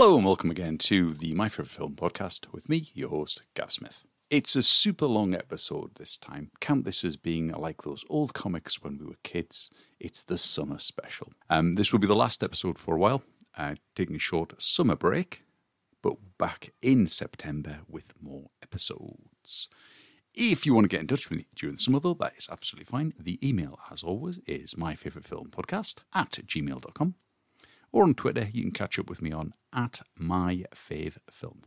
Hello and welcome again to the My Favorite Film podcast with me, your host, Gav Smith. It's a super long episode this time. Count this as being like those old comics when we were kids. It's the summer special. Um, this will be the last episode for a while, uh, taking a short summer break, but back in September with more episodes. If you want to get in touch with me during the summer, though, that is absolutely fine. The email, as always, is myfavoritefilmpodcast at gmail.com. Or on Twitter, you can catch up with me on at myfavfilm.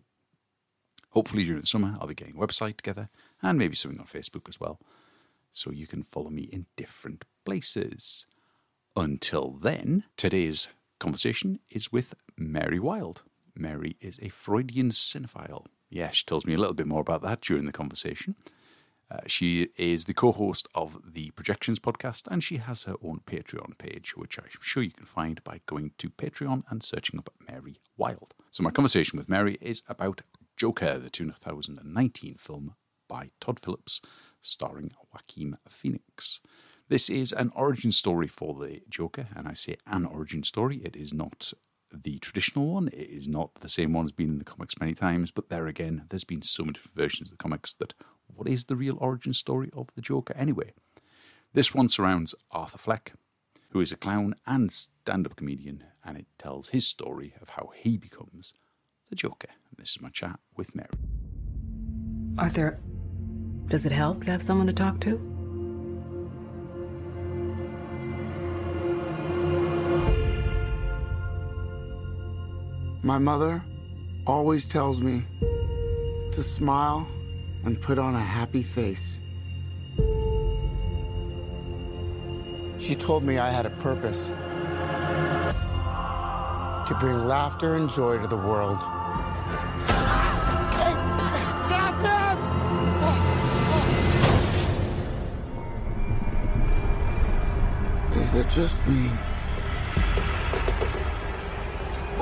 Hopefully, during the summer, I'll be getting a website together and maybe something on Facebook as well, so you can follow me in different places. Until then, today's conversation is with Mary Wild. Mary is a Freudian cinephile. Yeah, she tells me a little bit more about that during the conversation. Uh, she is the co host of the Projections podcast, and she has her own Patreon page, which I'm sure you can find by going to Patreon and searching up Mary Wild. So, my conversation with Mary is about Joker, the 2019 film by Todd Phillips, starring Joaquin Phoenix. This is an origin story for the Joker, and I say an origin story. It is not the traditional one. It is not the same one as been in the comics many times, but there again, there's been so many versions of the comics that what is the real origin story of the Joker anyway? This one surrounds Arthur Fleck, who is a clown and stand up comedian, and it tells his story of how he becomes the Joker. This is my chat with Mary. Arthur, does it help to have someone to talk to? My mother always tells me to smile and put on a happy face. She told me I had a purpose to bring laughter and joy to the world. Hey, stop them! Is it just me?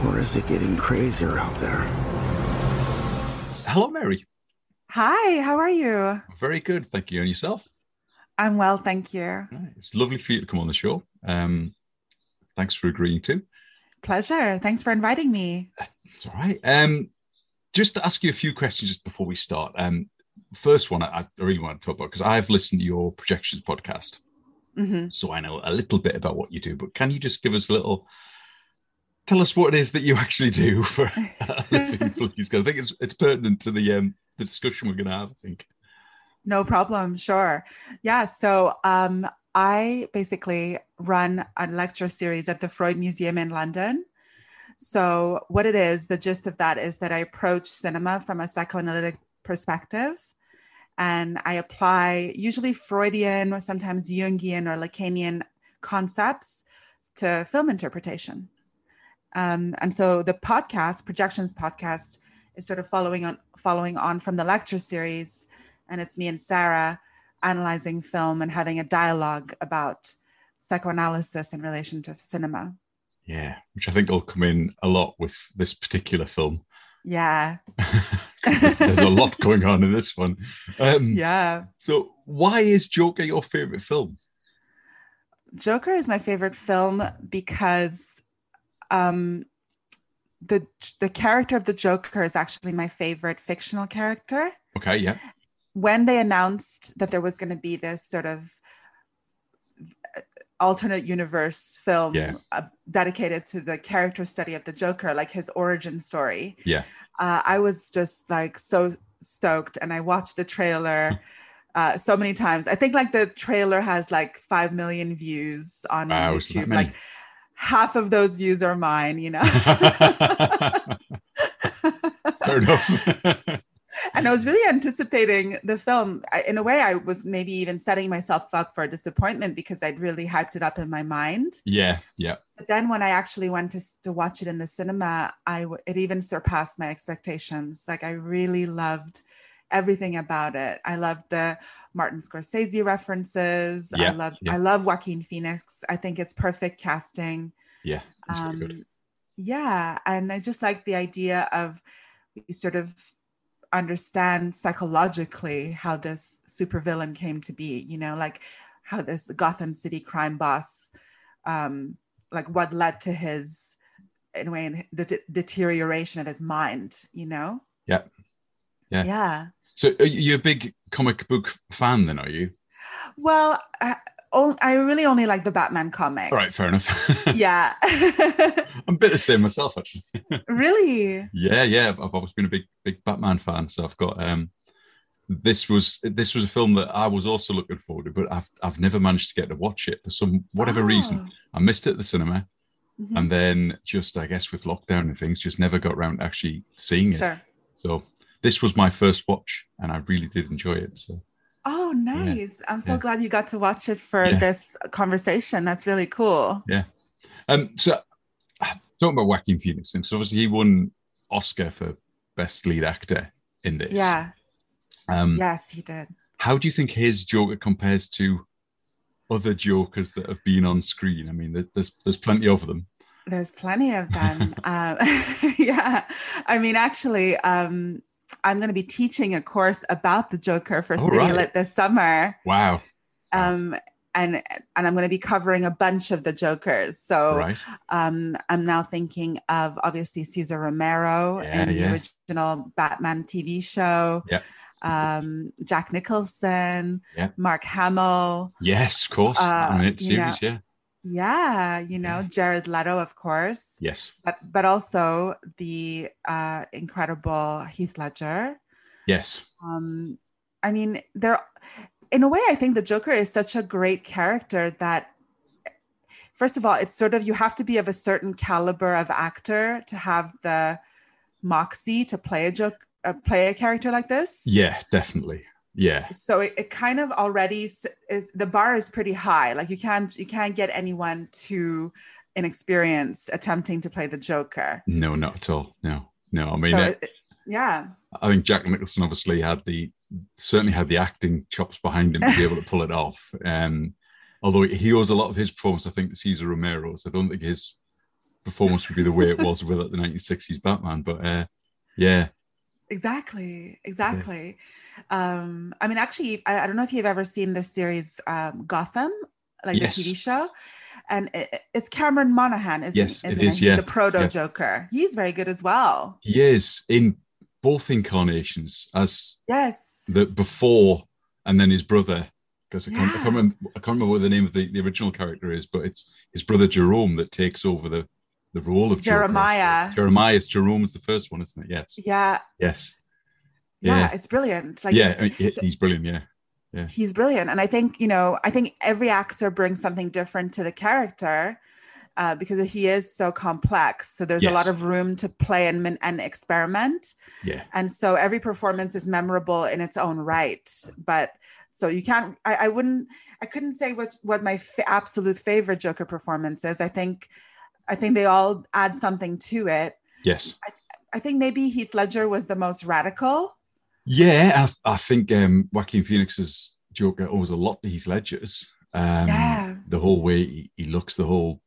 Or is it getting crazier out there? Hello, Mary. Hi, how are you? Very good, thank you. And yourself? I'm well, thank you. It's lovely for you to come on the show. Um, thanks for agreeing to. Pleasure. Thanks for inviting me. It's all right. Um, just to ask you a few questions just before we start. Um, first one I, I really want to talk about because I've listened to your projections podcast, hmm so I know a little bit about what you do. But can you just give us a little? Tell us what it is that you actually do for a living, please. Because I think it's it's pertinent to the um the discussion we're going to have. I think. No problem. Sure. Yeah. So um, I basically run a lecture series at the Freud Museum in London. So, what it is, the gist of that is that I approach cinema from a psychoanalytic perspective and I apply usually Freudian or sometimes Jungian or Lacanian concepts to film interpretation. Um, and so the podcast, Projections Podcast, is sort of following on following on from the lecture series, and it's me and Sarah analyzing film and having a dialogue about psychoanalysis in relation to cinema. Yeah, which I think will come in a lot with this particular film. Yeah. there's, there's a lot going on in this one. Um, yeah. So, why is Joker your favorite film? Joker is my favorite film because um, the the character of the Joker is actually my favorite fictional character. Okay, yeah, when they announced that there was going to be this sort of uh, alternate universe film Yeah. uh, dedicated to the character study of the Joker, like his origin story, yeah, uh, I was just like so stoked, and I watched the trailer. Uh, so many times. I think like the trailer has like five million views on Wow, YouTube. Like half of those views are mine, you know. fair enough. and I was really anticipating the film. I, in a way, I was maybe even setting myself up for a disappointment because I'd really hyped it up in my mind. yeah, yeah, But then when I actually went to, to watch it in the cinema, I it even surpassed my expectations. Like I really loved everything about it. I love the Martin Scorsese references. I Yeah, loved yeah. I love Joaquin Phoenix. I think it's perfect casting. yeah. Very good. Um, yeah, and I just like the idea of we sort of understand psychologically how this supervillain came to be. You know, like how this Gotham City crime boss, um, like what led to his in a way the de- deterioration of his mind. You know. Yeah. Yeah. Yeah. So are you a big comic book fan then? Are you? Well, I, oh, I really only like the Batman comics. All right, fair enough. Yeah. I'm a bit the same myself, actually. really? Yeah, yeah. I've, I've always been a big, big Batman fan. So I've got um, this was this was a film that I was also looking forward to, but I've I've never managed to get to watch it for some whatever reason. Oh. I missed it at the cinema, Mhm. and then just I guess with lockdown and things, just never got around to actually seeing it. Sure. So this was my first watch, and I really did enjoy it. So Oh, nice. I'm so Yeah. glad you got to watch it for Yeah. this conversation. That's really cool. Yeah. Um, so talking about Joaquin Phoenix, then, so obviously he won Oscar for best lead actor in this. Yeah. Um, Yes, he did. How do you think his Joker compares to other Jokers that have been on screen? I mean, there's there's plenty of them. There's plenty of them. um, yeah. I mean, actually, um, I'm going to be teaching a course about the Joker for City right. Lit this summer. Wow. Um, and and I'm going to be covering a bunch of the Jokers. So right. um, I'm now thinking of obviously Cesar Romero Yeah, in the yeah. original Batman TV show. Yeah. Um, Jack Nicholson, Yeah. Mark Hamill. Yes, of course. Uh, Animated you know, yeah. Yeah, you know, Yeah. Jared Leto, of course. Yes. But but also the uh, incredible Heath Ledger. Yes. Um, I mean, there in a way, I think the Joker is such a great character that first of all, it's sort of you have to be of a certain caliber of actor to have the moxie to play a joke, uh, play a character like this. Yeah, definitely. Yeah. So it, it kind of already is the bar is pretty high. Like you can't you can't get anyone too inexperienced attempting to play the Joker. No, not at all. No. No. I mean, So uh, it- yeah, I think Jack Nicholson obviously had the certainly had the acting chops behind him to be able to pull it off. Um, although he owes a lot of his performance, I think, to Cesar Romero. So I don't think his performance would be the way it was with the 1960s Batman. But uh, yeah, exactly, exactly. Um, I mean, actually, I, I don't know if you've ever seen the series um, Gotham, like Yes. the TV show. And it, it's Cameron Monaghan, isn't, Yes, it isn't is, He's yeah. the proto Yeah. Joker. He's very good as well. he is in both incarnations as Yes. the before and then his brother. Because I can't, I, can't remember, I can't remember what the name of the, the original character is, but it's his brother Jerome that takes over the, the role of Jeremiah. Jeremiah. Jerome's the first one, isn't it? Yes. Yeah, Yes. yeah, Yeah. it's brilliant. Like yeah, mean, he's brilliant. Yeah. he's brilliant and i think you know i think every actor brings something different to the character uh, because he is so complex so there's a lot of room to play and, and experiment Yeah. and so every performance is memorable in its own right but so you can't i, I wouldn't i couldn't say what what my fa- absolute favorite joker performance is i think i think they all add something to it Yes. i think maybe heath ledger was the most radical Yeah. I, I think um, Joaquin Phoenix's Joker owes a lot to Heath Ledger's. Um, Yeah. The whole way he, he looks, the whole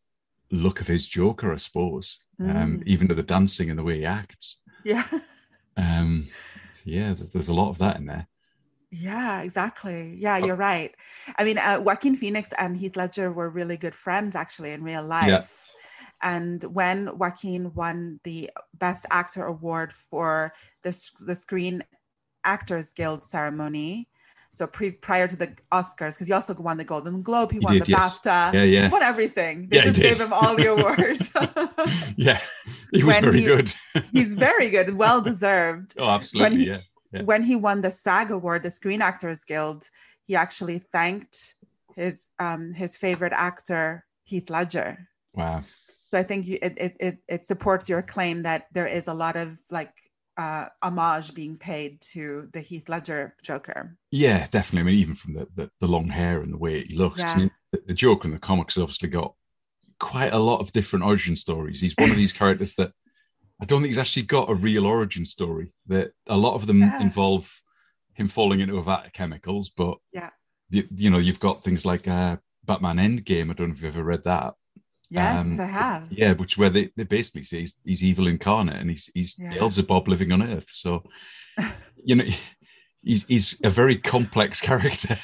look of his Joker, I suppose. Um, Mm. even to the dancing and the way he acts. yeah Um, yeah, there's, there's a lot of that in there. Yeah, exactly. Yeah, you're right. I mean, uh, Joaquin Phoenix and Heath Ledger were really good friends actually in real life. And when Joaquin won the Best Actor award for the, the Screen Actors Guild ceremony, so pre prior to the Oscars, because he also won the Golden Globe, he, He won did, the yes. BAFTA, Yeah, yeah. he won everything. They Yeah, just gave him all the awards. yeah, he was When very he- good. He's very good, well deserved. Oh, absolutely. he- yeah. Yeah. when he won the SAG award, the Screen Actors Guild, he actually thanked his um, his favorite actor Heath Ledger. Wow. So I think you, it, it it it supports your claim that there is a lot of like uh, homage being paid to the Heath Ledger Joker. Yeah, definitely. I mean, even from the, the, the long hair and the way he looks. Yeah. I mean, the, the Joker in the comics has obviously got quite a lot of different origin stories. He's one of these characters that I don't think he's actually got a real origin story. That a lot of them Yeah. involve him falling into a vat of chemicals, but Yeah. you, you know, you've got things like uh, Batman Endgame. I don't know if you've ever read that. Yes, Um, I have. Yeah, which where they, they basically say he's, he's evil incarnate and he's he's Yeah. Beelzebub living on Earth. So you know he's he's a very complex character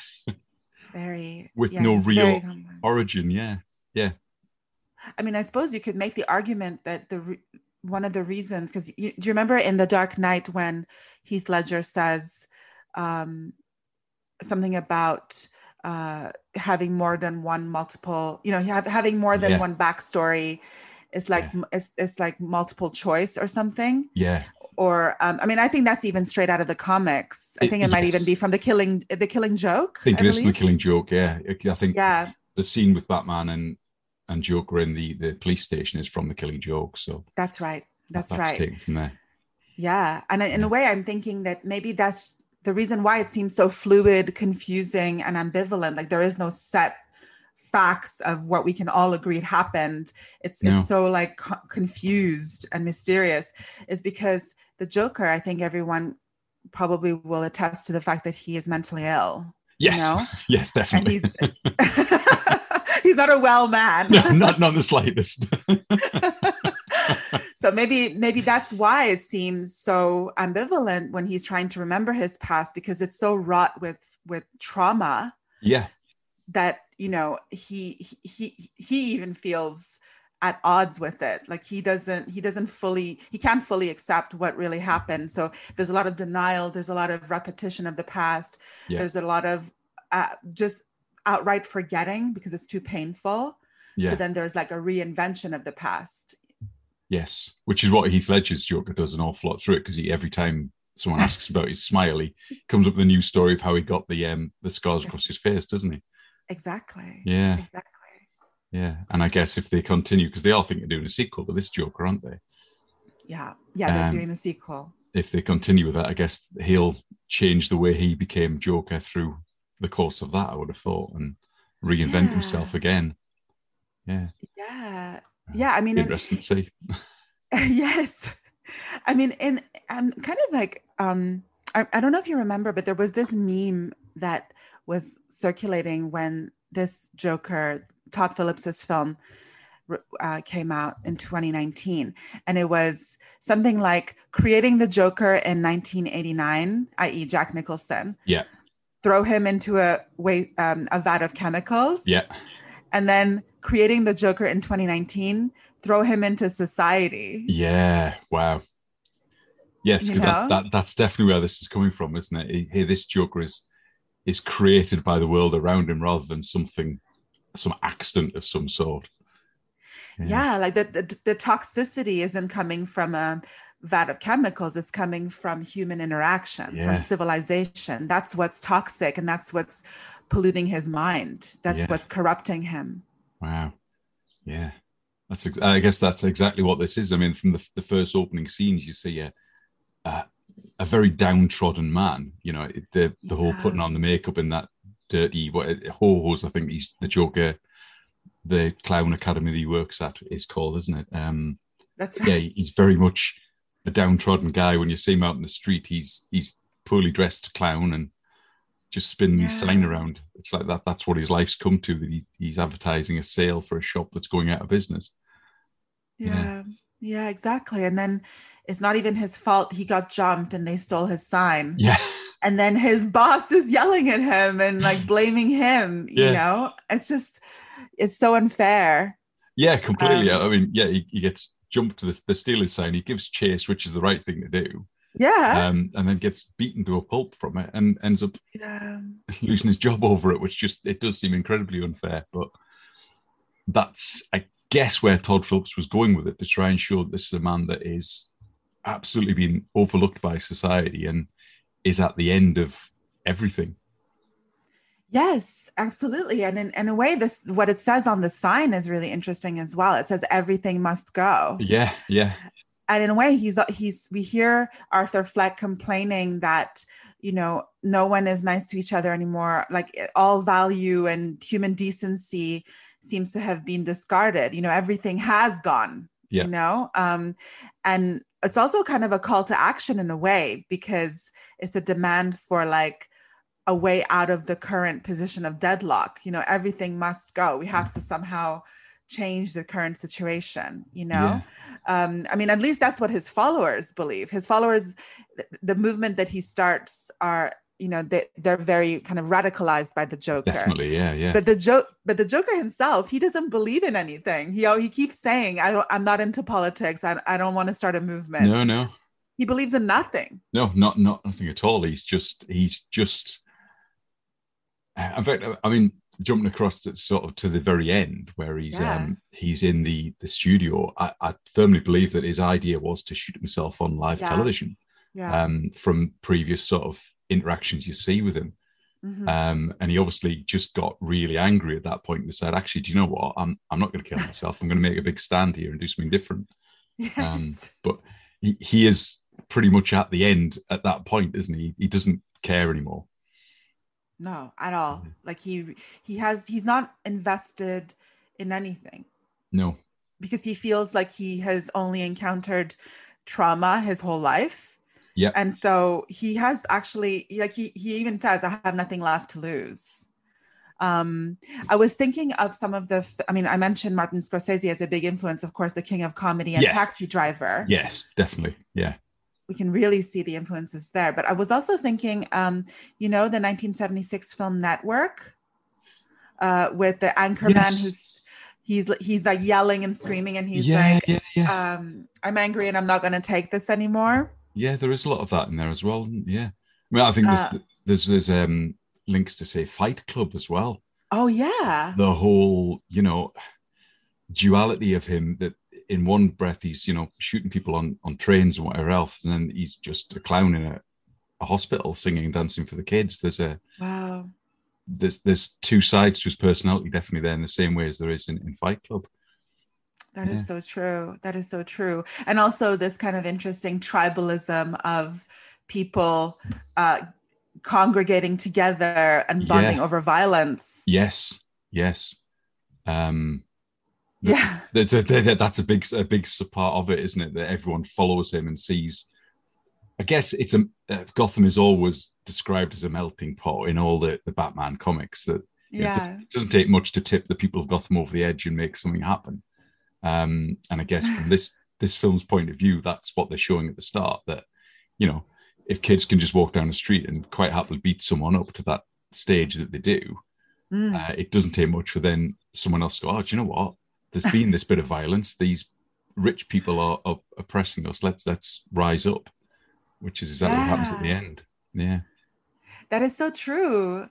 Very with yeah, no real origin. Yeah, yeah. I mean, I suppose you could make the argument that the re- one of the reasons, because do you remember in The Dark Knight when Heath Ledger says um, something about uh, having more than one multiple, you know, have, having more than Yeah. one backstory is like Yeah. it's, it's like multiple choice or something. Yeah. Or um, I mean, I think that's even straight out of the comics. I think it might even be from the killing, the Killing Joke. I think it is the killing joke. Yeah. I think Yeah, the scene with Batman and and Joker in the the police station is from the killing joke. So that's right. that- That's, right. taken from there. Yeah. And in Yeah. a way, I'm thinking that maybe that's the reason why it seems so fluid, confusing, and ambivalent. Like there is no set facts of what we can all agree happened. It's No. it's so like co- confused and mysterious. Is because the Joker, I think everyone probably will attest to the fact that he is mentally ill. you Yes. know? Yes, And definitely. he's he's not a well man. no, not not the slightest. So maybe maybe that's why it seems so ambivalent when he's trying to remember his past because it's so wrought with with trauma yeah. that you know he he he even feels at odds with it like he doesn't he doesn't fully he can't fully accept what really happened so there's a lot of denial there's a lot of repetition of the past Yeah. there's a lot of uh, just outright forgetting because it's too painful Yeah. so then there's like a reinvention of the past Yes, which is what Heath Ledger's Joker does an awful lot through it because he every time someone asks about his smile, he comes up with a new story of how he got the um the scars across his face, doesn't he? exactly Yeah, exactly yeah. And I guess if they continue, because they are thinking of doing a sequel to this Joker, aren't they? yeah yeah they're Um, doing the sequel If they continue with that, I guess he'll change the way he became Joker through the course of that. I would have thought and reinvent Yeah. himself again. Yeah, yeah yeah i mean interesting to see. yes. I mean in i'm kind of like um I, I don't know if you remember but there was this meme that was circulating when this joker todd phillips's film uh, came out in 2019 and it was something like creating the joker in 1989 i.e jack nicholson. Yeah, throw him into a way um, a vat of chemicals. Yeah, and then creating the joker in 2019 throw him into society yeah. Wow. Yes, because that, that, that's definitely where this is coming from, isn't it? Here, this Joker is is created by the world around him rather than something, some accident of some sort. yeah, like the, the the toxicity isn't coming from a vat of chemicals it's coming from human interaction Yeah. from civilization that's what's toxic and that's what's polluting his mind that's Yeah. what's corrupting him Wow. Yeah. That's. Ex- I guess that's exactly what this is. I mean, from the, the first opening scenes, you see a, a a very downtrodden man. You know, the the whole putting on the makeup in that dirty what ho hos. I think he's the Joker. The clown academy that he works at is called, isn't it? Um, that's yeah, he's very much a downtrodden guy. When you see him out in the street, he's he's poorly dressed clown and just spinning his sign around. It's like that. That's what his life's come to. That he, he's advertising a sale for a shop that's going out of business. yeah. Yeah. yeah exactly and then it's not even his fault he got jumped and they stole his sign Yeah, and then his boss is yelling at him and like blaming him you Yeah. know it's just it's so unfair yeah, completely. Um, I mean, yeah, he, he gets jumped to the, the steal his sign. He gives chase, which is the right thing to do, yeah um, and then gets beaten to a pulp from it, and ends up yeah losing his job over it, which just it does seem incredibly unfair. But that's, I guess, where Todd Phillips was going with it to try and show this is a man that is absolutely being overlooked by society and is at the end of everything. Yes, absolutely. And in, in a way, this what it says on the sign is really interesting as well. It says everything must go. Yeah, yeah, And in a way, he's he's we hear Arthur Fleck complaining that, you know, no one is nice to each other anymore. Like all value and human decency seems to have been discarded. You know, everything has gone. Yeah. You know? Um, and it's also kind of a call to action in a way, because it's a demand for like a way out of the current position of deadlock. You know, everything must go. We have to somehow change the current situation, you know? Um, I mean, at least that's what his followers believe. His followers, the movement that he starts are you know they, they're very kind of radicalized by the joker Definitely, yeah, yeah. but the joke but the joker himself he doesn't believe in anything he he keeps saying i don't i'm not into politics i, I don't want to start a movement no, no, he believes in nothing no, not not nothing at all. He's just he's just. In fact, I mean, jumping across to sort of to the very end where he's Yeah. um he's in the the studio. I, I firmly believe that his idea was to shoot himself on live Yeah. television. yeah Um, from previous sort of interactions you see with him. Mhm. Um, and he obviously just got really angry at that point and decided, actually, do you know what? I'm I'm not going to kill myself. I'm going to make a big stand here and do something different. yes. Um, but he, he is pretty much at the end at that point, isn't he? He doesn't care anymore. No at all Mhm. like he he has he's not invested in anything No. because he feels like he has only encountered trauma his whole life yeah and so he has actually like he, he even says i have nothing left to lose um i was thinking of some of the i mean i mentioned martin scorsese as a big influence of course the king of comedy and Yeah. taxi driver Yes, definitely. Yeah. We can really see the influences there but i was also thinking um you know the 1976 film network uh with the anchorman Yes. who's he's he's like yelling and screaming and he's yeah, like yeah, yeah. um i'm angry and i'm not going to take this anymore yeah, there is a lot of that in there as well. Yeah. I mean, I think there's Uh, there's there's um links to say Fight Club as well. oh yeah the whole you know duality of him that in one breath he's you know shooting people on on trains and whatever else and then he's just a clown in a, a hospital singing and dancing for the kids there's a wow there's there's two sides to his personality definitely there in the same way as there is in, in fight club That is Yeah. so true. That is so true. And also this kind of interesting tribalism of people uh, congregating together and bonding Yeah. over violence. yes yes um Yeah. that's a, that- that's a big a big part of it isn't it that everyone follows him and sees i guess it's a uh, gotham is always described as a melting pot in all the the batman comics that you know, Yeah. it doesn't take much to tip the people of gotham over the edge and make something happen um and i guess from this this film's point of view that's what they're showing at the start that you know if kids can just walk down the street and quite happily beat someone up to that stage that they do Mm. uh, it doesn't take much for then someone else to go, oh, do you know what? There's been this bit of violence. These rich people are, are oppressing us. Let's let's rise up, which is exactly what happens at the end. Yeah. That is so true.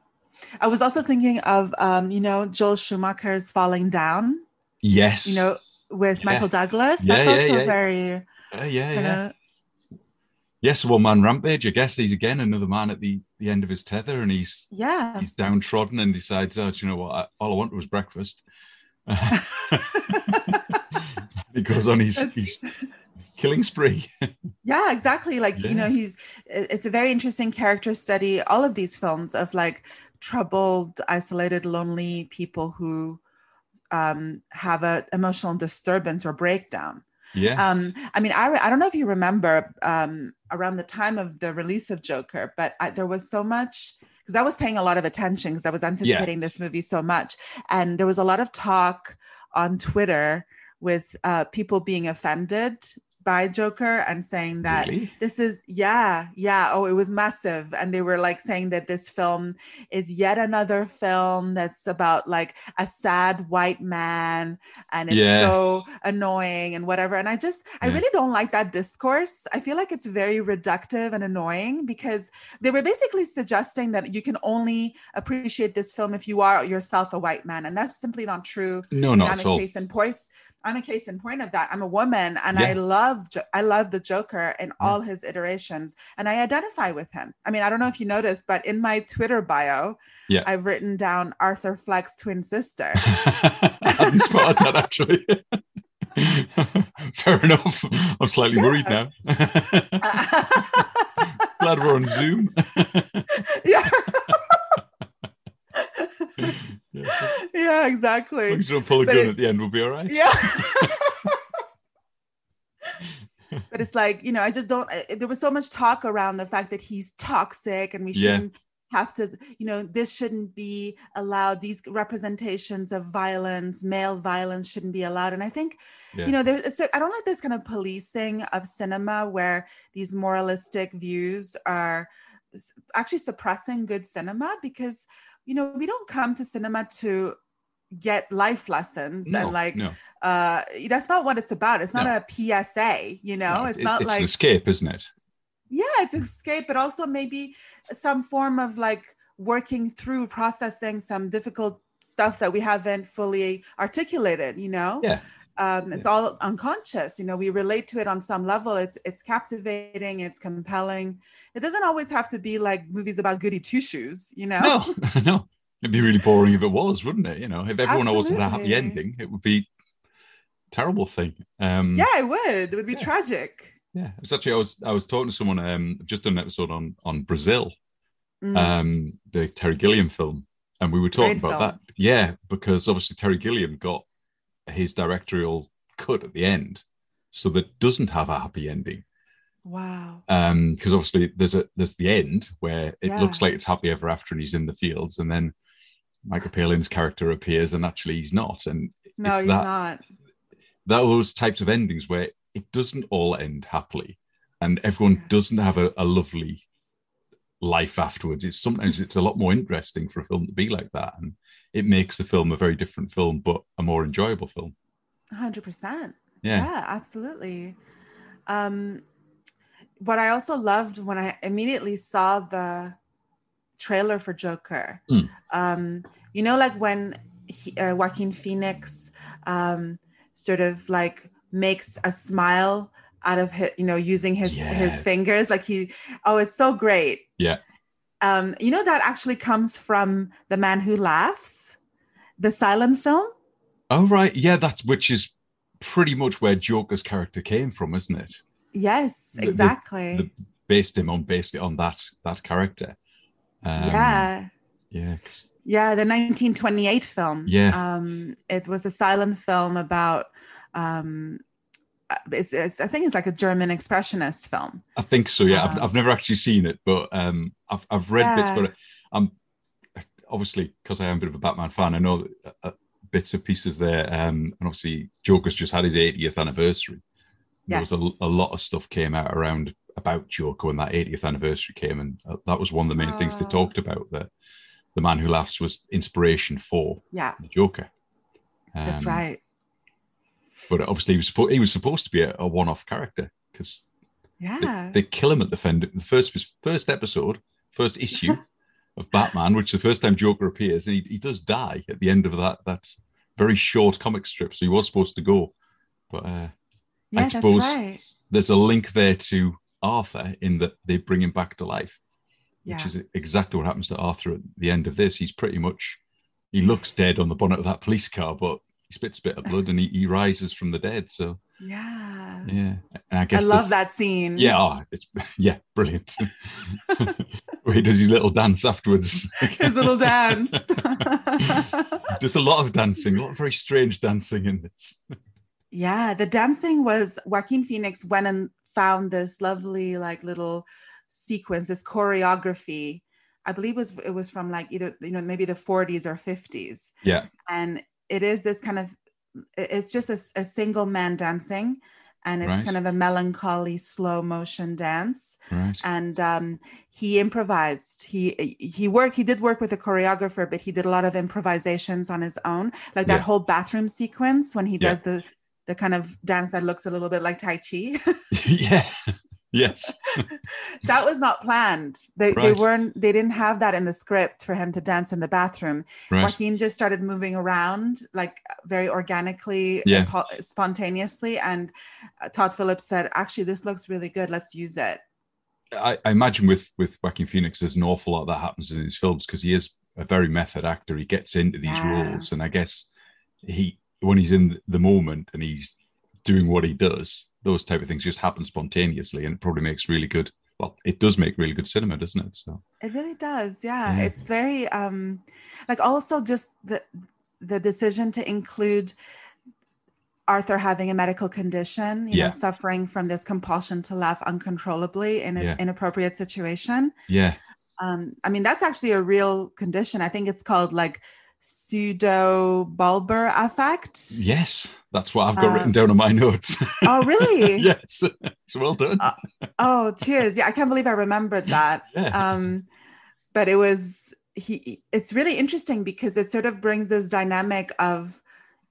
I was also thinking of, um, you know, Joel Schumacher's Falling Down, Yes. you know, with Yeah. Michael Douglas. Yeah, That's yeah, also yeah. very, Uh, yeah, kinda- yeah. Yes, one man rampage. I guess he's again another man at the, the end of his tether, and he's yeah. he's downtrodden and decides, oh, do you know what? I, all I want was breakfast. he goes on his, his killing spree. yeah exactly. Like you know he's it's a very interesting character study. All of these films of like troubled isolated lonely people who um have a emotional disturbance or breakdown. Yeah. um i mean i i don't know if you remember um around the time of the release of joker but I, there was so much because i was paying a lot of attention because i was anticipating this movie so much. And there was a lot of talk on twitter with uh people being offended by joker and saying that really? this is yeah yeah oh it was massive and they were like saying that this film is yet another film that's about like a sad white man and it's Yeah. so annoying and whatever and i just i Yeah. really don't like that discourse i feel like it's very reductive and annoying because they were basically suggesting that you can only appreciate this film if you are yourself a white man and that's simply not true No, not at all. case in point. I'm a case in point of that. I'm a woman, and Yeah. I love I love the Joker in Yeah. all his iterations, and I identify with him. I mean, I don't know if you noticed, but in my Twitter bio, Yeah. I've written down Arthur Fleck's twin sister. I spotted that actually. Fair enough. I'm slightly worried now. Glad we're on Zoom. yeah, yeah. yeah, As exactly. long as don't pull a But gun it- at the end, we'll be all right. Yeah. but it's like you know i just don't I- there was so much talk around the fact that he's toxic and we Yeah. shouldn't have to you know this shouldn't be allowed these representations of violence male violence shouldn't be allowed and i think Yeah. you know there's i don't like this kind of policing of cinema where these moralistic views are actually suppressing good cinema because you know we don't come to cinema to get life lessons No, and like no. uh that's not what it's about it's not No. a psa you know No, it's it- not it's like an escape, isn't it? yeah it's escape but also maybe some form of like working through processing some difficult stuff that we haven't fully articulated you know Yeah. Um, it's all unconscious you know we relate to it on some level it's it's captivating it's compelling it doesn't always have to be like movies about goody two shoes you know No, no. It'd be really boring if it was, wouldn't it? You know, if everyone always had a happy ending, it would be a terrible thing. Um, yeah it would it would be Yeah. tragic yeah. It's actually I was I was talking to someone. Um, I've just done an episode on on Brazil, Mm. um, the Terry Gilliam film, and we were talking Great about film. that. Yeah, because obviously Terry Gilliam got his directorial cut at the end, so that doesn't have a happy ending. wow Um, because obviously there's a there's the end where it Yeah. looks like it's happy ever after, and he's in the fields, and then Michael Palin's character appears, and actually he's not, and no it's he's that- not that those types of endings where it doesn't all end happily and everyone Yeah. doesn't have a, a lovely life afterwards it's sometimes it's a lot more interesting for a film to be like that and it makes the film a very different film but a more enjoyable film 100% yeah, yeah absolutely um what i also loved when i immediately saw the trailer for joker Mm. um you know like when he, uh, joaquin phoenix um sort of like makes a smile out of his, you know using his Yeah. his fingers like he oh it's so great Yeah. Um you know that actually comes from the man who laughs the silent film? Oh right. Yeah that's which is pretty much where joker's character came from isn't it? Yes The- the- exactly. the based him on basically on that that character. Um, yeah. Yeah yeah the 1928 film. Yeah. um it was a silent film about um it's, it's i think it's like a german expressionist film I think so. Yeah, I've, Um, I've never actually seen it, but um, I've I've read bits Yeah. about it. I'm obviously because I am a bit of a Batman fan. I know uh, uh, bits and pieces there. Um, and obviously Joker's just had his 80th anniversary. There was a, a lot of stuff came out around about Joker when that 80th anniversary came, and uh, that was one of the main things they Oh. talked about. That the man who laughs was inspiration for yeah the Joker. that's Um, right But obviously he was supposed he was supposed to be a, a one-off character because yeah they, they kill him at the end. The first first episode, first issue of Batman, which is the first time Joker appears, and he, he does die at the end of that that very short comic strip. So he was supposed to go, but uh, yeah that's suppose- right there's a link there to Arthur in that they bring him back to life, yeah which is exactly what happens to Arthur at the end of this. He's pretty much he looks dead on the bonnet of that police car, but he spits a bit of blood and he, he rises from the dead. So yeah yeah, and I i love that scene Yeah, oh, it's yeah, brilliant. Where he does his little dance afterwards. his little dance There's a lot of dancing, a lot of very strange dancing in this. Yeah, the dancing was Joaquin Phoenix went and found this lovely like little sequence, this choreography. I believe it was it was from like either you know maybe the 40s or 50s, Yeah, and it is this kind of it's just a single man dancing, and it's Right. kind of a melancholy slow motion dance. right. And um, he improvised. He he worked. He did work with a choreographer, but he did a lot of improvisations on his own, like that Yeah. whole bathroom sequence when he Yeah. does the the kind of dance that looks a little bit like Tai Chi. yeah, yes, that was not planned. They, they weren't. They didn't have that in the script for him to dance in the bathroom. right. Joaquin just started moving around like very organically, Yeah. and po- spontaneously. And uh, Todd Phillips said, "Actually, this looks really good. Let's use it." I, I imagine with with Joaquin Phoenix, there's an awful lot that happens in his films because he is a very method actor. He gets into these Yeah. roles, and I guess he when he's in the moment and he's doing what he does, those type of things just happen spontaneously, and it probably makes really good. Well, it does make really good cinema, doesn't it? So It really does. Yeah. Yeah. It's very um like also just the the decision to include Arthur having a medical condition, you Yeah. know, suffering from this compulsion to laugh uncontrollably in an Yeah. inappropriate situation. yeah, Um, I mean, that's actually a real condition. I think it's called like pseudo bulbar affect. Yes, that's what I've got Um, written down on my notes. Oh, really? yes, it's well done. Uh, Oh, cheers. Yeah, I can't believe I remembered that. Yeah. Um, but it was he it's really interesting because it sort of brings this dynamic of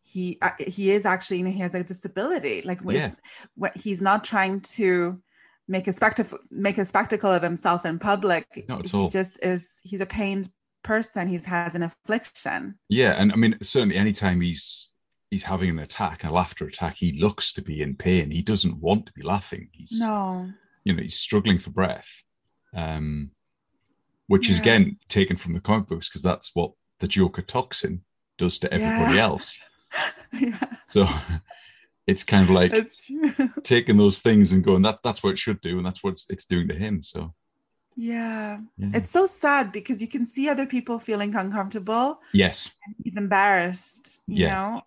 he uh, he is actually you know, he has a disability like when Yeah. when he's not trying to make a spectacle make a spectacle of himself in public Not at all. he just is he's a pained person he has an affliction Yeah, and I mean, certainly anytime he's he's having an attack, a laughter attack, he looks to be in pain. He doesn't want to be laughing. He's no you know he's struggling for breath, um, which is again taken from the comic books because that's what the Joker toxin does to everybody Yeah. else. yeah So it's kind of like taking those things and going that that's what it should do, and that's what it's, it's doing to him. So yeah yeah. it's so sad because you can see other people feeling uncomfortable yes, he's embarrassed you Yeah. know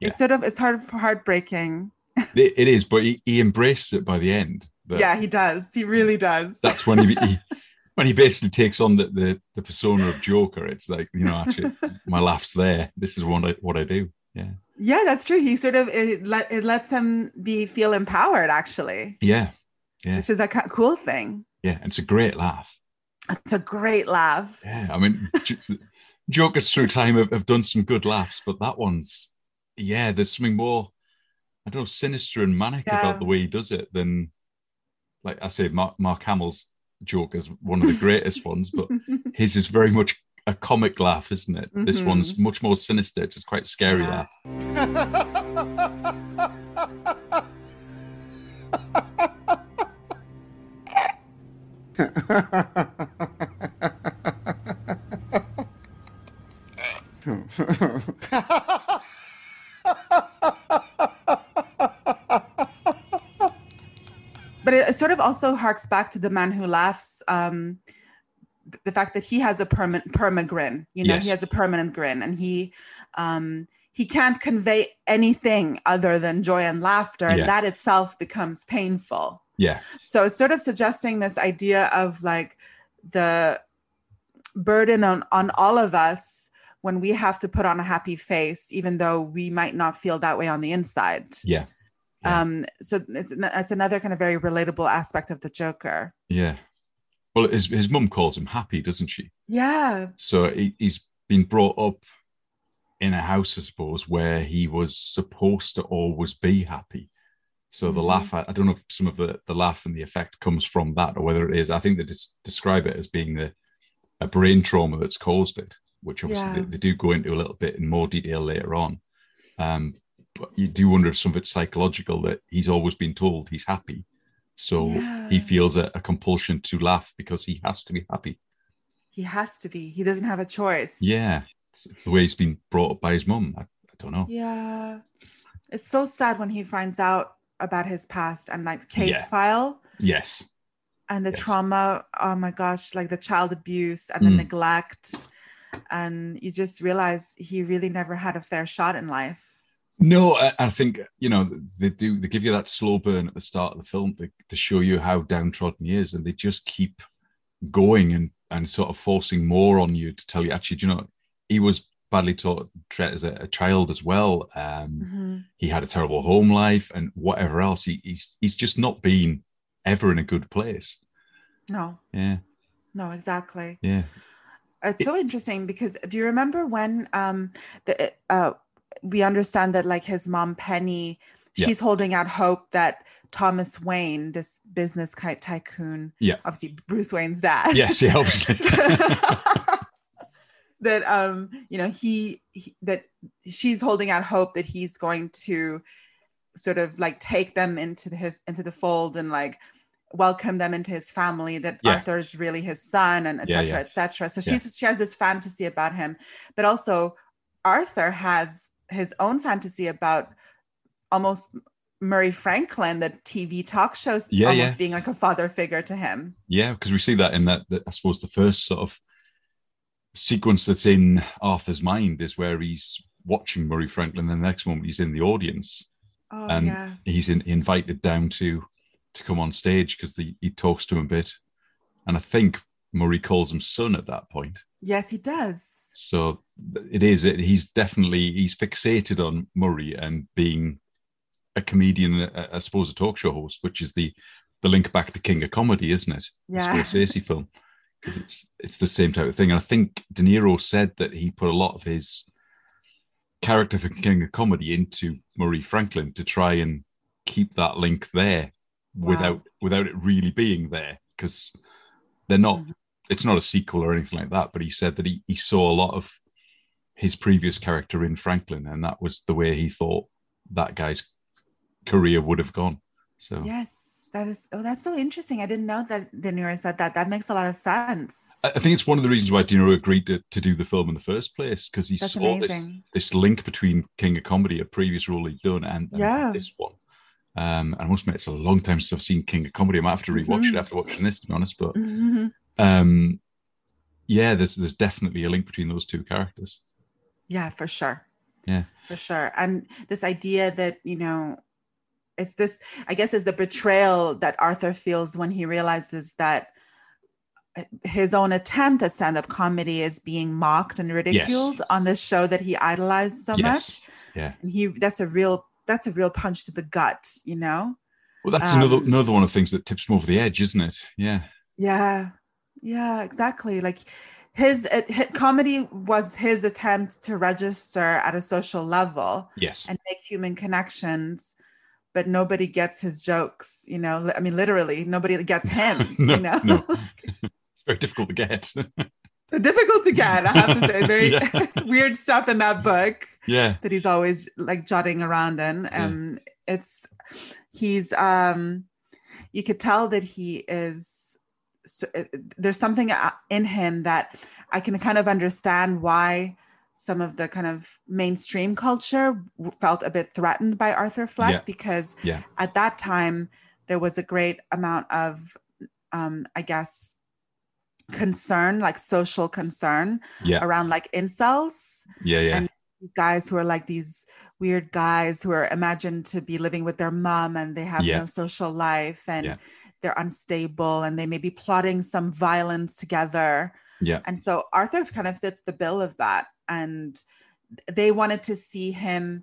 Yeah. it's sort of it's hard heartbreaking it, it is, but he, he embraces it by the end. yeah he does he really does that's when he, he when he basically takes on the, the the persona of Joker. It's like you know, actually, my laugh's there. This is what I what I do. Yeah, yeah that's true he sort of it, let, it lets him be feel empowered actually yeah, Yeah. which is a cool thing yeah. It's a great laugh. it's a great laugh Yeah, I mean, J- Jokers through time have, have done some good laughs, but that one's yeah. There's something more. I don't know, sinister and manic Yeah. about the way he does it than, like I say, Mark, Mark Hamill's Joker's one of the greatest ones, but his is very much a comic laugh, isn't it? This Mhm. one's much more sinister. It's quite scary Yeah. laugh. but it, sort of also harks back to the man who laughs um the fact that he has a permanent perma grin you know Yes. he has a permanent grin and he um he can't convey anything other than joy and laughter and that itself becomes painful Yeah, so it's sort of suggesting this idea of like the burden on on all of us when we have to put on a happy face even though we might not feel that way on the inside yeah, Yeah. um so it's it's another kind of very relatable aspect of the joker yeah. Well, his his mum calls him happy, doesn't she? yeah So he, he's been brought up in a house, I suppose, where he was supposed to always be happy. So the Mhm. laugh, I, I don't know if some of the, the laugh and the effect comes from that or whether it is. I think they just describe it as being the a brain trauma that's caused it, which obviously Yeah. they, they do go into a little bit in more detail later on. Um, but you do wonder if some of it's psychological that he's always been told he's happy. So Yeah. he feels a, a compulsion to laugh because he has to be happy. he has to be he doesn't have a choice Yeah, it's, it's the way he's been brought up by his mum. I, I don't know. yeah it's so sad when he finds out about his past and like case Yeah. file Yes, and the Yes. trauma oh my gosh like the child abuse and the Mm. neglect and you just realize he really never had a fair shot in life no, I, I think you know they do. They give you that slow burn at the start of the film to, to show you how downtrodden he is, and they just keep going and and sort of forcing more on you to tell you. Actually, do you know he was badly taught as a, a child as well. Um, Mhm. he had a terrible home life and whatever else. He, he's he's just not been ever in a good place. no Yeah, no exactly yeah, it's It- so interesting because do you remember when um the uh we understand that like his mom penny Yeah. she's holding out hope that thomas wayne this business tycoon Yeah. obviously bruce wayne's dad yes, yeah, obviously. that um you know he, he that she's holding out hope that he's going to sort of like take them into the, his into the fold and like welcome them into his family that Yeah. arthur's really his son and etc yeah. etc so she's she has this fantasy about him but also arthur has his own fantasy about almost murray franklin the tv talk shows Yeah, almost yeah. being like a father figure to him Yeah, because we see that in that, that I suppose the first sort of sequence that's in Arthur's mind is where he's watching Murray Franklin, and the next moment he's in the audience. oh And yeah He's in, invited down to to come on stage because he talks to him a bit, and I think Murray calls him son at that point. yes he does So it is. He's definitely he's fixated on Murray and being a comedian, I suppose, a talk show host, which is the the link back to King of Comedy, isn't it? Yeah. The Scorsese film. Because it's it's the same type of thing. And I think De Niro said that he put a lot of his character for King of Comedy into Murray Franklin to try and keep that link there wow. without without it really being there. Because they're not mm-hmm. it's not a sequel or anything like that, but he said that he, he saw a lot of his previous character in Franklin, and that was the way he thought that guy's career would have gone. So yes, that is oh, that's so interesting. I didn't know that De Niro said that. That makes a lot of sense. I think it's one of the reasons why De Niro agreed to, to do the film in the first place because he that's saw this this link between King of Comedy, a previous role he'd done, and, and yeah. this one. Um, I must admit, it's a long time since I've seen King of Comedy. I might have to rewatch mm-hmm. it after watching this, to be honest. But mm-hmm. um, yeah, there's there's definitely a link between those two characters. Yeah, for sure. Yeah, for sure. And this idea that you know it's this i guess is the betrayal that arthur feels when he realizes that uh, his own attempt at stand-up comedy is being mocked and ridiculed yes. on this show that he idolized so yes. much. Yeah. And he that's a real that's a real punch to the gut you know? Well that's um, another another one of the things that tips him over the edge isn't it? Yeah. Yeah. Yeah exactly. Like his, his, comedy was his attempt to register at a social level yes. and make human connections but nobody gets his jokes. You know, I mean, literally, nobody gets him. no, you know, no. it's very difficult to get. difficult to get, I have to say. Very yeah. weird stuff in that book. Yeah, that he's always like jotting around in. Um, yeah. it's he's um, you could tell that he is. So, uh, there's something uh, in him that I can kind of understand why some of the kind of mainstream culture felt a bit threatened by Arthur Fleck yeah. because yeah. at that time there was a great amount of, um, I guess, concern, like social concern yeah. around like incels. Yeah, yeah. And guys who are like these weird guys who are imagined to be living with their mom and they have yeah. no social life and they're unstable and they may be plotting some violence together. Yeah. And so Arthur kind of fits the bill of that and they wanted to see him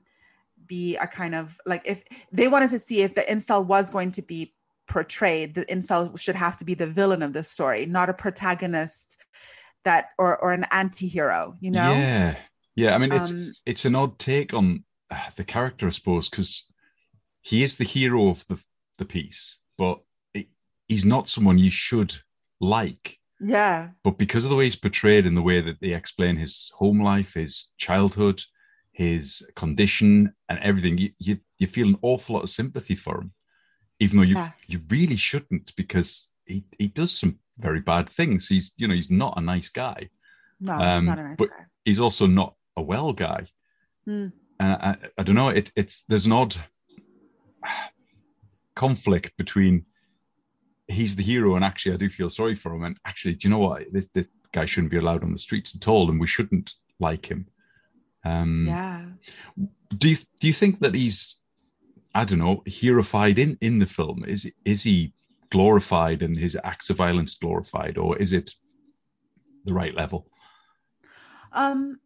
be a kind of like if they wanted to see if the incel was going to be portrayed the incel should have to be the villain of the story not a protagonist that or or an anti-hero you know? Yeah. Yeah i mean it's um, it's an odd take on uh, the character i suppose because he is the hero of the the piece but it, he's not someone you should like yeah. But because of the way he's portrayed and the way that they explain his home life, his childhood, his condition, and everything, you, you, you feel an awful lot of sympathy for him, even though you yeah. you really shouldn't because he, he does some very bad things. He's you know he's not a nice guy. No, um, he's not a nice but guy. He's also not a well guy. Mm. And I, I don't know. It, it's there's an odd conflict between he's the hero, and actually, I do feel sorry for him. And actually, do you know what? This this guy shouldn't be allowed on the streets at all, and we shouldn't like him. Um, yeah. Do you do you think that he's, I don't know, heroified in in the film? Is is he glorified and his acts of violence glorified, or is it the right level? Um,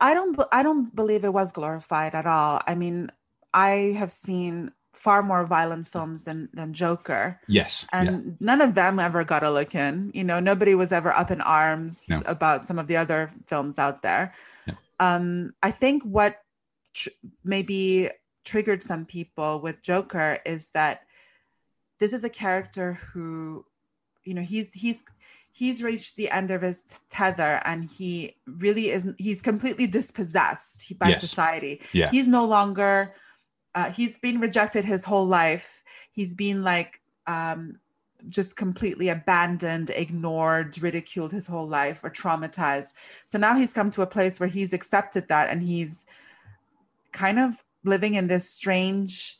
I don't. I don't believe it was glorified at all. I mean, I have seen far more violent films than than Joker. Yes. And yeah. none of them ever got a look in. You know, nobody was ever up in arms no. about some of the other films out there. Yeah. Um, I think what tr- maybe triggered some people with Joker is that this is a character who, you know, he's he's he's reached the end of his tether and he really isn't he's completely dispossessed by yes. society. Yeah. He's no longer uh, he's been rejected his whole life. He's been like um, just completely abandoned, ignored, ridiculed his whole life, or traumatized. So now he's come to a place where he's accepted that and he's kind of living in this strange,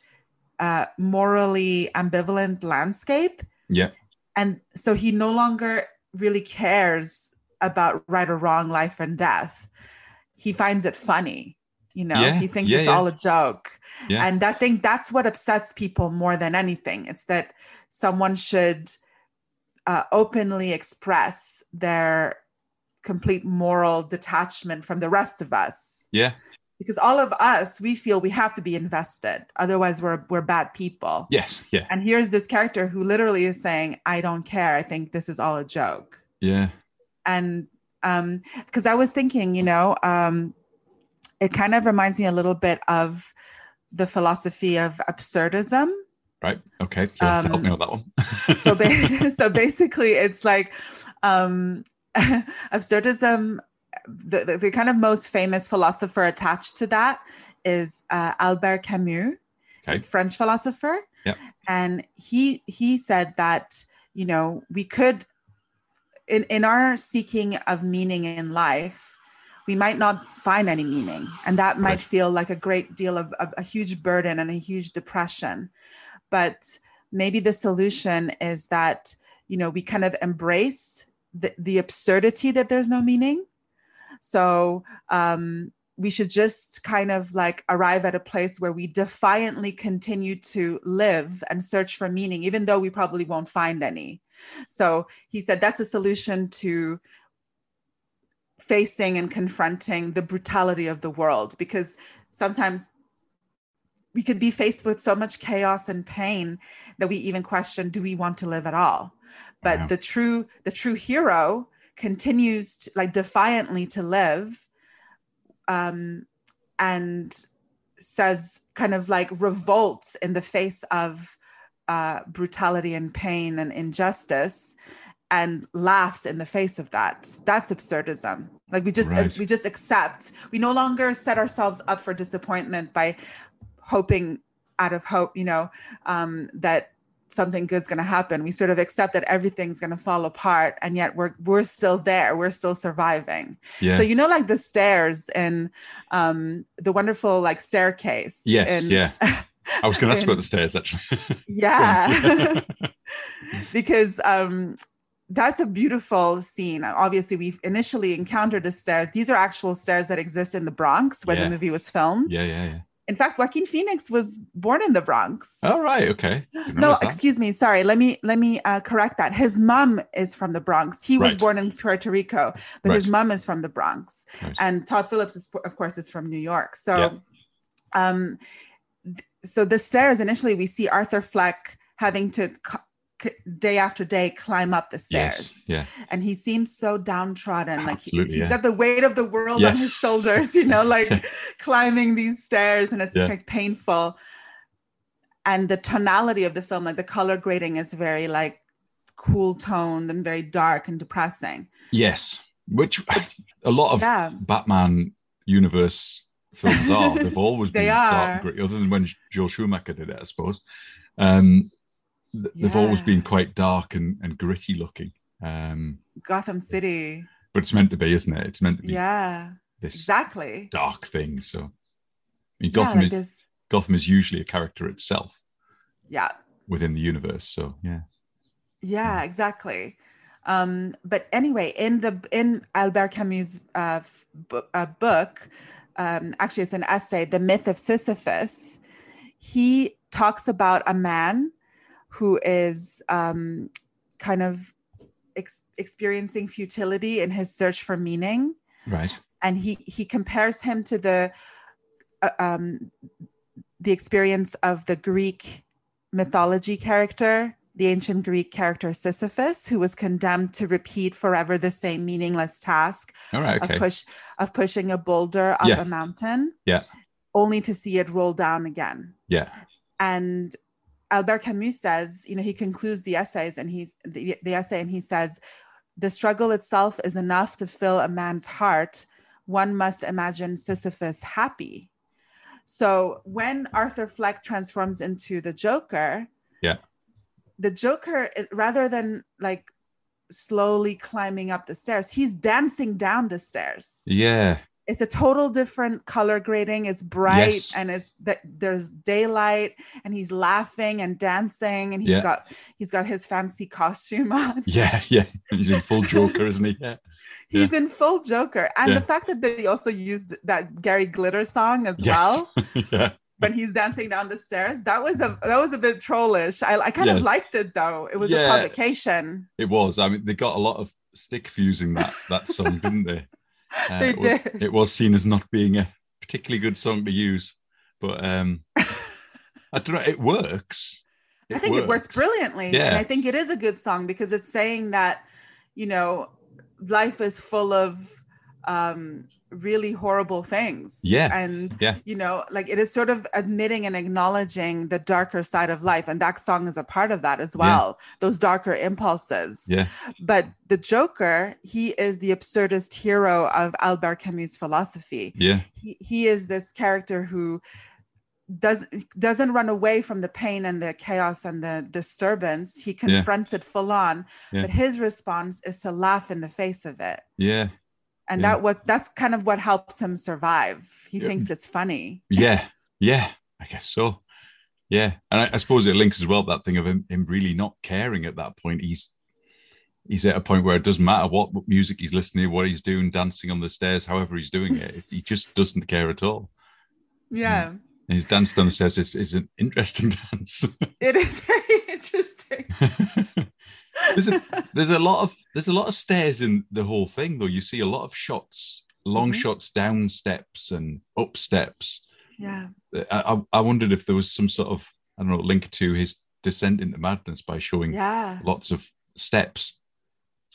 uh, morally ambivalent landscape. Yeah. And so he no longer really cares about right or wrong, life and death. He finds it funny. You know, yeah. he thinks yeah, it's yeah. all a joke. And I think that's what upsets people more than anything. It's that someone should uh, openly express their complete moral detachment from the rest of us Yeah. because all of us we feel we have to be invested otherwise we're we're bad people Yes. Yeah. and here's this character who literally is saying i don't care i think this is all a joke Yeah. and um because i was thinking you know um it kind of reminds me a little bit of the philosophy of absurdism Right. Okay. Have to help Um, me on that one. so ba- so basically it's like um absurdism the, the, the kind of most famous philosopher attached to that is uh, albert camus Okay. french philosopher Yep. and he he said that you know we could in in our seeking of meaning in life we might not find any meaning and that might feel like a great deal of, of a huge burden and a huge depression. But maybe the solution is that you know we kind of embrace the, the absurdity that there's no meaning. So um we should just kind of like arrive at a place where we defiantly continue to live and search for meaning even though we probably won't find any. So he said that's a solution to facing and confronting the brutality of the world because sometimes we could be faced with so much chaos and pain that we even question do we want to live at all but Wow. the true the true hero continues to, like defiantly to live um and says kind of like revolts in the face of uh brutality and pain and injustice and laughs in the face of that that's absurdism like we just Right. we just accept we no longer set ourselves up for disappointment by hoping out of hope you know um that something good's going to happen we sort of accept that everything's going to fall apart and yet we're we're still there we're still surviving Yeah. so you know like the stairs in um the wonderful like staircase yes. in- yeah. I was going to ask about the stairs actually. yeah because um that's a beautiful scene obviously we've initially encountered the stairs these are actual stairs that exist in the bronx where Yeah. the movie was filmed yeah. Yeah. Yeah. in fact joaquin phoenix was born in the bronx Oh right, Okay. No excuse me sorry let me let me uh, correct that his mom is from the bronx he was Right. born in puerto rico but his mom is from the bronx Right. and todd phillips is of course is from new york so Yeah. um so the stairs initially we see arthur fleck having to day after day climb up the stairs Yes. Yeah. and he seems so downtrodden like he, he's yeah. got the weight of the world Yeah. on his shoulders you know like climbing these stairs and it's like painful and the tonality of the film like the color grading is very like cool toned and very dark and depressing Yes. Which a lot of Batman universe films are. They've always been dark and gritty, other than when Joel Schumacher did it, I suppose. Um, th- They've always been quite dark and, and gritty looking. Um, gotham city but it's meant to be, isn't it? It's meant to be yeah this exactly dark thing. So, I mean, yeah, Gotham like is this Gotham is usually a character itself yeah within the universe. So, yeah, yeah exactly um but anyway in the in albert camus uh, uh book um actually it's an essay the myth of sisyphus he talks about a man who is um kind of ex- experiencing futility in his search for meaning right. and he he compares him to the uh, um the experience of the greek mythology character the ancient greek character sisyphus who was condemned to repeat forever the same meaningless task All right. Okay. of push of pushing a boulder up Yeah. a mountain Yeah. only to see it roll down again Yeah. and Albert Camus says, you know, he concludes the essays and he's the, the essay and he says, the struggle itself is enough to fill a man's heart. One must imagine Sisyphus happy. So when Arthur Fleck transforms into the Joker, Yeah. the Joker, rather than like slowly climbing up the stairs, he's dancing down the stairs Yeah. It's a total different color grading it's bright Yes. and it's that there's daylight and he's laughing and dancing and he's Yeah. got he's got his fancy costume on Yeah. Yeah. He's in full Joker, isn't he? Yeah. he's in full joker and Yeah. the fact that they also used that gary glitter song as Yes. well yeah. when he's dancing down the stairs that was a that was a bit trollish i, I kind of liked it though it was a Yeah. provocation It was. I mean, they got a lot of stick for using that that song, didn't they? Uh, They it wa- did. It was seen as not being a particularly good song to use, but um, I don't know. It works. I think it works brilliantly. Yeah. And I think it is a good song because it's saying that, you know, life is full of um really horrible things. Yeah. And Yeah. you know, like it is sort of admitting and acknowledging the darker side of life. And that song is a part of that as well. Those darker impulses. Yeah, But the Joker, he is the absurdist hero of Albert Camus' philosophy yeah, he, he is this character who does doesn't run away from the pain and the chaos and the disturbance he confronts it full on Yeah. but his response is to laugh in the face of it yeah, and Yeah. that was that's kind of what helps him survive he Yeah. thinks it's funny yeah, yeah. I guess so. Yeah, and I, I suppose it links as well that thing of him, him really not caring at that point. He's he's at a point where it doesn't matter what music he's listening, to, what he's doing, dancing on the stairs, however he's doing it. He just doesn't care at all. yeah mm. And his dance down the stairs is, is an interesting dance. it is very interesting there's a there's a lot of there's a lot of stairs in the whole thing though. You see a lot of shots, long Mhm. shots down steps and up steps. yeah I, I I wondered if there was some sort of I don't know link to his descent into madness by showing yeah lots of steps,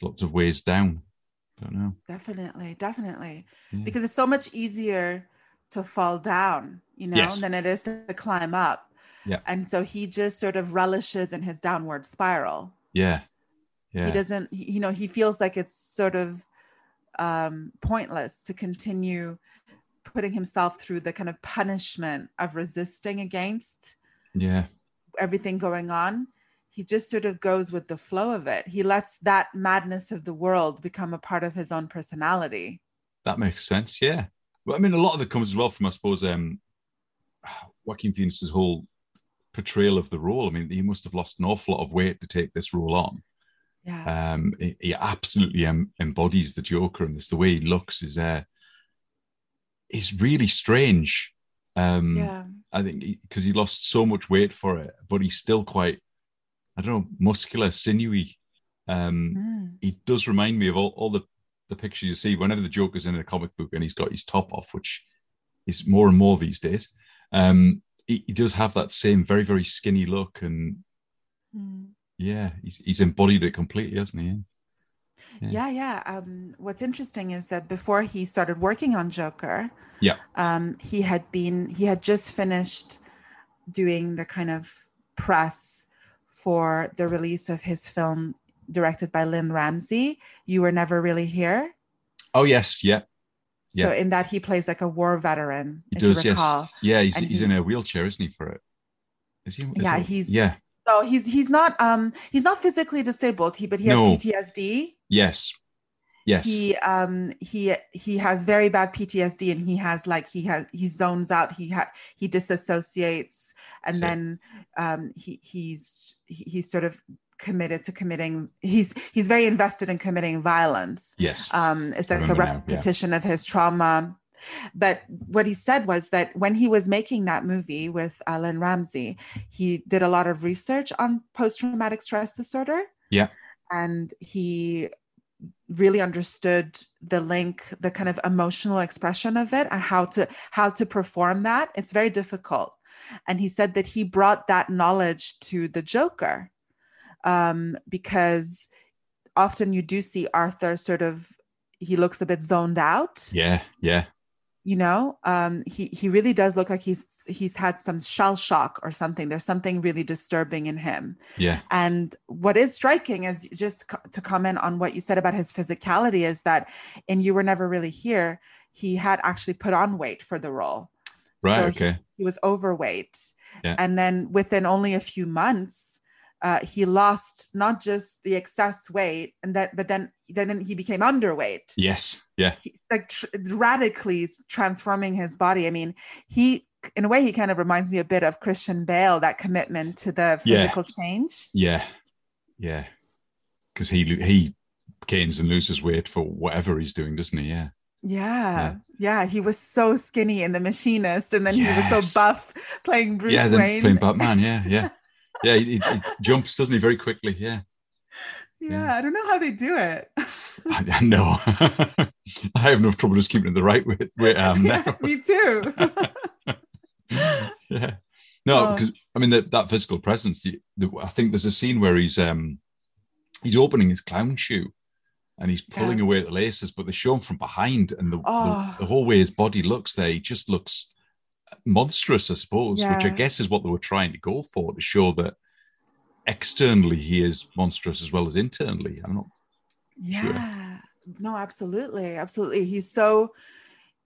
lots of ways down. don't know. definitely definitely Yeah. because it's so much easier to fall down you know Yes. than it is to climb up Yeah. and so he just sort of relishes in his downward spiral Yeah, yeah, he doesn't he- you know he feels like it's sort of um pointless to continue putting himself through the kind of punishment of resisting against yeah, everything going on he just sort of goes with the flow of it he lets that madness of the world become a part of his own personality that makes sense. Yeah, well, I mean, a lot of it comes as well from I suppose um, Joaquin Phoenix's whole portrayal of the role. I mean, he must have lost an awful lot of weight to take this role on. Yeah. Um he, he absolutely em- embodies the joker and this. The way he looks is uh is really strange. Um yeah. I think because he, lost so much weight for it but he's still quite i don't know muscular sinewy. Um Mm. he does remind me of all, all the the pictures you see whenever the joker's in a comic book and he's got his top off which is more and more these days. Um he, he does have that same very very skinny look and Mm. Yeah he's, he's embodied it completely hasn't he yeah Yeah. yeah um what's interesting is that before he started working on joker Yeah. um he had been he had just finished doing the kind of press for the release of his film directed by lynne ramsay you were never really here oh yes yeah yeah. so in that he plays like a war veteran He does, you yes. Yeah, he's And he's he- in a wheelchair, isn't he? For it, is he? is Yeah, he's- yeah, so he's he's not um he's not physically disabled. He but he has No. ptsd yes, yes, he um he he has very bad ptsd and he has like he has he zones out. He ha- he disassociates and So- then um he he's he's sort of committed to committing he's he's very invested in committing violence. Yes, um it's like a remember now, yeah. repetition of his trauma but what he said was that when he was making that movie with Alan Ramsay, he did a lot of research on post-traumatic stress disorder. Yeah. And he really understood the link, the kind of emotional expression of it and how to how to perform that. It's very difficult. And he said that he brought that knowledge to the Joker um, because often you do see Arthur sort of he looks a bit zoned out yeah, yeah, you know um he he really does look like he's he's had some shell shock or something. There's something really disturbing in him. Yeah, and what is striking is just co- to comment on what you said about his physicality is that in you were never really here he had actually put on weight for the role. Right, So he- okay, he was overweight. Yeah. and then within only a few months uh, he lost not just the excess weight and that but then then he became underweight yes, yeah, he, like tr- radically transforming his body. I mean, he in a way he kind of reminds me a bit of Christian Bale, that commitment to the Yeah. physical change. yeah, yeah, because he he gains and loses weight for whatever he's doing, doesn't he? Yeah, Yeah, yeah, he was so skinny in The Machinist, and then he was so buff playing Bruce yeah, Wayne. playing Batman, yeah, yeah, yeah, he, he, jumps, doesn't he, very quickly? Yeah, Yeah, I don't know how they do it. I, I know. I have enough trouble just keeping it the right way, way I am now. Yeah, me too. yeah. No, because I mean that that physical presence. The, the, I think there's a scene where he's um he's opening his clown shoe, and he's pulling Yeah. away at the laces, but they show him from behind, and the, Oh. the the whole way his body looks there, he just looks monstrous, I suppose. Which I guess is what they were trying to go for to show that externally he is monstrous as well as internally. I'm not. yeah. No, absolutely. Absolutely. He's so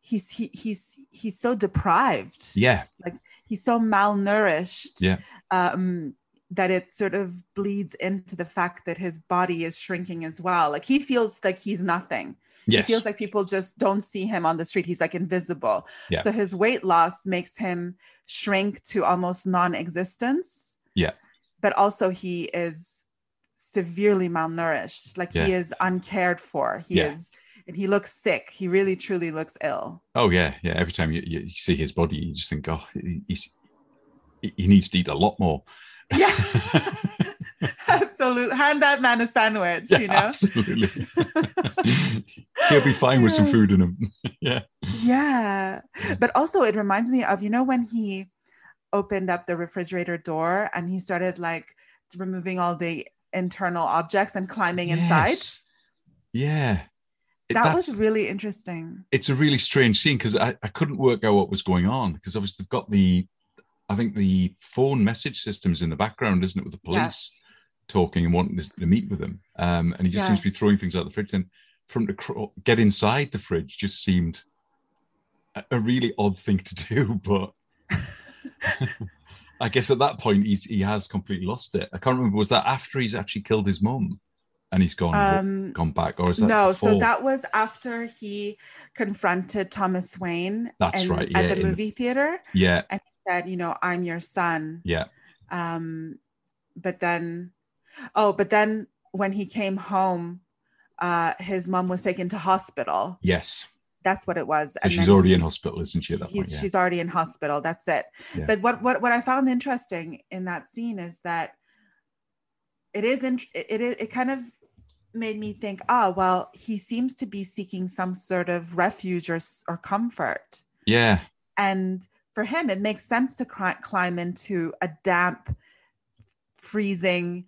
he's he, he's he's so deprived. Yeah, Like He's so malnourished. Yeah. Um that it sort of bleeds into the fact that his body is shrinking as well. Like he feels like he's nothing. Yes, He feels like people just don't see him on the street. He's like invisible. Yeah. So his weight loss makes him shrink to almost non-existence. Yeah. But also he is severely malnourished. Like he is uncared for. He Yeah. is and he looks sick. He really truly looks ill. Oh yeah, yeah. Every time you, you, see his body, you just think, oh, he's he he needs to eat a lot more. Yeah. Absolutely. Hand that man a sandwich, Yeah, you know? absolutely. He'll be fine with some food in him. yeah, Yeah. But also it reminds me of, you know, when he opened up the refrigerator door and he started like removing all the internal objects and climbing inside. Yes. Yeah, It- That was really interesting. it's a really strange scene because I, I couldn't work out what was going on because obviously they've got the I think the phone message systems in the background, isn't it, with the Yeah. police talking and wanting to, meet with him. Um, and he just Yeah. seems to be throwing things out the fridge. Then for him to craw- get inside the fridge just seemed a, a really odd thing to do. But I guess at that point he's he has completely lost it. I can't remember was that after he's actually killed his mum and he's gone Um, gone back, or is that no, before? so that was after he confronted Thomas Wayne That's in- right, at yeah, the in the- movie theater yeah and he said, you know, I'm your son. yeah um but then oh but then when he came home uh his mom was taken to hospital yes. that's what it was So she's already he- in hospital, isn't she? At that point, yeah. she's already in hospital that's it Yeah. but what, what what i found interesting in that scene is that it isn't it, it it kind of made me think oh well he seems to be seeking some sort of refuge or or comfort yeah. and for him it makes sense to climb into a damp freezing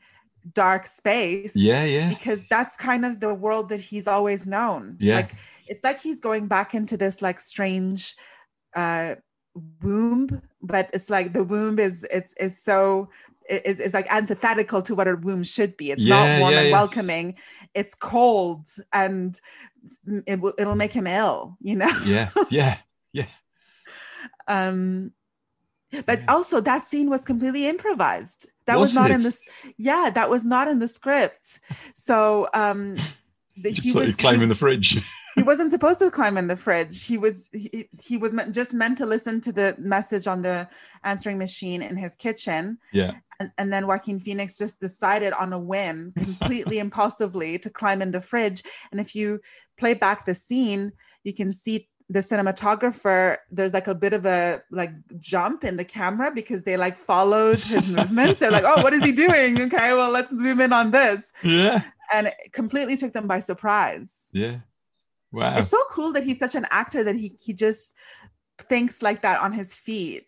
dark space Yeah, yeah. because that's kind of the world that he's always known Yeah. like it's like he's going back into this like strange uh womb but it's like the womb is it's is so is, is like antithetical to what a womb should be it's Yeah, not warm yeah, and yeah. welcoming it's cold and it will it'll make him ill you know Yeah, yeah. Yeah. um but also that scene was completely improvised that was Wasn't not in it? this yeah that was not in the script so um the, he was climbing the fridge. he wasn't supposed to climb in the fridge he was he, he was meant, just meant to listen to the message on the answering machine in his kitchen Yeah, and, and then Joaquin Phoenix just decided on a whim, completely impulsively, to climb in the fridge. And if you play back the scene, you can see the cinematographer. There's like a bit of a like jump in the camera because they like followed his movements. They're like, "Oh, what is he doing?" Okay, well, let's zoom in on this, yeah, and it completely took them by surprise. yeah. Wow. It's so cool that he's such an actor that he he just thinks like that on his feet.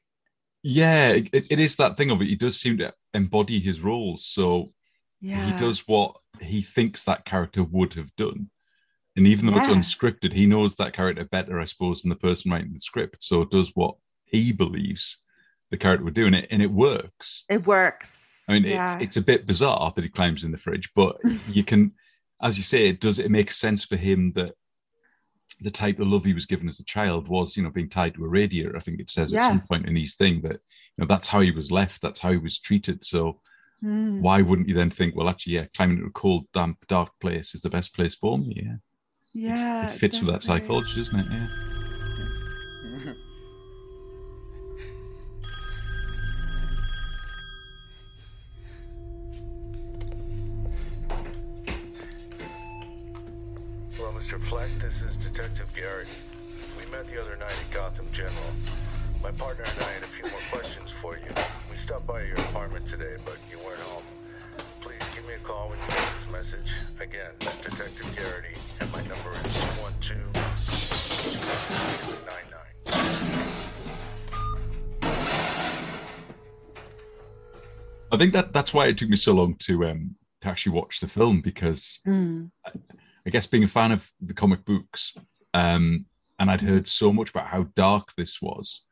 Yeah, it, it is that thing of it. He does seem to embody his roles. So Yeah, he does what he thinks that character would have done. And even though it's unscripted, he knows that character better, I suppose, than the person writing the script. So it does what he believes the character would do, and it and it works. It works. I mean, yeah. it, it's a bit bizarre that he climbs in the fridge, but you can, as you say, it does it make sense for him that the type of love he was given as a child was, you know, being tied to a radiator. I think it says at some point in his thing that, you know, that's how he was left, that's how he was treated. So Hmm. why wouldn't you then think, well, actually, yeah, climbing into a cold, damp, dark place is the best place for me? Yeah, yeah, it fits with that psychology, doesn't it? Yeah. Think that that's why it took me so long to um to actually watch the film because Mm. I guess being a fan of the comic books, um, and I'd heard so much about how dark this was,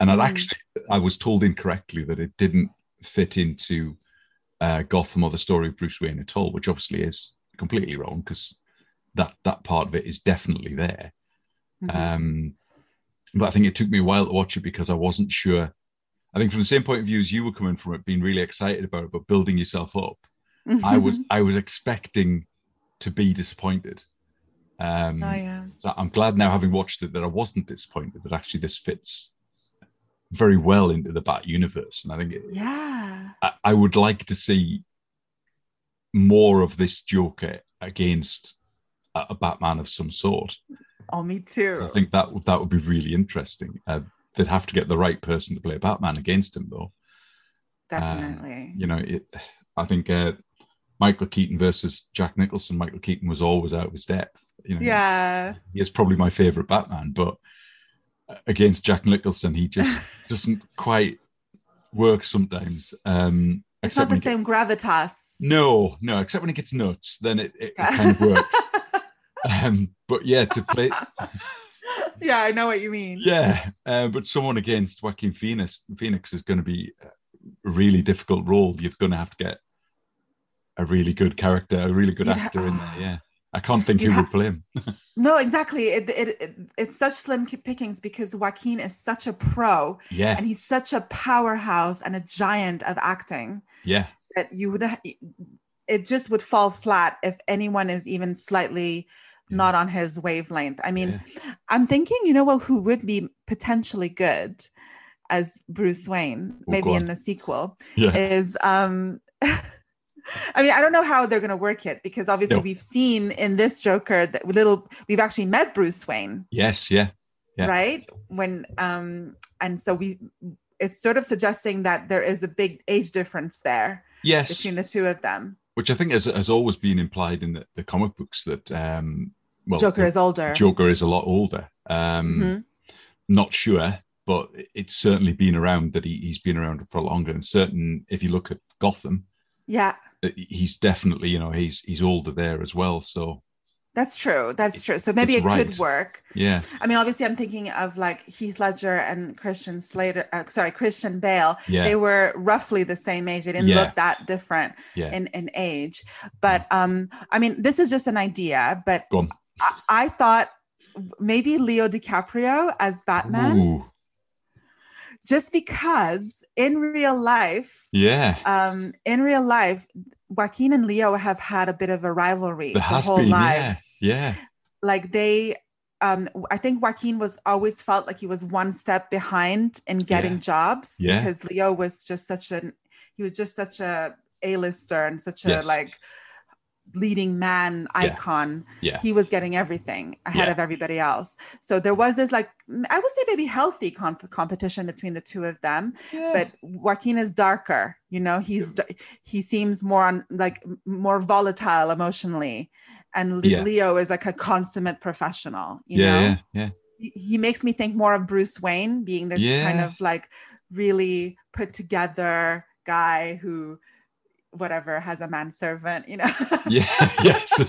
and I'd Mm. actually I was told incorrectly that it didn't fit into uh, Gotham or the story of Bruce Wayne at all, which obviously is completely wrong because that that part of it is definitely there. Mhm. Um, but I think it took me a while to watch it because I wasn't sure. I think from the same point of view as you were coming from it, being really excited about it, but building yourself up, I was I was expecting to be disappointed. Um, oh yeah. so I'm glad now, having watched it, that I wasn't disappointed. That actually this fits very well into the Bat universe, and I think it, Yeah. I, I would like to see more of this Joker against a, a Batman of some sort. Oh, me too. I think that would- that would be really interesting. Uh, they'd have to get the right person to play Batman against him, though. Definitely. You know, it, I think uh, Michael Keaton versus Jack Nicholson. Michael Keaton was always out of his depth. You know, yeah. he is probably my favorite Batman, but against Jack Nicholson, he just doesn't quite work sometimes. Um, It's not the he same gravitas. No, no, except when it gets nuts, then it, it, Yeah. it kind of works. um, but yeah, to play, yeah, I know what you mean. yeah, uh, but someone against Joaquin Phoenix, Phoenix is going to be a really difficult role. You're going to have to get a really good character, a really good You'd ha- actor in there. Yeah, I can't think You'd who ha- would play him. No, exactly. It, it, it it's such slim pickings because Joaquin is such a pro yeah, and he's such a powerhouse and a giant of acting yeah, that you would it just would fall flat if anyone is even slightly Yeah. not on his wavelength. I mean, yeah. I'm thinking, you know what, who would be potentially good as Bruce Wayne, Oh, maybe in the sequel, yeah. is um I mean, I don't know how they're gonna work it because obviously No. we've seen in this Joker that little we've actually met Bruce Wayne, Yes, yeah, Yeah. right? When um and so we it's sort of suggesting that there is a big age difference there yes. between the two of them. Which I think has, has always been implied in the, the comic books that um, well, Joker is older. Joker is a lot older. Um, Mhm. Not sure, but it's certainly been around that he, he's been around for longer. And certain, if you look at Gotham, Yeah, uh, he's definitely you know he's he's older there as well. So that's true. That's true. So maybe it's it right. could work. yeah, I mean, obviously, I'm thinking of like Heath Ledger and Christian Slater. Uh, sorry, Christian Bale. yeah, They were roughly the same age. They didn't Yeah. look that different yeah. in in age. But um, I mean, this is just an idea. But. I, I thought maybe Leo DiCaprio as Batman, Ooh, just because in real life, yeah. um, in real life, Joaquin and Leo have had a bit of a rivalry their whole been, lives. yeah, like they um i think joaquin was always felt like he was one step behind in getting Yeah. jobs Yeah. because leo was just such an he was just such a a-lister and such a like leading man icon. Yeah, he was getting everything ahead Yeah. of everybody else. So there was this like i would say maybe healthy comp- competition between the two of them but joaquin is darker you know? He's he seems more on like more volatile emotionally. And Le- Yeah. leo is like a consummate professional you yeah, know? yeah, yeah. he, he makes me think more of bruce wayne being this kind of like really put together guy who whatever has a manservant you know Yeah, yes.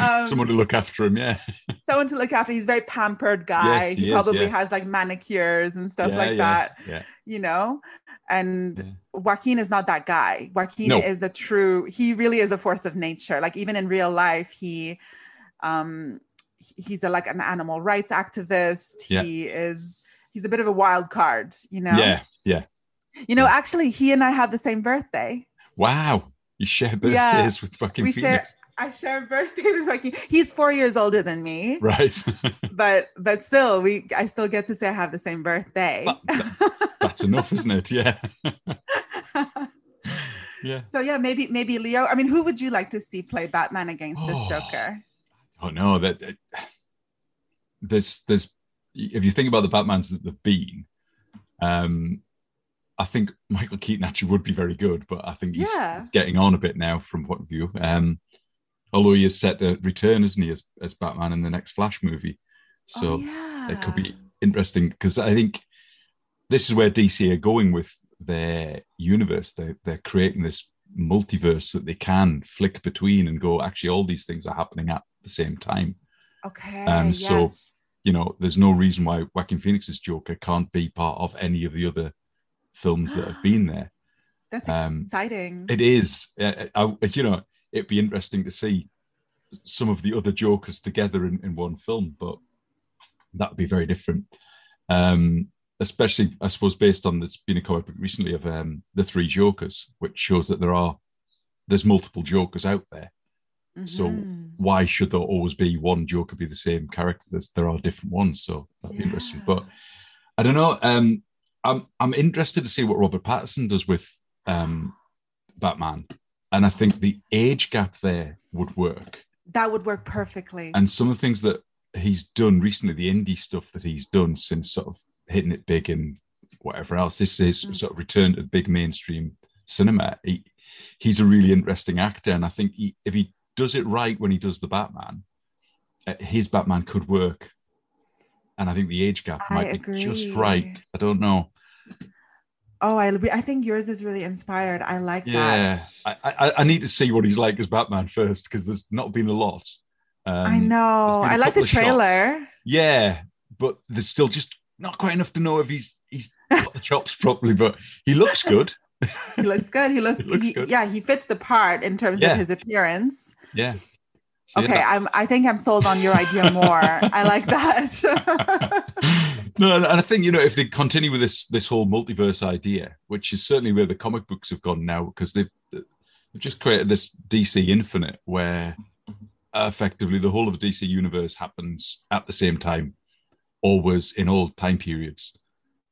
Um, Someone to look after him, yeah. someone to look after he's a very pampered guy Yes, he, he is, probably yeah. has like manicures and stuff yeah, like yeah, that Yeah. you know and joaquin is not that guy joaquin No. is a true he really is a force of nature like even in real life he um he's a like an animal rights activist he is he's a bit of a wild card you know Yeah, yeah. You know actually he and i have the same birthday Wow. You share birthdays Yeah. with fucking We share- i share a birthday with joaquin he's four years older than me Right. but but still we i still get to say i have the same birthday That- That's enough, isn't it? Yeah. Yeah. so yeah maybe maybe leo i mean who would you like to see play batman against this Oh. joker Oh no, that, that there's there's if you think about the Batmans that there've been, um, I think Michael Keaton actually would be very good, but I think he's, Yeah. he's getting on a bit now from what view. Um, although he is set to return, isn't he, as, as Batman in the next Flash movie? So oh, yeah. it could be interesting because I think this is where DC are going with their universe. They they're creating this multiverse that they can flick between and go. Actually, all these things are happening at the same time. Okay. um, so- yes. You know, there's no reason why Joaquin Phoenix's Joker can't be part of any of the other films that have been there. That's um, exciting. It is, uh, I, you know, it'd be interesting to see some of the other Jokers together in, in one film, but that would be very different. Um, especially, I suppose, based on this being a comic book recently of um, the three Jokers, which shows that there are there's multiple Jokers out there. So Mhm. why should there always be one Joker be the same character? There's, there are different ones, so that'd be interesting. But I don't know. Um, I'm I'm interested to see what Robert Pattinson does with um, Batman, and I think the age gap there would work. that would work perfectly. And some of the things that he's done recently, the indie stuff that he's done since sort of hitting it big and whatever else, this is Mm. sort of return to the big mainstream cinema. He, he's a really interesting actor, and I think he, if he does it right when he does the Batman, uh, his Batman could work. And I think the age gap I might be just right. I don't know. oh, I I think yours is really inspired. I like Yeah, that. I, I, I need to see what he's like as Batman first because there's not been a lot. Um, I know. I like the of shots. trailer. Yeah, but there's still just not quite enough to know if he's he's got the chops properly. But he looks good. He looks good. He looks, He looks he- good. Yeah, he fits the part in terms Yeah. of his appearance. Yeah. So, Okay, yeah. I'm. I think I'm sold on your idea more. I like that. no, and I think you know if they continue with this this whole multiverse idea, which is certainly where the comic books have gone now, because they've they've just created this DC Infinite where effectively the whole of the DC universe happens at the same time, always in all time periods.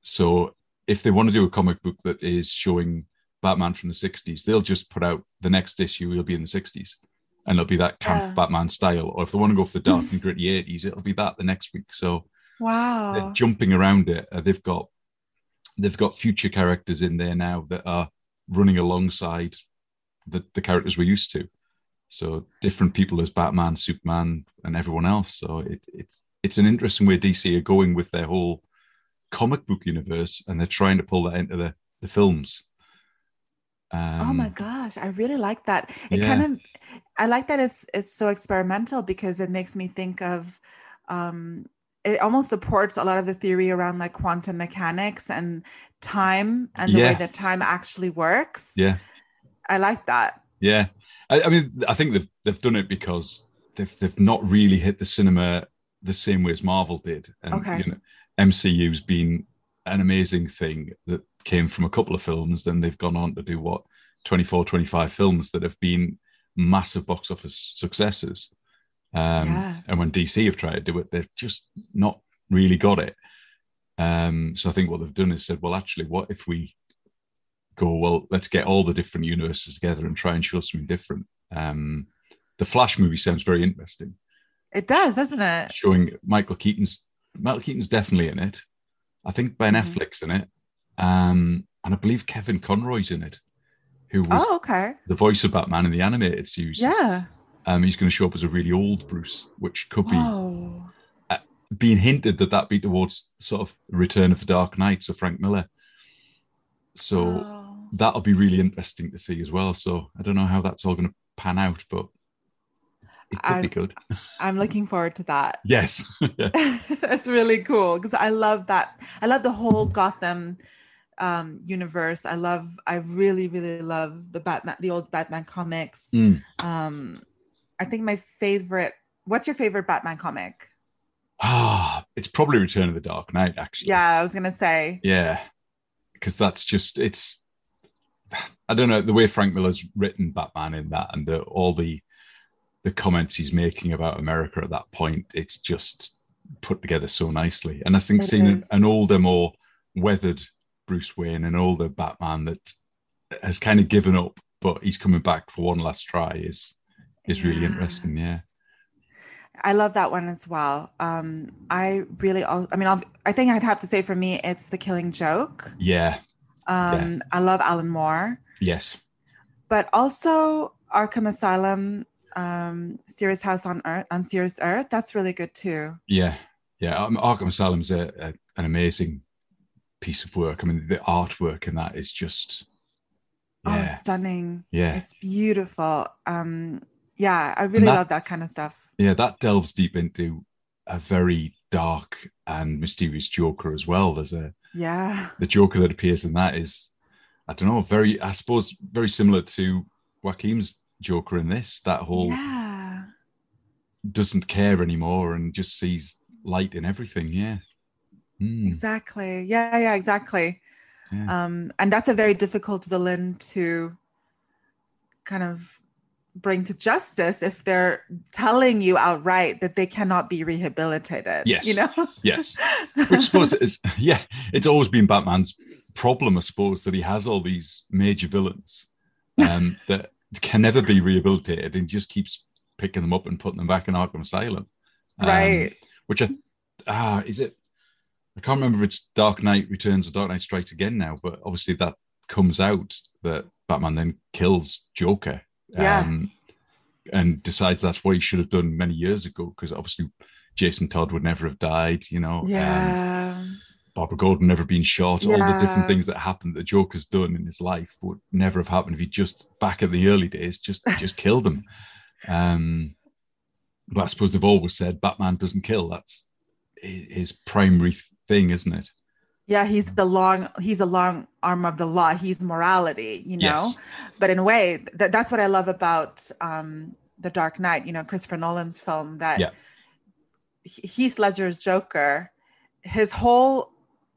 So if they want to do a comic book that is showing Batman from the 60s, they'll just put out the next issue, he'll be in the 60s. And it'll be that camp Yeah. Batman style. Or if they want to go for the dark and gritty 80s, it'll be that the next week. So wow, they're jumping around it. Uh, they've got they've got future characters in there now that are running alongside the, the characters we're used to. So different people as Batman, Superman, and everyone else. So it, it's it's an interesting way DC are going with their whole comic book universe, and they're trying to pull that into the the films. Um, oh my gosh, I really like that. It yeah. kind of I like that it's it's so experimental because it makes me think of um it almost supports a lot of the theory around like quantum mechanics and time and the way that time actually works. Yeah. I like that. Yeah, I, I mean, I think they've they've done it because they've they've not really hit the cinema the same way as Marvel did, and Okay. you know, MCU's been an amazing thing that came from a couple of films. Then they've gone on to do what 24, 25 films that have been massive box office successes. Um, Yeah. And when DC have tried to do it, they've just not really got it. Um, so I think what they've done is said, well, actually, what if we go, well, let's get all the different universes together and try and show something different. Um, the Flash movie sounds very interesting, It does, doesn't it? showing Michael Keaton's Michael Keaton's definitely in it. I think Ben Mhm. Affleck's in it, um, and I believe Kevin Conroy's in it, who was Oh, okay. the voice of Batman in the animated series. Yeah. um, he's going to show up as a really old Bruce, which could be Oh. being hinted that that be towards sort of Return of the Dark Knight, of Frank Miller. So Oh. that'll be really interesting to see as well. So I don't know how that's all going to pan out, but it could I- be good. I'm looking forward to that. Yes. yeah. That's really cool because I love that. I love the whole Gotham um, universe. I love. I really, really love the Batman, the old Batman comics. Mm. Um, I think my favorite. What's your favorite Batman comic? Ah, it's probably Return of the Dark Knight, actually. Yeah, I was gonna say. Yeah. Because that's just it's I don't know, the way Frank Miller's written Batman in that and the all the the comments he's making about America at that point, it's just put together so nicely. And I think It seeing an, an older, more weathered Bruce Wayne, an older Batman that has kind of given up, but he's coming back for one last try is is really Yeah. interesting. Yeah. I love that one as well. Um, I really, al- I mean, I'll, I think I'd have to say for me, it's the Killing Joke. Yeah. Um, I love Alan Moore, Yes. but also Arkham Asylum, um, Serious House on Earth, on Serious Earth. That's really good too. Yeah. Yeah. Um, Arkham Asylum is a, a, an amazing piece of work. I mean, the artwork in that is just. Oh, Yeah. it's stunning. yeah. It's beautiful. Um, yeah, I really that- love that kind of stuff. Yeah. That delves deep into a very dark and mysterious Joker as well. There's a. Yeah. The Joker that appears in that is, I don't know, very, I suppose, very similar to Joaquin's Joker in this. That whole Yeah. doesn't care anymore and just sees light in everything. Yeah. Hmm. Exactly. Yeah, yeah, exactly. Yeah. Um, and that's a very difficult villain to kind of bring to justice if they're telling you outright that they cannot be rehabilitated. Yes. You know? Yes. Which I suppose is, yeah, it's always been Batman's problem, I suppose, that he has all these major villains um, that can never be rehabilitated and just keeps picking them up and putting them back in Arkham Asylum. Um, right. Which I, ah, is it? I can't remember if it's Dark Knight Returns or Dark Knight Strikes Again now, but obviously that comes out that Batman then kills Joker. Yeah. Um, and decides that's what he should have done many years ago because obviously Jason Todd would never have died, you know. um, Yeah. Barbara Gordon never been shot. All the different things that happened that Joker's done in his life would never have happened if he just back in the early days just just killed him. Um, but I suppose they've always said Batman doesn't kill. That's his primary thing, isn't it? yeah, he's the long he's a long arm of the law. He's morality, you know. Yes. But in a way, that that's what I love about um the Dark Knight, you know, Christopher Nolan's film that Yeah. Heath Ledger's Joker, his whole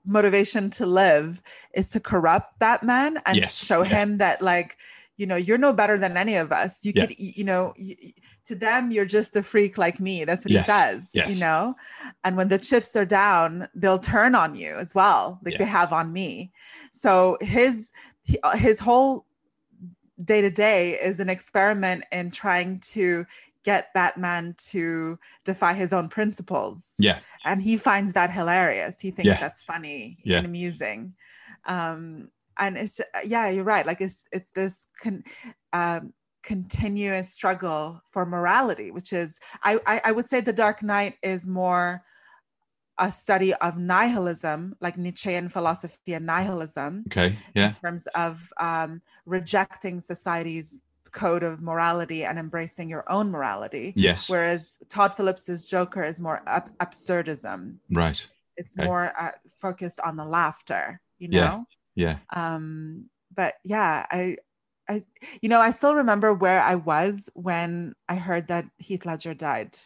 motivation to live is to corrupt that man and Yes, show yeah. him that like you know you're no better than any of us you Yeah. could you know y- y- to them you're just a freak like me that's what Yes, he says yes. you know and when the chips are down they'll turn on you as well like Yeah. they have on me so his uh, his whole day to day is an experiment in trying to get Batman to defy his own principles. Yeah. And he finds that hilarious. He thinks Yeah. that's funny Yeah. and amusing. Um, and it's yeah, you're right. Like it's it's this con- um, continuous struggle for morality, which is I, I I would say the Dark Knight is more a study of nihilism, like Nietzschean philosophy and nihilism Okay. Yeah. in terms of um, rejecting society's code of morality and embracing your own morality. Yes. Whereas Todd Phillips's Joker is more ab- absurdism. right. It's Okay. more uh, focused on the laughter, you Yeah. know. Yeah. Um, but yeah, I, I, you know, I still remember where I was when I heard that Heath Ledger died.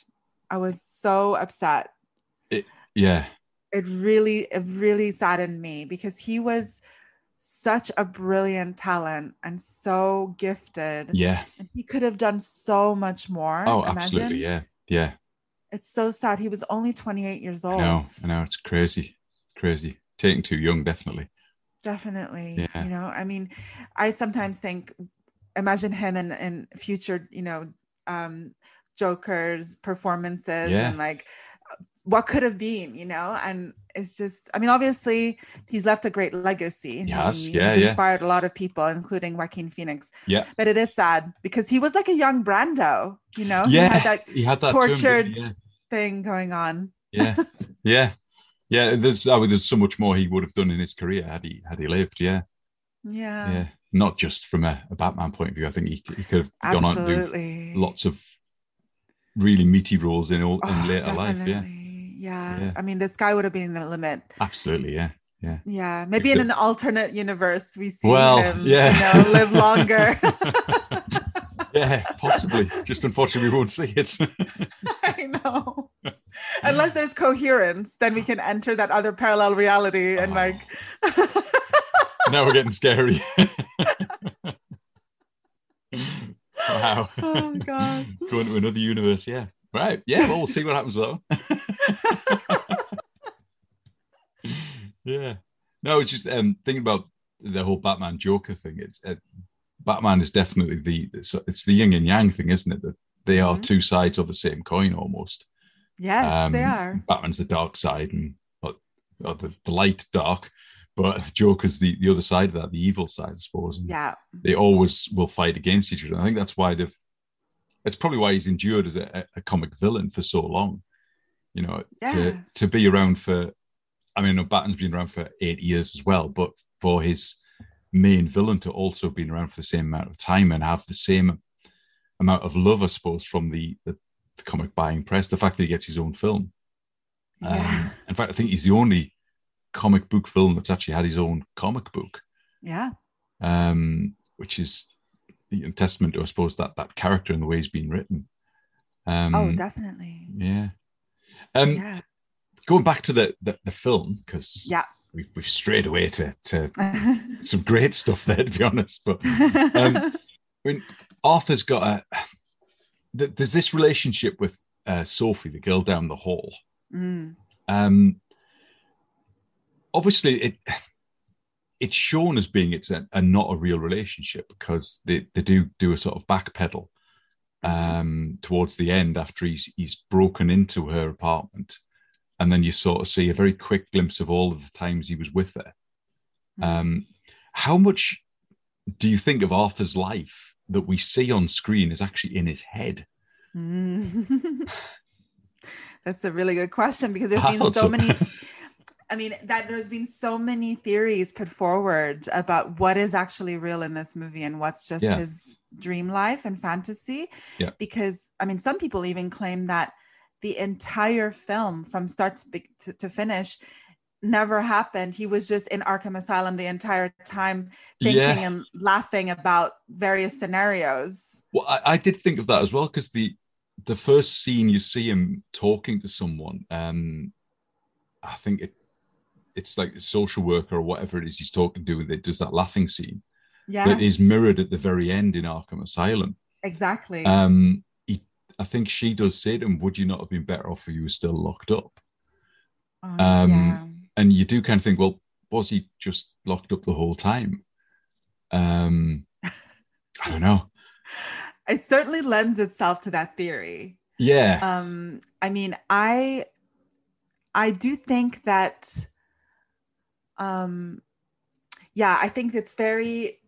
I was so upset Yeah. it really it really saddened me because he was such a brilliant talent and so gifted Yeah. and he could have done so much more Oh, imagine. absolutely. Yeah. Yeah. it's so sad he was only 28 years I old know. I know. It's crazy. Crazy. Taking too young, definitely. Definitely Yeah. you know i mean i sometimes think imagine him in in future you know um joker's performances Yeah. and like what could have been you know and it's just i mean obviously he's left a great legacy Yes, he- yeah, he's yeah. inspired a lot of people including joaquin phoenix Yeah. but it is sad because he was like a young brando you know yeah. he had that he had that term, tortured Yeah. thing going on yeah yeah yeah there's I mean, there's so much more he would have done in his career had he had he lived yeah yeah, yeah not just from a, a batman point of view i think he, he could have gone on to do lots of really meaty roles in all in Oh, later life yeah yeah. Yeah. I mean, the sky would have been the limit. absolutely yeah yeah Yeah. Maybe in an alternate universe, we see Well, him, yeah. you know, live longer. yeah possibly just unfortunately we won't see it I know. Unless there's coherence, then we can enter that other parallel reality and Oh. like. now we're getting scary wow oh God. going to another universe yeah right yeah well we'll see what happens though yeah no it's just um thinking about the whole batman joker thing it's uh, batman is definitely the it's, it's the yin and yang thing isn't it that they are Mhm. two sides of the same coin almost Yes, Um, they are. batman's the dark side and or, or the, the light dark but Joker's the the other side of that, the evil side, I suppose. And Yeah. they always will fight against each other. I think that's why they've. It's probably why he's endured as a, a comic villain for so long. You know, Yeah. to to be around for. I mean, Batman's been around for eight years as well, but for his main villain to also have been around for the same amount of time and have the same amount of love, I suppose, from the, the, the comic buying press, the fact that he gets his own film. Yeah. Um, in fact, I think he's the only comic book film that's actually had his own comic book, Yeah. um, which is you know, testament to, I suppose, that that character and the way he's been written. Um, oh, definitely. yeah. Um, yeah. Going back to the the, the film because Yeah. we've we've strayed away to to some great stuff there, to be honest. But um, I mean, Arthur's got a. th- There's this relationship with uh, Sophie, the girl down the hall. Mm. Um, obviously, it it's shown as being it's a, a not a real relationship because they, they do do a sort of backpedal um, towards the end after he's he's broken into her apartment, and then you sort of see a very quick glimpse of all of the times he was with her. Um, how much do you think of Arthur's life that we see on screen is actually in his head? Mm. That's a really good question because there's been so many. I mean, that there's been so many theories put forward about what is actually real in this movie and what's just Yeah. his dream life and fantasy. Yeah. Because I mean, some people even claim that the entire film, from start to, be- to, to finish, never happened. He was just in Arkham Asylum the entire time, thinking Yeah. and laughing about various scenarios. Well, I, I did think of that as well because the the first scene you see him talking to someone, um, I think it it's like a social worker or whatever it is he's talking to It does that laughing scene Yeah, that is mirrored at the very end in Arkham Asylum. exactly. Um, he, I think she does say to him, "Would you not have been better off if you were still locked up?" Um, um, yeah. And you do kind of think, well, was he just locked up the whole time? Um, I don't know. it certainly lends itself to that theory Yeah, um i mean i i do think that um yeah i think it's very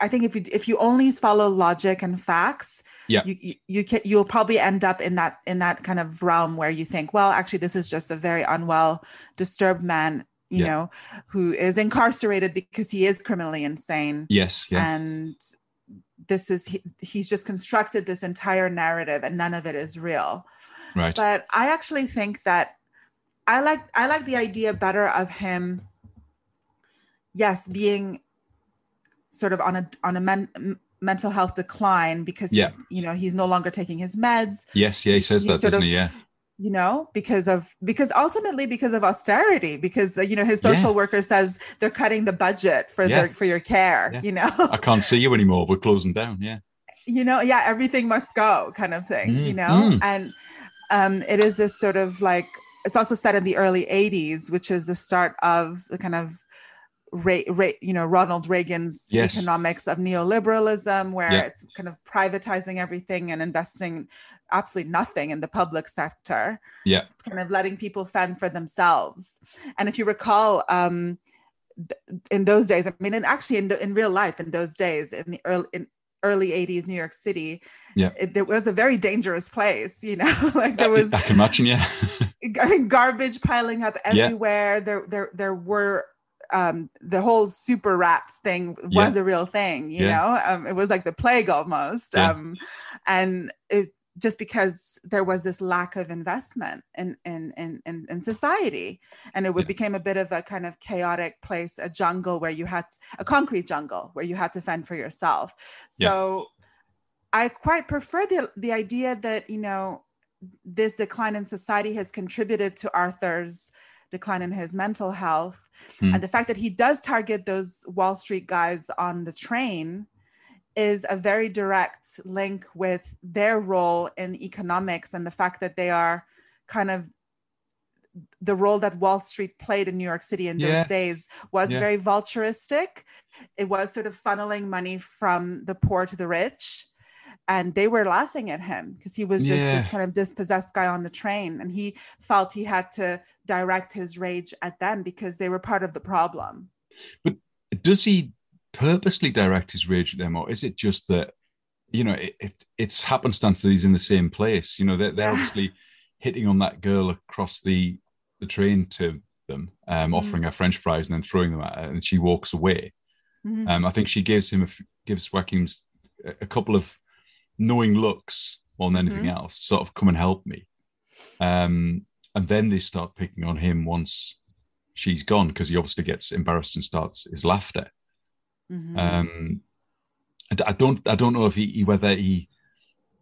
i think if you if you only follow logic and facts Yeah. you you, you can you'll probably end up in that in that kind of realm where you think well actually this is just a very unwell disturbed man you Yeah. know who is incarcerated because he is criminally insane yes, yeah, and this is he, he's just constructed this entire narrative and none of it is real right. but i actually think that i like i like the idea better of him yes being sort of on a on a men, mental health decline because Yeah. he's, you know he's no longer taking his meds Yes, yeah, he says he's that, doesn't of- he? Yeah, you know because of because ultimately because of austerity because you know his social Yeah. worker says they're cutting the budget for Yeah. their for your care you know I can't see you anymore. We're closing down. Yeah, you know yeah everything must go kind of thing you Mm, know mm. and um it is this sort of like it's also set in the early 80s which is the start of the kind of Ray, Ray, you know Ronald Reagan's Yes. economics of neoliberalism, where Yeah. it's kind of privatizing everything and investing absolutely nothing in the public sector yeah, kind of letting people fend for themselves. And if you recall, um, th- in those days, I mean, and actually in, in real life, in those days, in the early, in early 80s New York City, Yeah. it, it was a very dangerous place, you know, like there was I can imagine. Yeah, garbage piling up Yeah. everywhere. There, there, there were um, the whole super rats thing was Yeah. a real thing, you Yeah. know. Um, it was like the plague almost, Yeah. um, and it just because there was this lack of investment in in in in, in society, and it would Yeah. became a bit of a kind of chaotic place, a jungle where you had a concrete jungle where you had to fend for yourself. Yeah. So. I quite prefer the the idea that you know this decline in society has contributed to Arthur's decline in his mental health. Hmm. And the fact that he does target those Wall Street guys on the train is a very direct link with their role in economics and the fact that they are kind of the role that Wall Street played in New York City in Yeah. those days was Yeah. very vulturistic. It was sort of funneling money from the poor to the rich. And they were laughing at him because he was just this kind of dispossessed guy on the train and he felt he had to direct his rage at them because they were part of the problem but Does he purposely direct his rage at them, or is it just that you know it, it it's happenstance that he's in the same place? You know, they're, they're Yeah. obviously hitting on that girl across the the train to them, um, Mhm. offering her French fries and then throwing them at her, and she walks away. Mhm. Um, I think she gives him a gives Joaquin's a, a couple of knowing looks more than anything else. Sort of come and help me, um, and then they start picking on him once she's gone because he obviously gets embarrassed and starts his laughter. Mhm. Um, I don't I don't know if he, he- whether he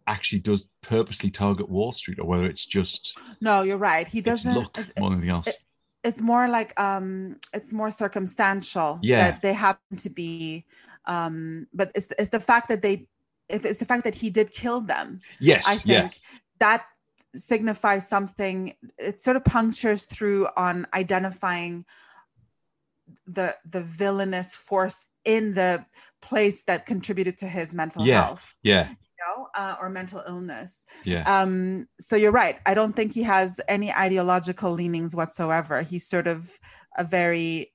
actually does purposely target Wall Street or whether it's just no you're right he doesn't it's- more than anything else. it- it's more like um it's more circumstantial Yeah. that they happen to be um but it's it's the fact that they it's the fact that he did kill them. Yes, i think yeah, that signifies something. It sort of punctures through on identifying the the villainous force in the place that contributed to his mental Yeah. health yeah, you know uh, or mental illness. Yeah, um so you're right. I don't think he has any ideological leanings whatsoever. He's sort of a very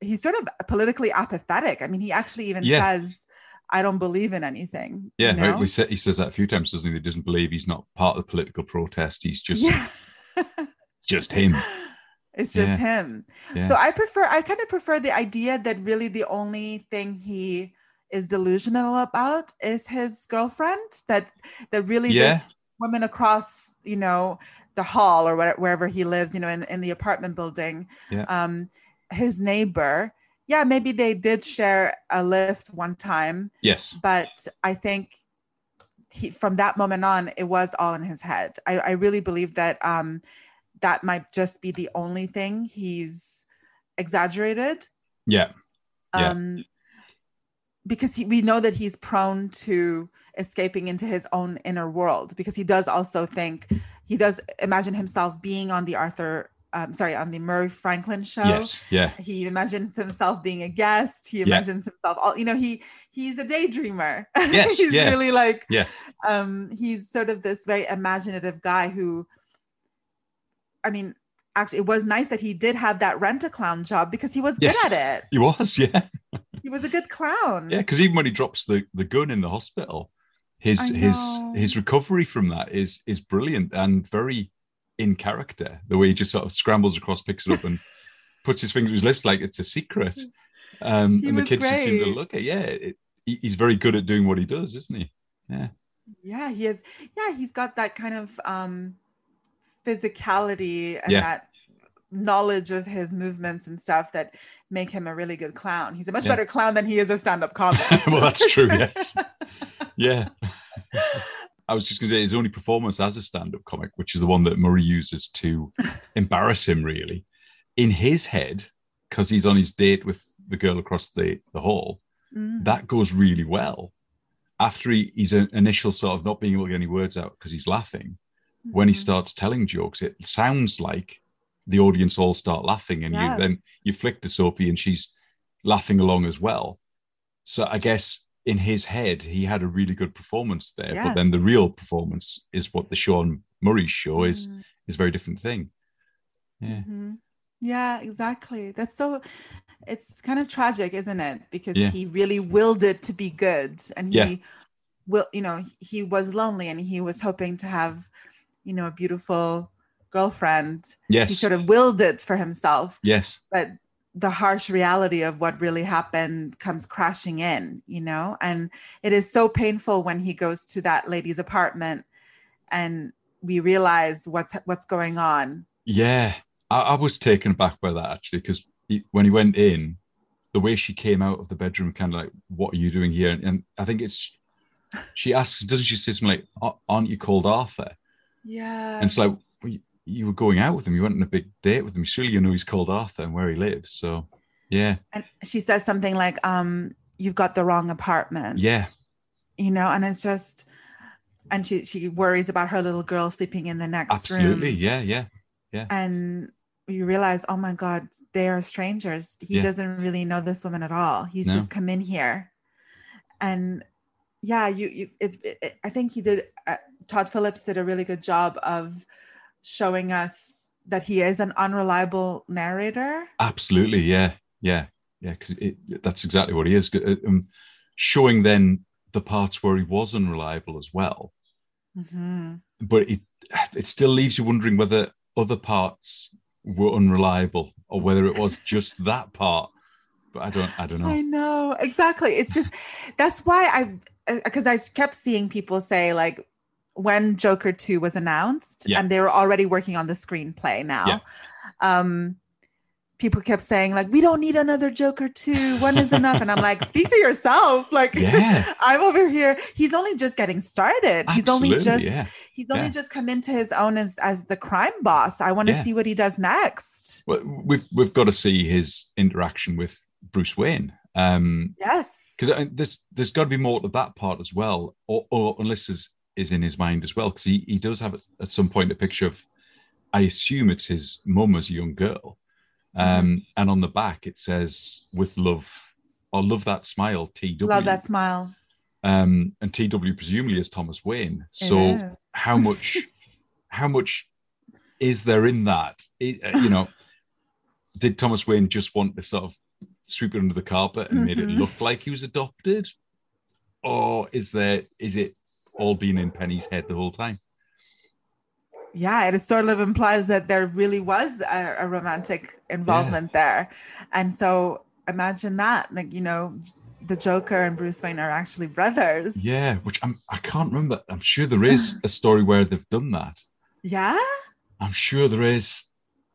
he's sort of politically apathetic. I mean he actually even Yeah. says i don't believe in anything yeah. you know? We said, he says that a few times, doesn't he? He doesn't believe he's not part of the political protest. He's just yeah just him. it's just Yeah. him Yeah. so i prefer i kind of prefer the idea that really the only thing he is delusional about is his girlfriend that that really Yeah. this woman across you know the hall or wherever he lives you know in, in the apartment building um his neighbor yeah maybe they did share a lift one time yes, but i think he, from that moment on it was all in his head. I, I really believe that um that might just be the only thing he's exaggerated. Yeah, Yeah. um because he, we know that he's prone to escaping into his own inner world because he does also think he does imagine himself being on the arthur um, sorry on the murray franklin show yes, yeah, he imagines himself being a guest he imagines himself all you know he he's a daydreamer Yes, he's yeah. really like Yeah. um he's sort of this very imaginative guy who i mean actually it was nice that he did have that rent a clown job because he was Yes. good at it he was. Yeah, he was a good clown yeah. Because even when he drops the the gun in the hospital, his his his recovery from that is is brilliant and very in character. The way he just sort of scrambles across, picks it up, and puts his finger to his lips like it's a secret. Um, and the kids just seem to look at. Yeah, it, he's very good at doing what he does, isn't he? Yeah, yeah he is yeah he's got that kind of um physicality and Yeah. that knowledge of his movements and stuff that make him a really good clown he's a much Yeah. better clown than he is a stand-up comic well, that's true. Yes, yeah. I was just going to say his only performance as a stand-up comic, which is the one that Murray uses to embarrass him, really, in his head, because he's on his date with the girl across the, the hall. Mhm. That goes really well. After he, his initial sort of not being able to get any words out because he's laughing, when he Mhm. starts telling jokes, it sounds like the audience all start laughing, and Yeah. you then you flick to Sophie, and she's laughing along as well. So I guess in his head, he had a really good performance there, Yeah. but then the real performance is what the Sean Murray show is Mhm. is a very different thing. Yeah, Mhm. Yeah, exactly. That's so it's kind of tragic, isn't it? Because Yeah. he really willed it to be good and he Yeah. will, you know, he was lonely and he was hoping to have, you know, a beautiful girlfriend. yes, He sort of willed it for himself, yes, but the harsh reality of what really happened comes crashing in, you know? And it is so painful when he goes to that lady's apartment and we realize what's what's going on. yeah. I, I was taken aback by that actually because when he went in, the way she came out of the bedroom, kind of like, "What are you doing here?" And, and I think it's she asks, doesn't she say something like, "Aren't you called Arthur?" Yeah. And it's like, you, were going out with him. You went on a big date with him. Surely you know he's called Arthur and where he lives. So, yeah, and she says something like um you've got the wrong apartment yeah, you know and it's just and she she worries about her little girl sleeping in the next absolutely, room Absolutely. Yeah. yeah, yeah, and you realize oh my god they are strangers he Yeah. doesn't really know this woman at all he's No. just come in here and yeah, you, you it, it, I think he did. Uh, Todd Phillips did a really good job of showing us that he is an unreliable narrator. Absolutely, yeah, yeah, yeah. Because that's exactly what he is. Uh, um, showing then the parts where he was unreliable as well. Mm-hmm. But it it still leaves you wondering whether other parts were unreliable or whether it was just that part. But I don't I don't know. I know exactly. It's just that's why I because I kept seeing people say like when Joker 2 was announced Yeah. and they were already working on the screenplay now. Yeah. Um people kept saying like we don't need another Joker 2. One is enough and I'm like speak for yourself. Like Yeah. I'm over here. He's only just getting started. He's only just yeah. he's only yeah. just come into his own as as the crime boss. I want to see what he does next. Well, we've we've got to see his interaction with Bruce Wayne. Um, Yes. because there's there's got to be more to that part as well, or, or unless is is in his mind as well, because he, he does have at, some point a picture of, I assume it's his mum as a young girl, um, Mm-hmm. and on the back it says with love or love that smile TW, Love that smile. um, and TW presumably is Thomas Wayne. So how much how much is there in that? It- uh, you know, did Thomas Wayne just want to sort of sweep it under the carpet and made it Mhm. look like he was adopted, or is there is it all been in Penny's head the whole time? yeah it sort of implies that there really was a, a romantic involvement there and so imagine that like you know the joker and bruce wayne are actually brothers Yeah, which I'm I can't remember. I'm sure there is a story where they've done that. yeah I'm sure there is.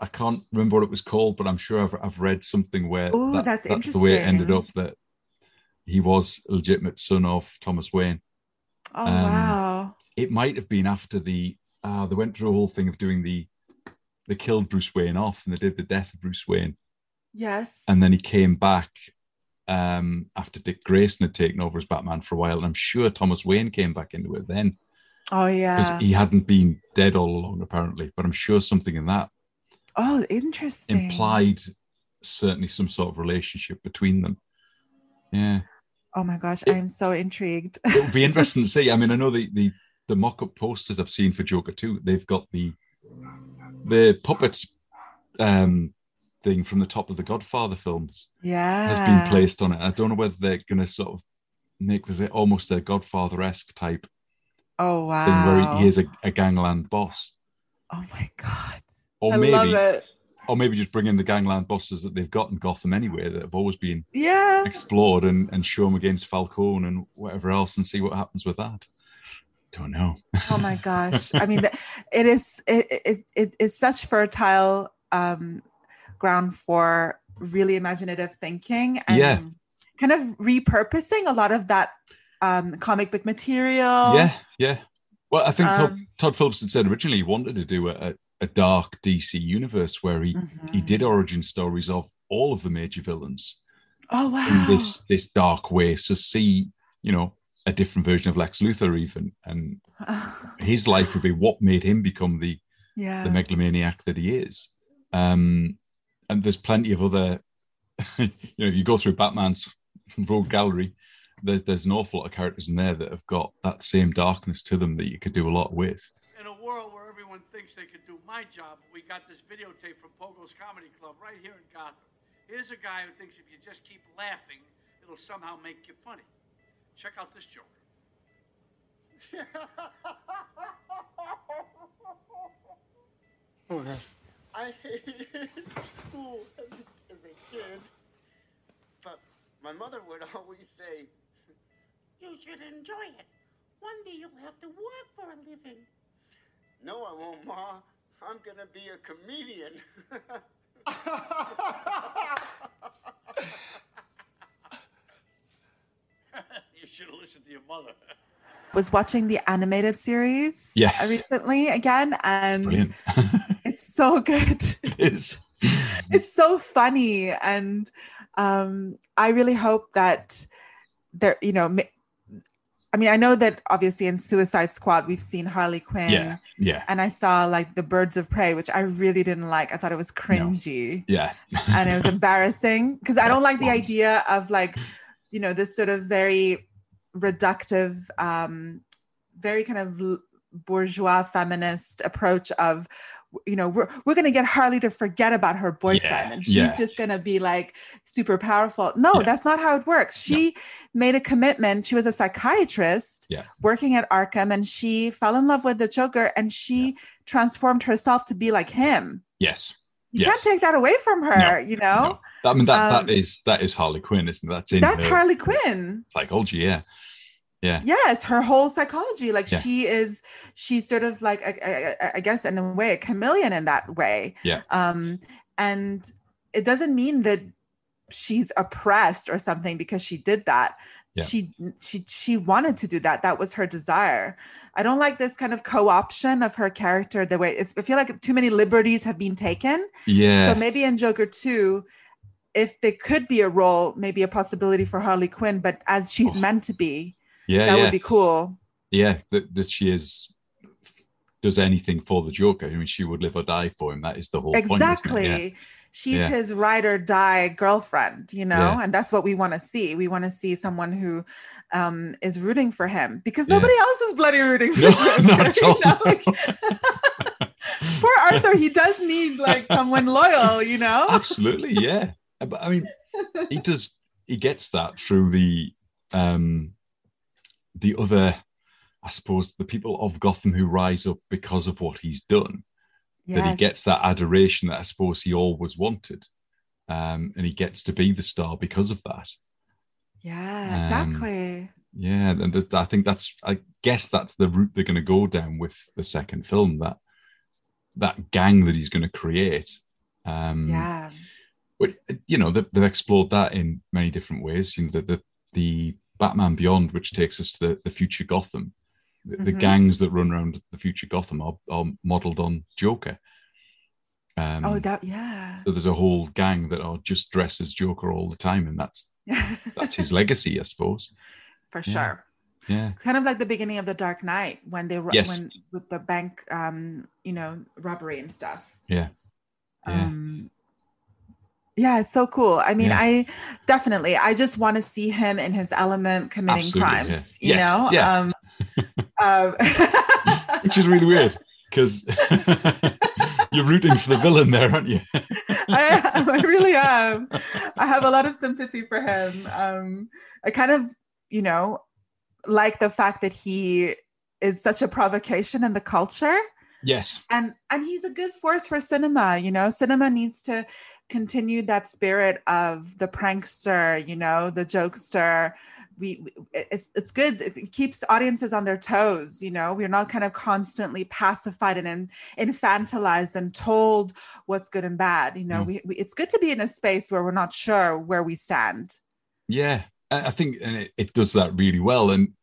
I can't remember what it was called, but I'm sure I've, I've read something where Ooh, that- that's that's the way it ended up that he was a legitimate son of Thomas Wayne. Oh Um, wow. It might have been after the uh, they went through a whole thing of doing the they killed Bruce Wayne off and they did the death of Bruce Wayne, yes. And then he came back um, after Dick Grayson had taken over as Batman for a while, and I'm sure Thomas Wayne came back into it then. Oh yeah, because he hadn't been dead all along apparently, but I'm sure something in that oh interesting. implied certainly some sort of relationship between them. Yeah, oh my gosh It- i'm so intrigued it would be interesting to see. I mean, I know the the the mock-up posters I've seen for Joker 2, they've got the the puppet um thing from the top of the Godfather films yeah has been placed on it. I don't know whether they're gonna sort of make this almost a Godfather-esque type oh wow thing where he, is a, a gangland boss. oh my god Or i maybe love it or maybe just bring in the gangland bosses that they've got in Gotham anyway that have always been yeah explored and, and show them against Falcone and whatever else and see what happens with that. Don't know. oh my gosh i mean it is it, it, it is such fertile um ground for really imaginative thinking and Yeah. kind of repurposing a lot of that um comic book material Yeah, yeah. Well, I think Todd, Um, Todd Phillips had said originally he wanted to do a, a, a dark DC universe where he, he Mhm. did origin stories of all of the major villains oh wow in this this dark way. So see, you know, a different version of Lex Luthor even, and his life would be what made him become the yeah the megalomaniac that he is. Um, and there's plenty of other, you know, if you go through Batman's rogues gallery, there's, there's an awful lot of characters in there that have got that same darkness to them that you could do a lot with. In a world where everyone thinks they could do my job, we got this videotape from Pogo's Comedy Club right here in Gotham. Here's a guy who thinks if you just keep laughing, it'll somehow make you funny. Check out this joke. I hated school as a, as a kid. But my mother would always say, You should enjoy it. One day you'll have to work for a living. No, I won't, Ma. I'm gonna be a comedian. you should have listened to your mother. was watching the animated series Yeah. recently again and it's so good it is. it's so funny and um i really hope that there you know ma- i mean i know that obviously in suicide squad we've seen harley quinn. Yeah, yeah, and i saw like the birds of prey which i really didn't like. I thought it was cringy. Yeah. and it was embarrassing. Because i don't like the idea of like you know this sort of very reductive, um, very kind of bourgeois feminist approach of you know we're, we're going to get harley to forget about her boyfriend Yeah, and she's yeah. just going to be like super powerful no Yeah. that's not how it works she made a commitment she was a psychiatrist Yeah. working at arkham and she fell in love with the joker and she transformed herself to be like him Yes. you Yes. can't take that away from her you know No. I mean that Um, that is that is Harley Quinn, isn't it? That's in that's her harley quinn psychology, yeah. Yeah. yeah it's her whole psychology like Yeah. she is she's sort of like I, I, I guess in a way a chameleon in that way Yeah. um and it doesn't mean that she's oppressed or something because she did that Yeah. she she she wanted to do that that was her desire i don't like this kind of co-option of her character the way it's, i feel like too many liberties have been taken Yeah. so maybe in joker 2 if there could be a role maybe a possibility for harley quinn but as she's Oh. meant to be yeah, that yeah. would be cool yeah, that, that she is does anything for the Joker. I mean, she would live or die for him. That is the whole point. exactly Yeah. she's Yeah. his ride or die girlfriend you know Yeah. and that's what we want to see we want to see someone who um is rooting for him because nobody else is bloody rooting for No, Joker, not at you all. know? Like, poor arthur he does need like someone loyal you know Absolutely, yeah. But I mean, he does. He gets that through the um the other, I suppose, the people of Gotham who rise up because of what he's done. That he gets that adoration that I suppose he always wanted, um, and he gets to be the star because of that. yeah Um, exactly Yeah, and th- I think that's. I guess that's the route they're going to go down with the second film. That that gang that he's going to create. Um, yeah but you know they've, they've explored that in many different ways. You know, the the, the Batman Beyond, which takes us to the, the future Gotham. The, the Mhm. gangs that run around the future Gotham are, are modeled on Joker. Um, oh that yeah so there's a whole gang that are just dressed as Joker all the time, and that's that's his legacy, I suppose. for Yeah. sure Yeah, kind of like the beginning of the dark knight when they ro- Yes. when with the bank um you know robbery and stuff yeah, yeah. um yeah it's so cool i mean Yeah. i definitely i just want to see him in his element committing Absolutely, crimes yeah. you Yes, know yeah. um um, which is really weird because you're rooting for the villain there, aren't you? I, am, I really am i have a lot of sympathy for him um i kind of you know like the fact that he is such a provocation in the culture yes, and and he's a good force for cinema you know cinema needs to continue that spirit of the prankster you know the jokester we we- it's it's good it keeps audiences on their toes you know we're not kind of constantly pacified and in, infantilized and told what's good and bad you know Mm. we, we it's good to be in a space where we're not sure where we stand Yeah, I I think and it, it does that really well. And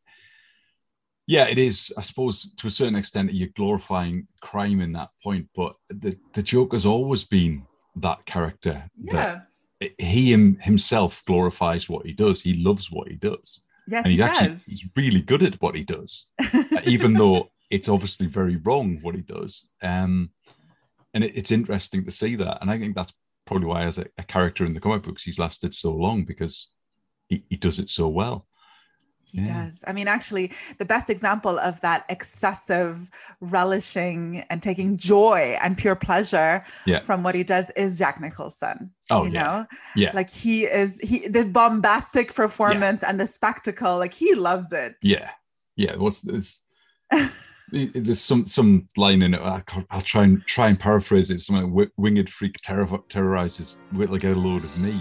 yeah, it is, I suppose, to a certain extent, you're glorifying crime in that point. But the, the joke has always been that character. yeah That he him, himself glorifies what he does. He loves what he does. yes and he he actually does he's really good at what he does, even though it's obviously very wrong what he does. Um, and it, it's interesting to see that. And I think that's probably why, as a, a character in the comic books, he's lasted so long because he, he does it so well. He Yeah. does. I mean, actually, the best example of that excessive relishing and taking joy and pure pleasure Yeah. from what he does is Jack Nicholson. Oh, you yeah. know, Yeah. like he is he the bombastic performance and the spectacle, like he loves it. Yeah, yeah. What's this? There's some some line in it. I can't- I'll try and try and paraphrase it. Something like, winged freak terror, terrorizes get a load of me.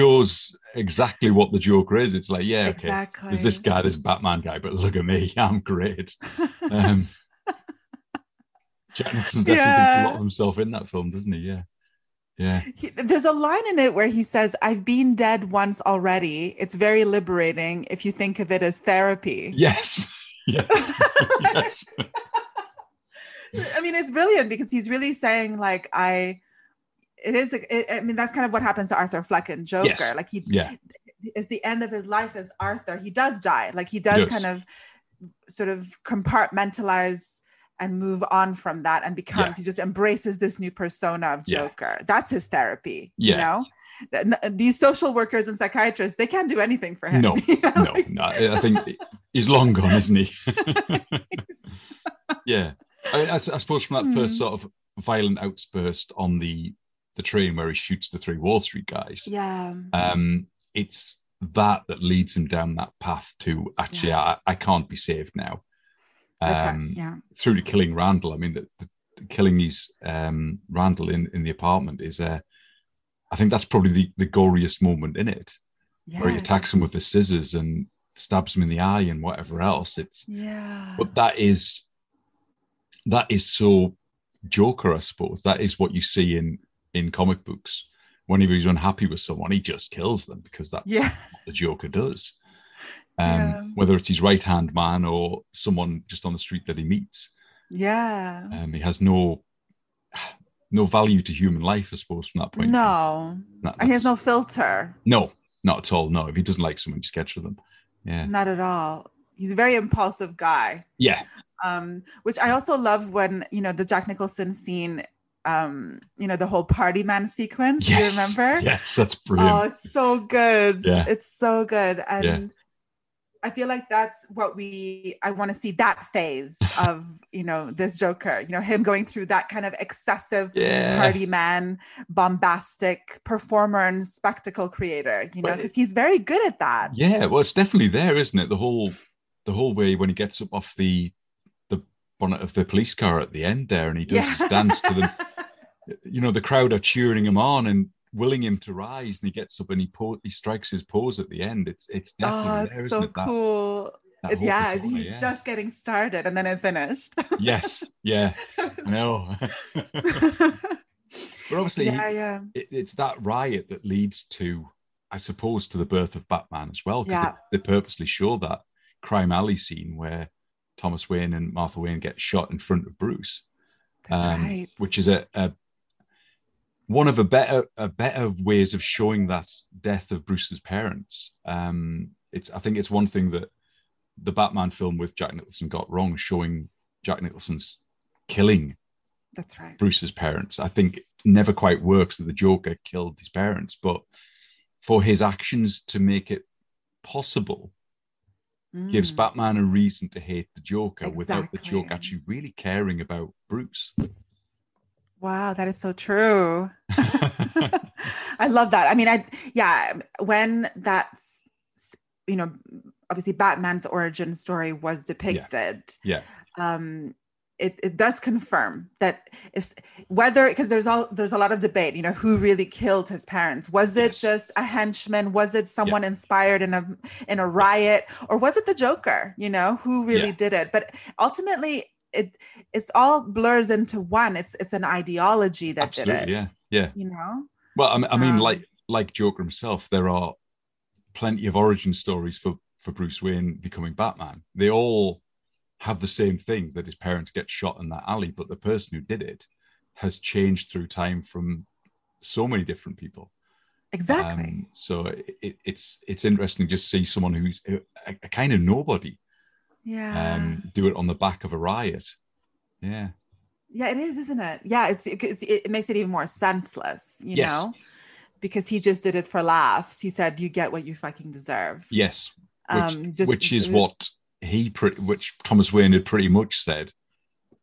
Shows exactly what the Joker is. It's like, yeah, okay, exactly. there's this guy, this Batman guy, but look at me, I'm great. Um, Jack Nicholson definitely Yeah. thinks a lot of himself in that film, doesn't he? Yeah. Yeah. He, there's a line in it where he says, I've been dead once already. It's very liberating if you think of it as therapy. Yes. Yes. yes. I mean, it's brilliant because he's really saying, like, I, it is, it, I mean, that's kind of what happens to Arthur Fleck in Joker. Yes. Like, he, Yeah. is the end of his life as Arthur. He does die. Like, he does Yes. kind of sort of compartmentalize and move on from that and becomes, Yeah. he just embraces this new persona of Yeah. Joker. That's his therapy. Yeah. You know? These social workers and psychiatrists, they can't do anything for him. No, you know? No, no. I think he's long gone, isn't he? yeah. I mean, I, I suppose from that first Hmm. sort of violent outburst on the the train where he shoots the three Wall Street guys, Yeah. um, it's that that leads him down that path to actually, I, I can't be saved now. Um, Yeah. Through to killing Randall. I mean, the, the, killing these um, Randall in, in the apartment is, uh, I think that's probably the, the goriest moment in it where he attacks him with the scissors and stabs him in the eye and whatever else. It's Yeah. but that is that is so Joker, I suppose. That is what you see in in comic books. Whenever he's unhappy with someone, he just kills them because that's Yeah. what the Joker does. Um, Yeah. Whether it's his right hand man or someone just on the street that he meets, Yeah. um, he has no no value to human life, I suppose, from that point. No. That- And he has no filter. no, not at all. No, if he doesn't like someone, just gets rid of them. Yeah, Not at all. He's a very impulsive guy. yeah, Um, which I also love when, you know, the Jack Nicholson scene, um, you know, the whole party man sequence. Do yes, you remember? Yes, that's brilliant. Oh, it's so good. Yeah. It's so good. And Yeah. I feel like that's what we I want to see that phase of, you know, this Joker, you know, him going through that kind of excessive Yeah. party man, bombastic performer and spectacle creator, you know, because he's very good at that. Yeah, well, it's definitely there, isn't it? The whole, the whole way when he gets up off the bonnet of the police car at the end there, and he does his dance to them. You know, the crowd are cheering him on and willing him to rise, and he gets up and he po- he strikes his pose at the end. It's it's oh, definitely Oh, there, so it? That- cool. that yeah, persona, he's yeah. just getting started and then it finished. yes, yeah, I know. but obviously, yeah, yeah. it, it's that riot that leads to, I suppose, to the birth of Batman as well. Because Yeah. they, they purposely show that crime alley scene where Thomas Wayne and Martha Wayne get shot in front of Bruce, That's um, right. which is a, a one of a better a better ways of showing that death of Bruce's parents. Um, it's I think it's one thing that the Batman film with Jack Nicholson got wrong, showing Jack Nicholson's killing That's right. Bruce's parents. I think it never quite works that the Joker killed his parents, but for his actions to make it possible gives Mm. Batman a reason to hate the Joker without the Exactly. Joker actually really caring about Bruce. Wow, that is so true. I love that. I mean, I yeah, when that's you know, obviously Batman's origin story was depicted. yeah, Um it, it does confirm that is whether because there's all there's a lot of debate you know who really killed his parents was it Yes. just a henchman was it someone inspired in a in a riot or was it the joker you know who really Yeah. did it but ultimately it it's all blurs into one it's it's an ideology that did absolutely. it Yeah, yeah. you know Well, I mean, I mean, Um, like like Joker himself, there are plenty of origin stories for for Bruce Wayne becoming Batman. They all have the same thing that his parents get shot in that alley, but the person who did it has changed through time from so many different people. exactly Um, so it, it's it's interesting to just see someone who's a, a kind of nobody yeah um, do it on the back of a riot. Yeah, Yeah, it is, isn't it? Yeah, it's, it's it makes it even more senseless, you Yes. know, because he just did it for laughs. He said, "You get what you fucking deserve." yes, which, Um, just- which is what he pretty, which Thomas Wayne had pretty much said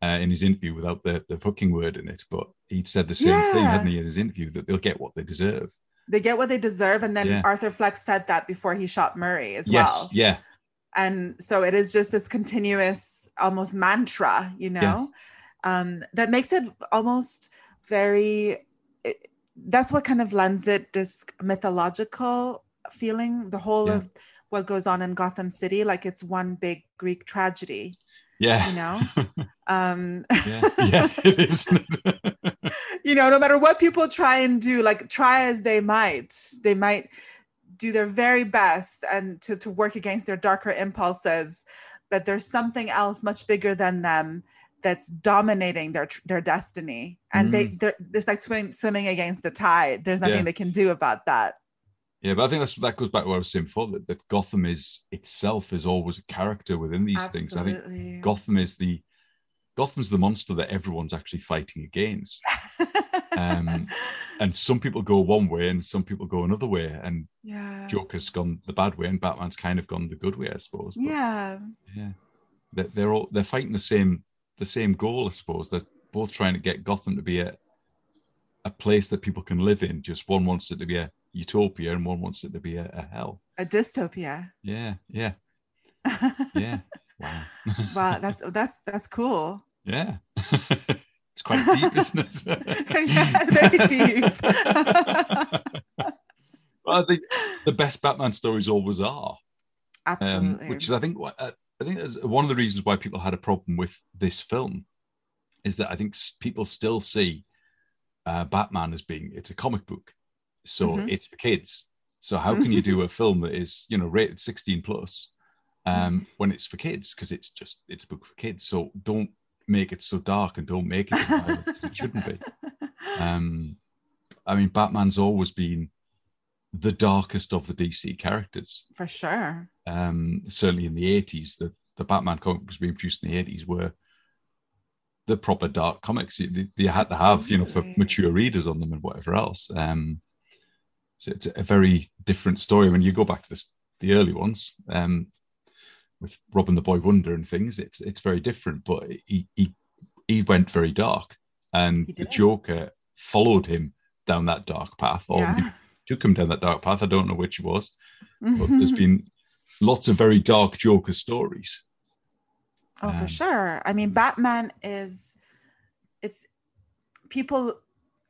uh, in his interview without the the fucking word in it, but he'd said the same thing, hadn't he, in his interview that they'll get what they deserve. they get what they deserve, and then Yeah. Arthur Fleck said that before he shot Murray as yes, well. yeah, And so it is just this continuous, almost mantra, you know, um, that makes it almost very. It, that's what kind of lends it this mythological feeling. The whole Yeah. of what goes on in Gotham City, like it's one big Greek tragedy. yeah, you know Um, Yeah, yeah, it is. you know, no matter what people try and do, like try as they might, they might do their very best and to, to work against their darker impulses. But there's something else much bigger than them that's dominating their their destiny, and they they're it's like swim, swimming against the tide. There's nothing Mm. Yeah. they can do about that. Yeah, but I think that's that goes back to what I was saying before that, that Gotham is itself is always a character within these things. I think Gotham is the Gotham's the monster that everyone's actually fighting against. Um, and some people go one way and some people go another way. And yeah. Joker's gone the bad way and Batman's kind of gone the good way, I suppose. But, Yeah. yeah. They're, they're all they're fighting the same the same goal, I suppose. They're both trying to get Gotham to be a a place that people can live in. Just one wants it to be a utopia and one wants it to be a, a hell. A dystopia. Yeah, yeah, yeah. Wow. wow, that's that's that's cool. Yeah. it's quite deep, isn't it? yeah, very deep. well, I think the best Batman stories always are. Um, Absolutely. which is, I think, what uh, I think is one of the reasons why people had a problem with this film is that I think people still see uh, Batman as being it's a comic book, so Mhm. it's for kids. So how can you do a film that is you know rated 16 plus um, when it's for kids because it's just it's a book for kids. So don't make it so dark and don't make it so violent it shouldn't be. Um, I mean, Batman's always been the darkest of the DC characters For sure. um, certainly in the 80s, the, the Batman comics being produced in the 80s were the proper dark comics. They, they had to have, you know, for mature readers on them and whatever else. Um, so it's a very different story. When you go back to this, the early ones, um, with Robin the Boy Wonder and things, it's it's very different. But he he, he went very dark, and the. Joker followed him down that dark path, or Yeah. he took him down that dark path. I don't know which it was but there's been lots of very dark Joker stories. Oh, for Um, sure. I mean, Batman is it's people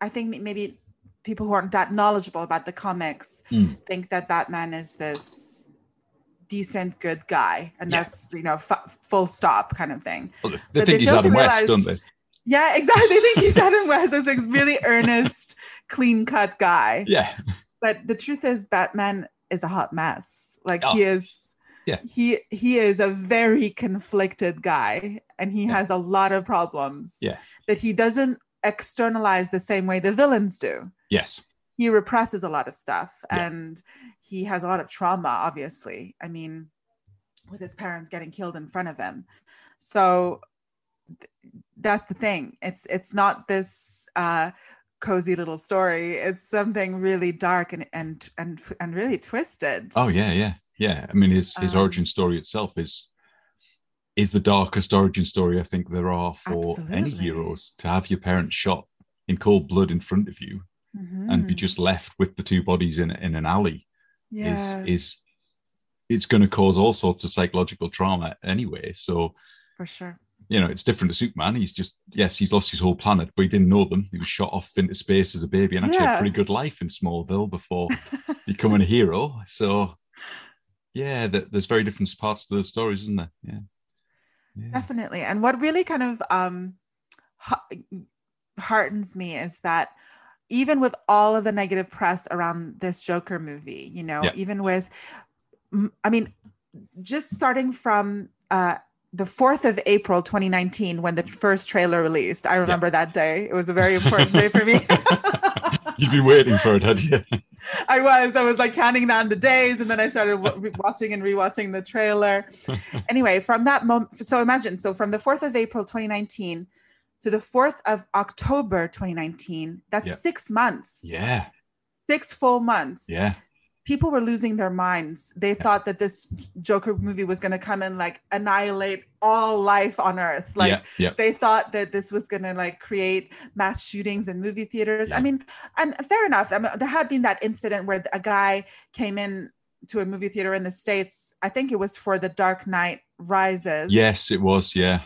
I think maybe people who aren't that knowledgeable about the comics Mm. think that Batman is this decent good guy and Yeah. that's you know f- full stop kind of thing. Well, they, think they he's Adam West, don't they? Yeah, exactly. They think he's Adam West as a really earnest, clean cut guy. Yeah, But the truth is Batman is a hot mess. Like Oh. he is Yeah. he he is a very conflicted guy and he Yeah. has a lot of problems Yeah. that he doesn't externalize the same way the villains do. yes, He represses a lot of stuff Yeah. and he has a lot of trauma, obviously. I mean, with his parents getting killed in front of him. So th- that's the thing. It's it's not this uh cozy little story. It's something really dark and and and and really twisted. oh yeah, yeah, yeah. I mean, his his Um, origin story itself is is the darkest origin story I think there are for any heroes. To have your parents shot in cold blood in front of you and be Mhm. just left with the two bodies in in an alley yeah. is is it's going to cause all sorts of psychological trauma anyway. So for sure. you know, it's different to Superman. He's just, yes, he's lost his whole planet, but he didn't know them. He was shot off into space as a baby and actually had a pretty good life in Smallville before becoming a hero. So, yeah, there's very different parts to the stories, isn't there? Yeah. Yeah. Definitely. And what really kind of um, heartens me is that even with all of the negative press around this Joker movie, you know, Yeah. even with, I mean, just starting from uh, the 4th of April 2019, when the first trailer released, I remember that day. It was a very important day for me. You've been waiting for it, had you? I was. I was like counting down the days, and then I started w- watching and rewatching the trailer. anyway, from that moment, so imagine, so from the 4th of April 2019 to the 4th of October 2019, that's Yeah. six months, yeah. six full months. Yeah. People were losing their minds. They thought that this Joker movie was going to come and like annihilate all life on Earth. Like, yeah. Yeah. they thought that this was going to like create mass shootings in movie theaters. I mean, and fair enough. I mean, there had been that incident where a guy came in to a movie theater in the states. I think it was for The Dark Knight Rises. Yes, it was. Yeah.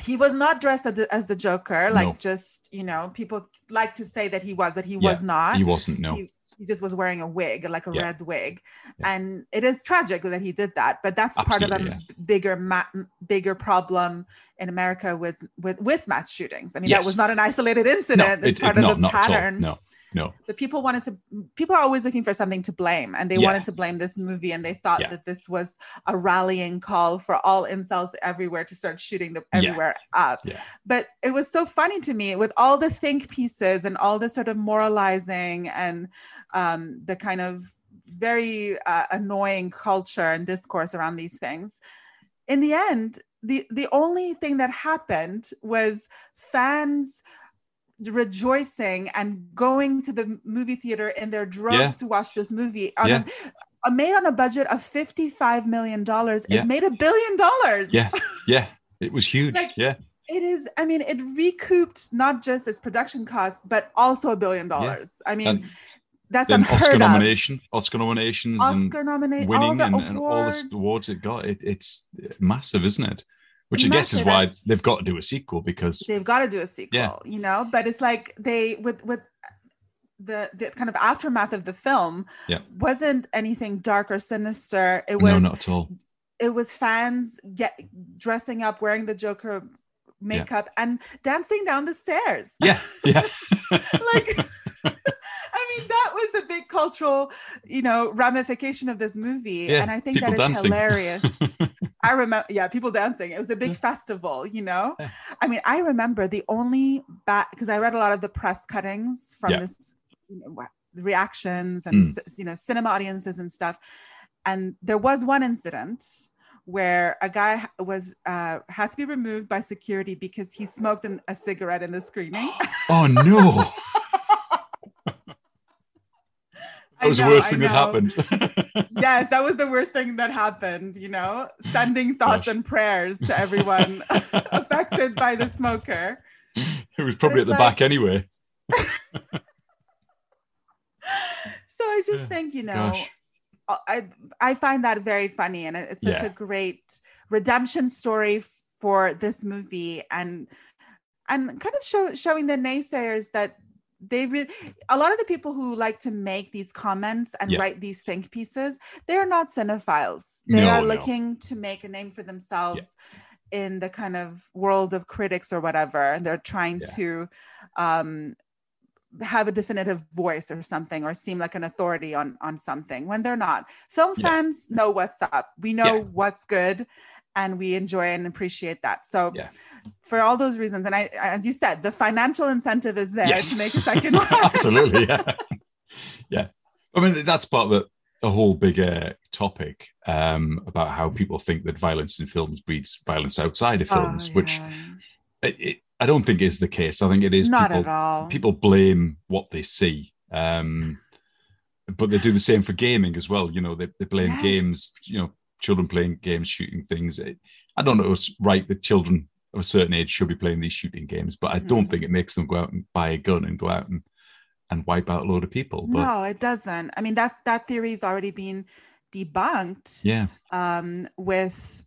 he was not dressed as the, as the Joker. Like No. just you know, people like to say that he was, but he Yeah, was not. He wasn't, no. He- he just was wearing a wig like a Yeah. red wig Yeah. and it is tragic that he did that but that's part of a Absolutely, bigger ma- bigger problem in america with with with mass shootings i mean Yes. that was not an isolated No, incident it's it- part it- of no, the not pattern No, no. but people wanted to people are always looking for something to blame and they Yeah. wanted to blame this movie and they thought Yeah. that this was a rallying call for all incels everywhere to start shooting them everywhere up Yeah. but it was so funny to me with all the think pieces and all the sort of moralizing and um, the kind of very uh, annoying culture and discourse around these things in the end the the only thing that happened was fans rejoicing and going to the movie theater in their droves Yeah. to watch this movie on Yeah. a, a- made on a budget of 55 million dollars Yeah. it made a billion dollars Yeah, yeah. It was huge. Like, yeah, it is i mean it recouped not just its production costs but also a billion dollars i mean and that's then Oscar nominations, Oscar nominations, oscar nominate and all winning and, and all the awards it got. It, it's massive, isn't it? Which I guess is why they've got to do a sequel because they've got to do a sequel Yeah. you know but it's like they with with the the kind of aftermath of the film Yeah. wasn't anything dark or sinister it was no, not at all. it was fans get dressing up wearing the joker makeup and dancing down the stairs Yeah, yeah, like I mean that was the big cultural you know ramification of this movie Yeah, and I think that is dancing. hilarious I remember yeah people dancing it was a big festival you know Yeah. I mean I remember the only bat because I read a lot of the press cuttings from Yeah. this you know, reactions and Mm. you know cinema audiences and stuff and there was one incident where a guy was uh, had to be removed by security because he smoked an, a cigarette in the screening oh no, that was know, the worst I thing that happened. yes, that was the worst thing that happened, you know, sending thoughts Gosh. and prayers to everyone affected by the smoker. it was probably at the like- back anyway. So I just Yeah, think, you know, Gosh, I I find that very funny and it's such Yeah. a great redemption story for this movie and and kind of show, showing the naysayers that they really a lot of the people who like to make these comments and Yeah. write these think pieces they are not cinephiles they No, are no. looking to make a name for themselves in the kind of world of critics or whatever and they're trying Yeah. to um have a definitive voice or something or seem like an authority on on something when they're not film Yeah. fans know what's up we know Yeah. what's good and we enjoy and appreciate that so Yeah. for all those reasons and i as you said the financial incentive is there Yes. to make a second one absolutely, yeah, yeah. I mean, that's part of a, whole bigger topic um, about how people think that violence in films breeds violence outside of Oh, films, which yeah. it, it, I don't think is the case. I think it is not people at all people blame what they see um but they do the same for gaming as well you know they, they blame Yes. games you know children playing games shooting things It- i don't know if it's right that children of a certain age should be playing these shooting games but i don't Mhm. think it makes them go out and buy a gun and go out and and wipe out a load of people but no it doesn't i mean that's that theory's already been debunked yeah um, with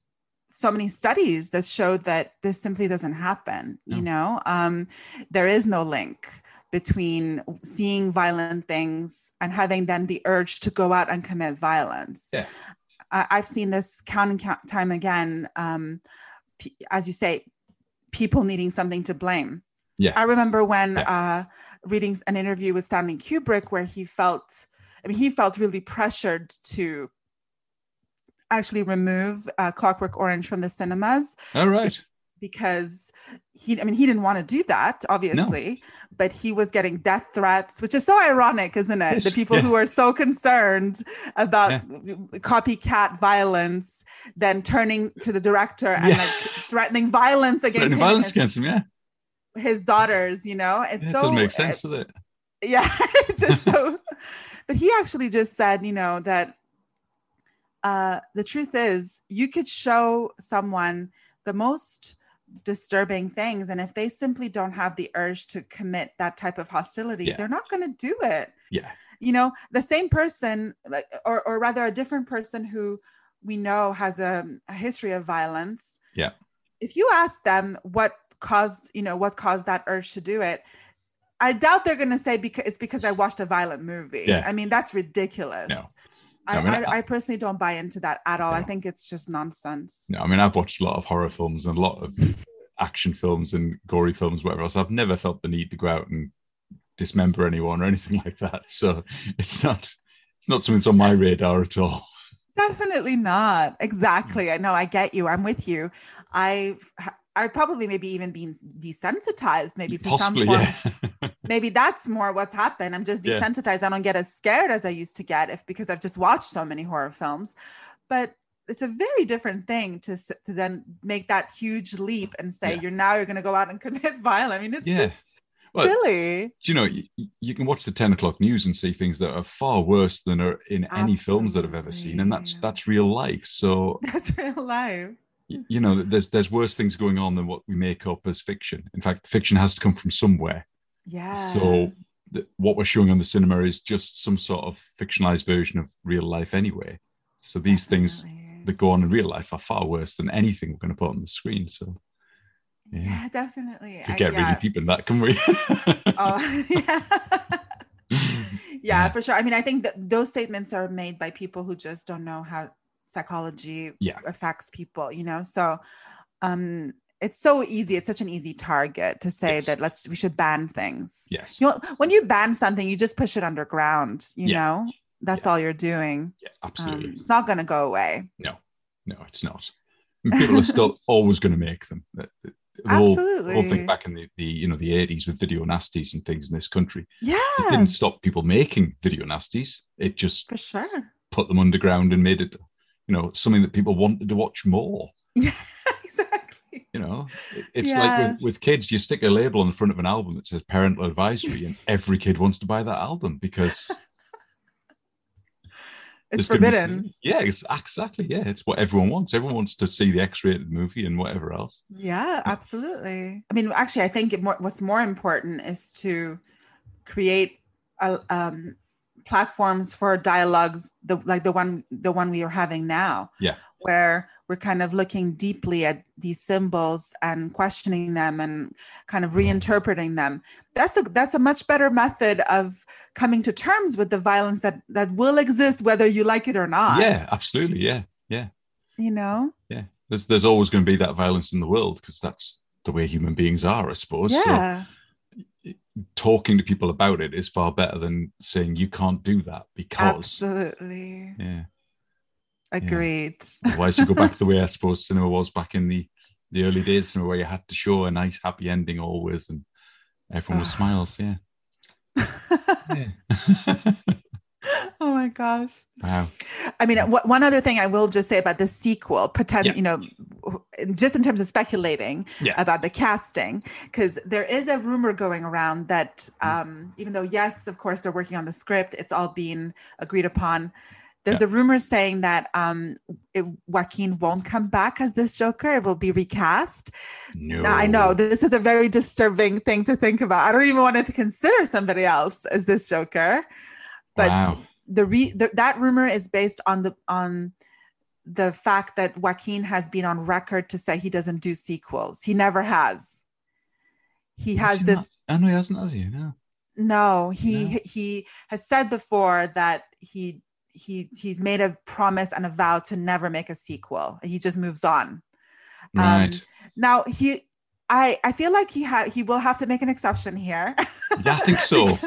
so many studies that show that this simply doesn't happen. You know, um, there is no link between seeing violent things and having then the urge to go out and commit violence. Yeah. I, I've seen this count and count time again. Um, p- as you say, people needing something to blame. Yeah. I remember when uh, reading an interview with Stanley Kubrick where he felt, I mean, he felt really pressured to actually remove uh, Clockwork Orange from the cinemas all right because he, I mean, he didn't want to do that, obviously, but he was getting death threats, which is so ironic, isn't it? Yes, the people yeah. who are so concerned about copycat violence, then turning to the director and Yeah. like threatening violence against Threatening him violence his, against them yeah, his daughters, you know? It's yeah it so doesn't make sense does it yeah just so but he actually just said you know that uh the truth is you could show someone the most disturbing things and if they simply don't have the urge to commit that type of hostility Yeah. they're not going to do it yeah you know the same person like or, or rather a different person who we know has a, a history of violence yeah if you ask them what caused you know what caused that urge to do it I doubt they're gonna say because it's because I watched a violent movie. Yeah. I mean, that's ridiculous. No. I, I mean, I, I- personally don't buy into that at all. I think it's just nonsense. No, I mean, I've watched a lot of horror films and a lot of action films and gory films, whatever else. I've never felt the need to go out and dismember anyone or anything like that. So it's not it's not something that's on my radar at all. Definitely not. Exactly. Mm. I know. I get you. I'm with you. I've I probably maybe even been desensitized maybe to Possibly, some forms. yeah. Maybe that's more what's happened. I'm just Yeah. desensitized. I don't get as scared as I used to get if because I've just watched so many horror films. But it's a very different thing to to then make that huge leap and say Yeah. you're now you're going to go out and commit violence. I mean, it's Yeah. just Well, silly. do you know, you, you can watch the 10 o'clock news and see things that are far worse than are in any films that I've ever seen. And that's that's real life. So That's real life. you know, there's there's worse things going on than what we make up as fiction. In fact, fiction has to come from somewhere. Yeah. So th- what we're showing on the cinema is just some sort of fictionalized version of real life anyway. So these things that go on in real life are far worse than anything we're going to put on the screen. So yeah, yeah, definitely. we could I- get yeah. really deep in that, can we? Oh, yeah. yeah, Yeah. for sure. I mean, I think that those statements are made by people who just don't know how psychology Yeah. affects people, you know? So um it's so easy. It's such an easy target to say Yes. that let's we should ban things. yes. You know, when you ban something, you just push it underground, you Yeah. know? That's all you're doing. Yeah, Um, absolutely. it's not going to go away. No, no, it's not. And people are still always going to make them. The, the, the whole, the whole Absolutely. thing back in the, the you know the eighties with video nasties and things in this country, Yeah, it didn't stop people making video nasties. It just for sure. put them underground and made it, you know, something that people wanted to watch more. Yeah, exactly. You know, it's Yeah. like with, with kids, you stick a label on the front of an album that says parental advisory, and every kid wants to buy that album because It's there's gonna be forbidden. yeah, it's exactly. Yeah, it's what everyone wants. Everyone wants to see the X-rated movie and whatever else. Yeah, absolutely. I mean, actually, I think more, what's more important is to create a, um, platforms for dialogues, the, like the one the one we are having now. Yeah. Where we're kind of looking deeply at these symbols and questioning them and kind of reinterpreting them. That's a that's a much better method of coming to terms with the violence that that will exist whether you like it or not. Yeah, absolutely. Yeah, yeah, you know. yeah. There's there's always going to be that violence in the world because that's the way human beings are, I suppose. So Yeah. talking to people about it is far better than saying you can't do that because Absolutely. yeah. Agreed. Otherwise, you go back to the way I suppose cinema was back in the the early days, cinema where you had to show a nice happy ending always, and everyone was Ah. smiles. Yeah. yeah. oh my gosh. wow. I mean, wh- one other thing I will just say about the sequel, pretend, Yeah. you know, just in terms of speculating Yeah. about the casting, because there is a rumor going around that Mm. um, even though, yes, of course, they're working on the script, it's all being agreed upon. There's a rumor saying that um, it, Joaquin won't come back as this Joker; it will be recast. No. I know this is a very disturbing thing to think about. I don't even want to consider somebody else as this Joker, but wow. the, re- the that rumor is based on the on the fact that Joaquin has been on record to say he doesn't do sequels. He never has. He has Has he this not? I know he hasn't, has he? No. no, he No. he has said before that he he he's made a promise and a vow to never make a sequel. He just moves on. Um, Right. Now he I I feel like he ha- he will have to make an exception here. yeah, I think so.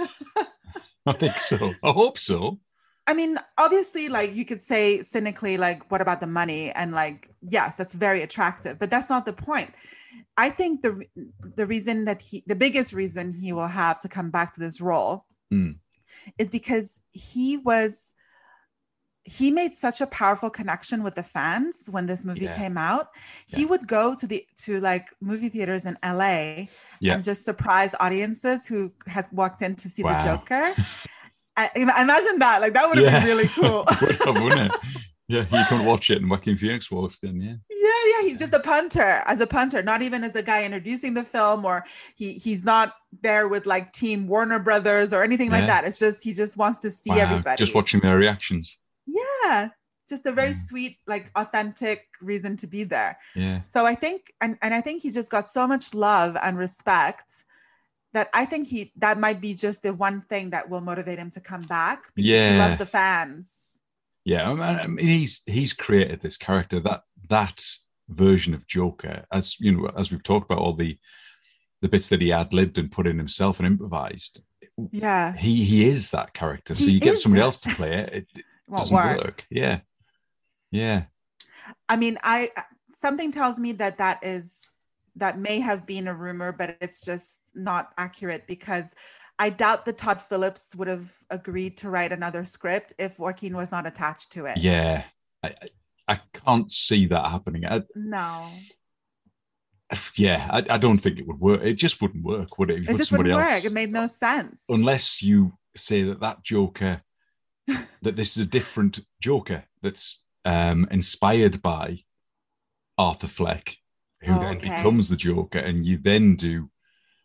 I think so. I hope so. I mean, obviously, like you could say cynically, like, what about the money? And like, yes, that's very attractive, but that's not the point. I think the the reason that he, the biggest reason he will have to come back to this role, Mm. is because he was he made such a powerful connection with the fans when this movie Yeah. came out. He Yeah. would go to the to like movie theaters in LA Yeah. and just surprise audiences who had walked in to see Wow. the Joker. I, imagine that. Like that would have Yeah. been really cool. Wouldn't it? Yeah, you can watch it and Joaquin Phoenix walks in. Yeah. yeah, yeah. He's just a punter, as a punter, not even as a guy introducing the film, or he he's not there with like Team Warner Brothers or anything like that. It's just he just wants to see Wow, everybody. Just watching their reactions. Yeah, just a very sweet, like authentic reason to be there. Yeah. So I think, and and I think he just got so much love and respect that I think he that might be just the one thing that will motivate him to come back because he Yeah. loves the fans. Yeah, I mean, I mean, he's he's created this character that that version of Joker, as you know, as we've talked about all the the bits that he ad libbed and put in himself and improvised. Yeah. He he is that character. So He you get somebody that. else to play it, it Won't work. work. Yeah, yeah, I mean, I something tells me that that is that may have been a rumor, but it's just not accurate because I doubt that Todd Phillips would have agreed to write another script if Joaquin was not attached to it. yeah. I I, can't see that happening. I, No, yeah, I, I don't think it would work. It just wouldn't work, would it? It just wouldn't else- work. It made no sense. unless you say that that Joker, that this is a different Joker that's um, inspired by Arthur Fleck, who Oh, then okay. becomes the Joker, and you then do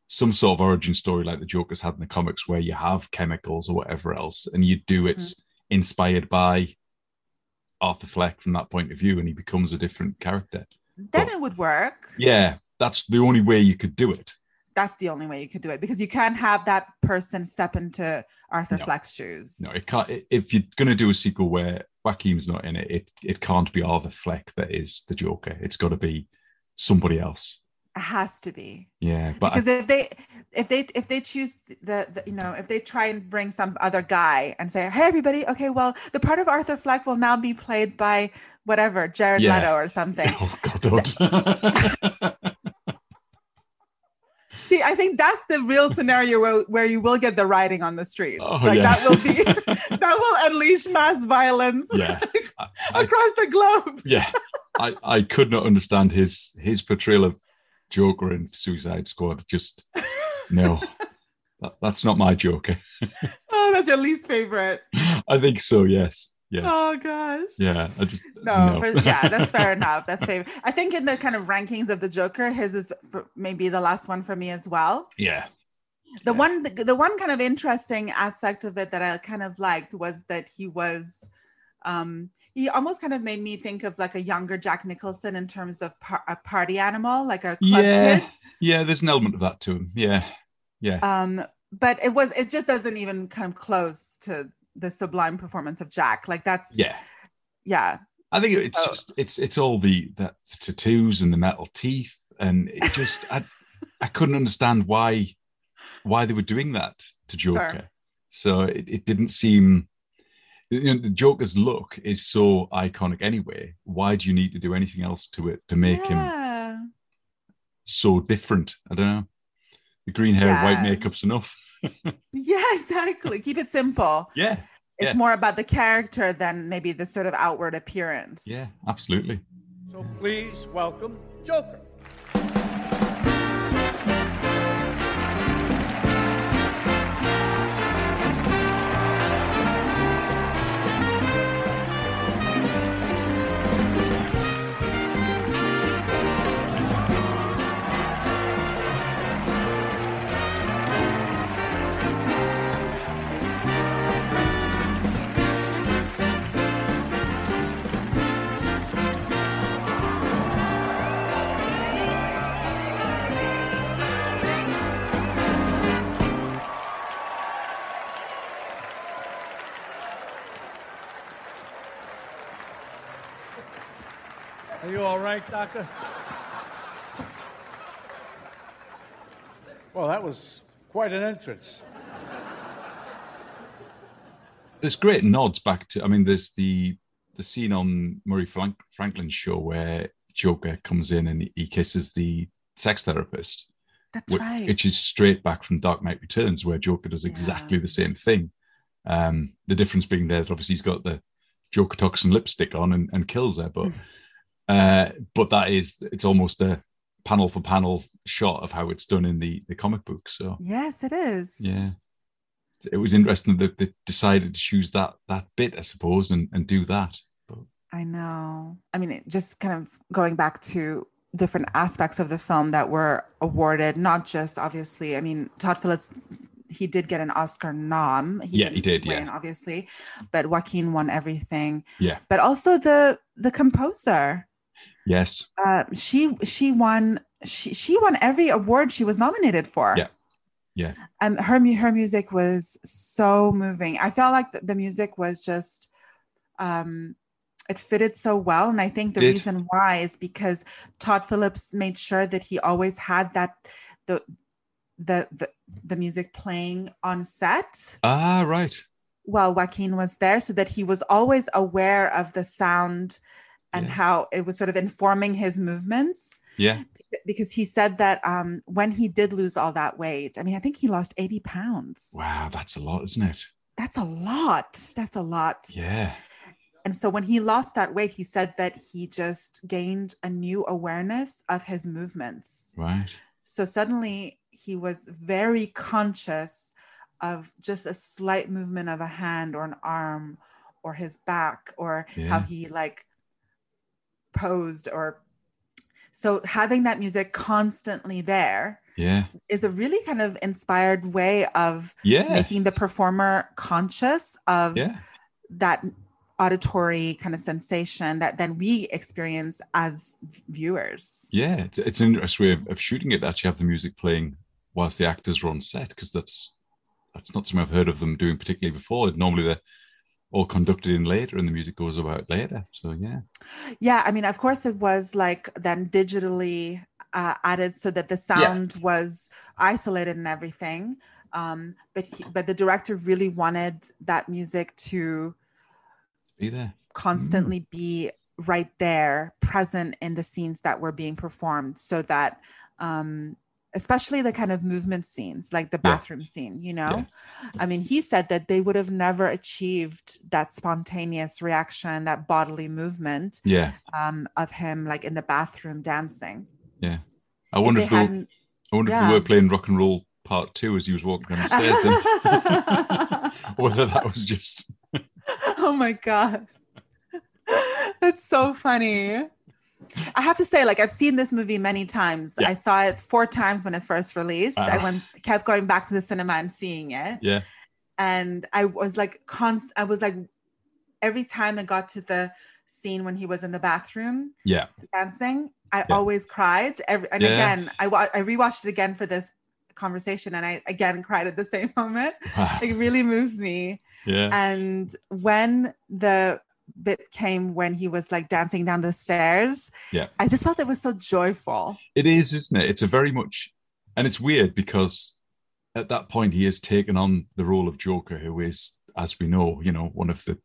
some sort of origin story like the Joker's had in the comics, where you have chemicals or whatever else, and you do it's Mm-hmm. inspired by Arthur Fleck from that point of view, and he becomes a different character. then But- it would work. Yeah, that's the only way you could do it. That's the only way you could do it because you can't have that person step into Arthur No. Fleck's shoes. No, it can't. If you're going to do a sequel where Joaquin's not in it, it it can't be Arthur Fleck that is the Joker. It's got to be somebody else. It has to be. Yeah, but I- because if they if they if they choose the, the you know if they try and bring some other guy and say hey everybody okay well the part of arthur fleck will now be played by whatever jared Yeah. leto or something oh god. see i think that's the real scenario where, where you will get the rioting on the streets Oh, like yeah. that will be that will unleash mass violence yeah, I, I- across the globe yeah. I I could not understand his his portrayal of Joker in Suicide Squad. Just no, that, that's not my Joker. oh that's your least favorite I think so. Yes, yes, oh gosh yeah. I just No, but yeah, that's fair enough. That's fair. I think in the kind of rankings of the Joker, his is for maybe the last one for me as well. yeah, The Yeah. one, the, the one kind of interesting aspect of it that I kind of liked was that he was, um, he almost kind of made me think of like a younger Jack Nicholson in terms of par- a party animal, like a club yeah, kid. yeah. There's an element of that to him. Yeah, yeah. Um, but it was, it just doesn't even come close to the sublime performance of Jack. Like that's, yeah. yeah, I think it's So- just it's it's all the, the tattoos and the metal teeth, and it just I I couldn't understand why why they were doing that to Joker. So it, it didn't seem you know, the Joker's look is so iconic anyway. Why do you need to do anything else to it to make him so different? I don't know. The green hair, white makeup's enough. Yeah, exactly. Keep it simple. Yeah, It's Yeah. more about the character than maybe the sort of outward appearance. yeah, absolutely. So please welcome Joker. Right, Doctor? Well, that was quite an entrance. there's great nods back to. I mean, there's the the scene on Murray Frank, Franklin's show where Joker comes in and he kisses the sex therapist, That's whi- right. which is straight back from Dark Knight Returns, where Joker does exactly the same thing. Um, the difference being there that obviously he's got the Joker toxin lipstick on and, and kills her, but uh, but that is it's almost a panel for panel shot of how it's done in the the comic book. So yes, it is. yeah it was interesting that they decided to choose that that bit i suppose and, and do that but I know. I mean, it, just kind of going back to different aspects of the film that were awarded, not just obviously, I mean, Todd Phillips, he did get an Oscar nom. Yeah, he did, yeah. obviously, but Joaquin won everything. Yeah. But also the the composer. Yes Uh, she she won she she won every award she was nominated for. Yeah. Yeah. and her her music was so moving. I felt like the, music was just um it fitted so well and I think the Did. reason why is because Todd Phillips made sure that he always had that the the the, the music playing on set Ah, right. while Joaquin was there so that he was always aware of the sound and Yeah. how it was sort of informing his movements Yeah. because he said that um, when he did lose all that weight, I mean, I think he lost 80 pounds. Wow, that's a lot, isn't it? That's a lot. That's a lot. Yeah. And so when he lost that weight, he said that he just gained a new awareness of his movements. Right. So suddenly he was very conscious of just a slight movement of a hand or an arm or his back or how he like posed or so having that music constantly there Yeah. is a really kind of inspired way of Yeah. making the performer conscious of Yeah. that auditory kind of sensation that then we experience as viewers. Yeah. It's, it's an interesting way of, of shooting it. Actually, have the music playing whilst the actors are on set because that's that's not something I've heard of them doing particularly before. Normally they're all conducted in later and the music goes about later. So yeah. Yeah, I mean, of course, it was like then digitally uh, added so that the sound was isolated and everything. Um, but he, but the director really wanted that music to Be there. constantly be right there, present in the scenes that were being performed, so that um, especially the kind of movement scenes, like the Yeah. bathroom scene, you know. I mean, he said that they would have never achieved that spontaneous reaction, that bodily movement Yeah. um, of him like in the bathroom dancing. Yeah. I wonder if, they were, I wonder if yeah. they were playing rock and roll part two as he was walking down the stairs then. or whether that was just oh my god, that's so funny. I have to say, like I've seen this movie many times. Yeah. I saw it four times when it first released. I Ah. went, kept going back to the cinema and seeing it. Yeah. and I was like, const- I was like, every time I got to the scene when he was in the bathroom Yeah. dancing, I Yeah. always cried. Every and Yeah. again, I wa- I rewatched it again for this conversation, and I again cried at the same moment. Wow. It really moves me. Yeah. And when the bit came when he was like dancing down the stairs, Yeah. I just felt it was so joyful. It is, isn't it? It's a very much, and it's weird because at that point he has taken on the role of Joker, who is, as we know, you know, one of the,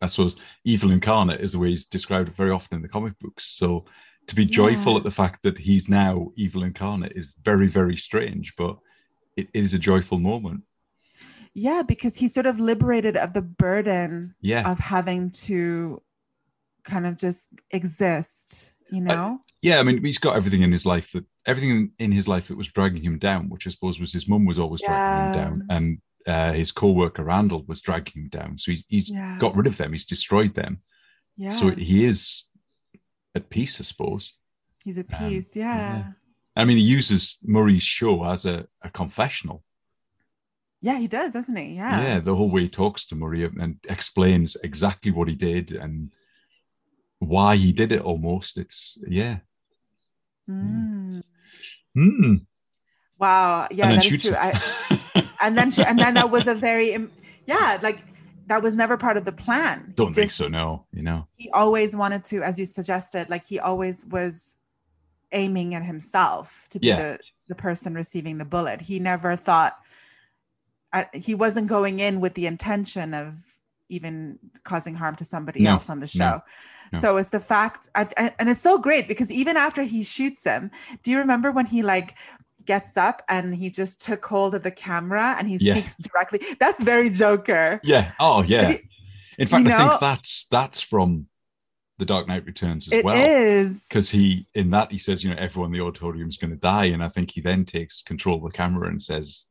I suppose, evil incarnate is the way he's described very often in the comic books. So to be joyful Yeah. at the fact that he's now evil incarnate is very, very strange, but it is a joyful moment. Yeah, because he's sort of liberated of the burden Yeah. of having to kind of just exist, you know? yeah, I mean, he's got everything in his life that everything in his life that was dragging him down, which I suppose was his mum was always dragging him down, and uh, his co-worker Randall was dragging him down. So he's he's Yeah. got rid of them. He's destroyed them. yeah. So he is at peace, I suppose. he's at um, peace. yeah. yeah. I mean, he uses Murray's show as a, a confessional. Yeah, he does, doesn't he? Yeah. Yeah. the whole way he talks to Murray and explains exactly what he did and why he did it. Almost, it's yeah. Mm. Hmm. Wow. Yeah, that is true. I, and then she, and then that was a very, yeah, like that was never part of the plan. Don't think just- so. No, you know. He always wanted to, as you suggested, like he always was aiming at himself to be Yeah. the, the person receiving the bullet. He never thought, I, he wasn't going in with the intention of even causing harm to somebody No, else on the show. no. So it's the fact, I, I- and it's so great because even after he shoots him, do you remember when he like gets up and he just took hold of the camera and he Yeah. speaks directly? That's very Joker. Yeah. Oh, yeah. You- In fact, you I think that's that's from The Dark Knight Returns as It well. is Because he in that he says, you know, everyone in the auditorium is going to die, and I think he then takes control of the camera and says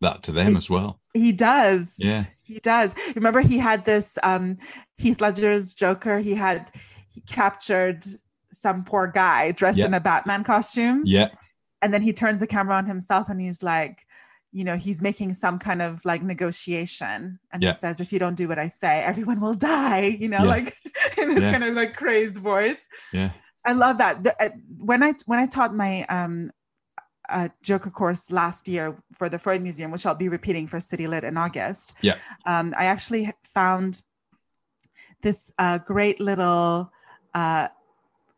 that to them He- as well. He does. Yeah. He does. Remember he had this um Heath Ledger's Joker, he had he captured some poor guy dressed Yeah. in a Batman costume. Yeah. And then he turns the camera on himself and he's like, you know, he's making some kind of like negotiation. And Yeah. he says, if you don't do what I say, everyone will die, you know, Yeah. like in this kind of like crazed voice. Yeah. I love that. Uh, when I when I taught my um a Joker course last year for the Freud Museum, which I'll be repeating for City Lit in August. Yeah. Um, I actually found this uh, great little, uh,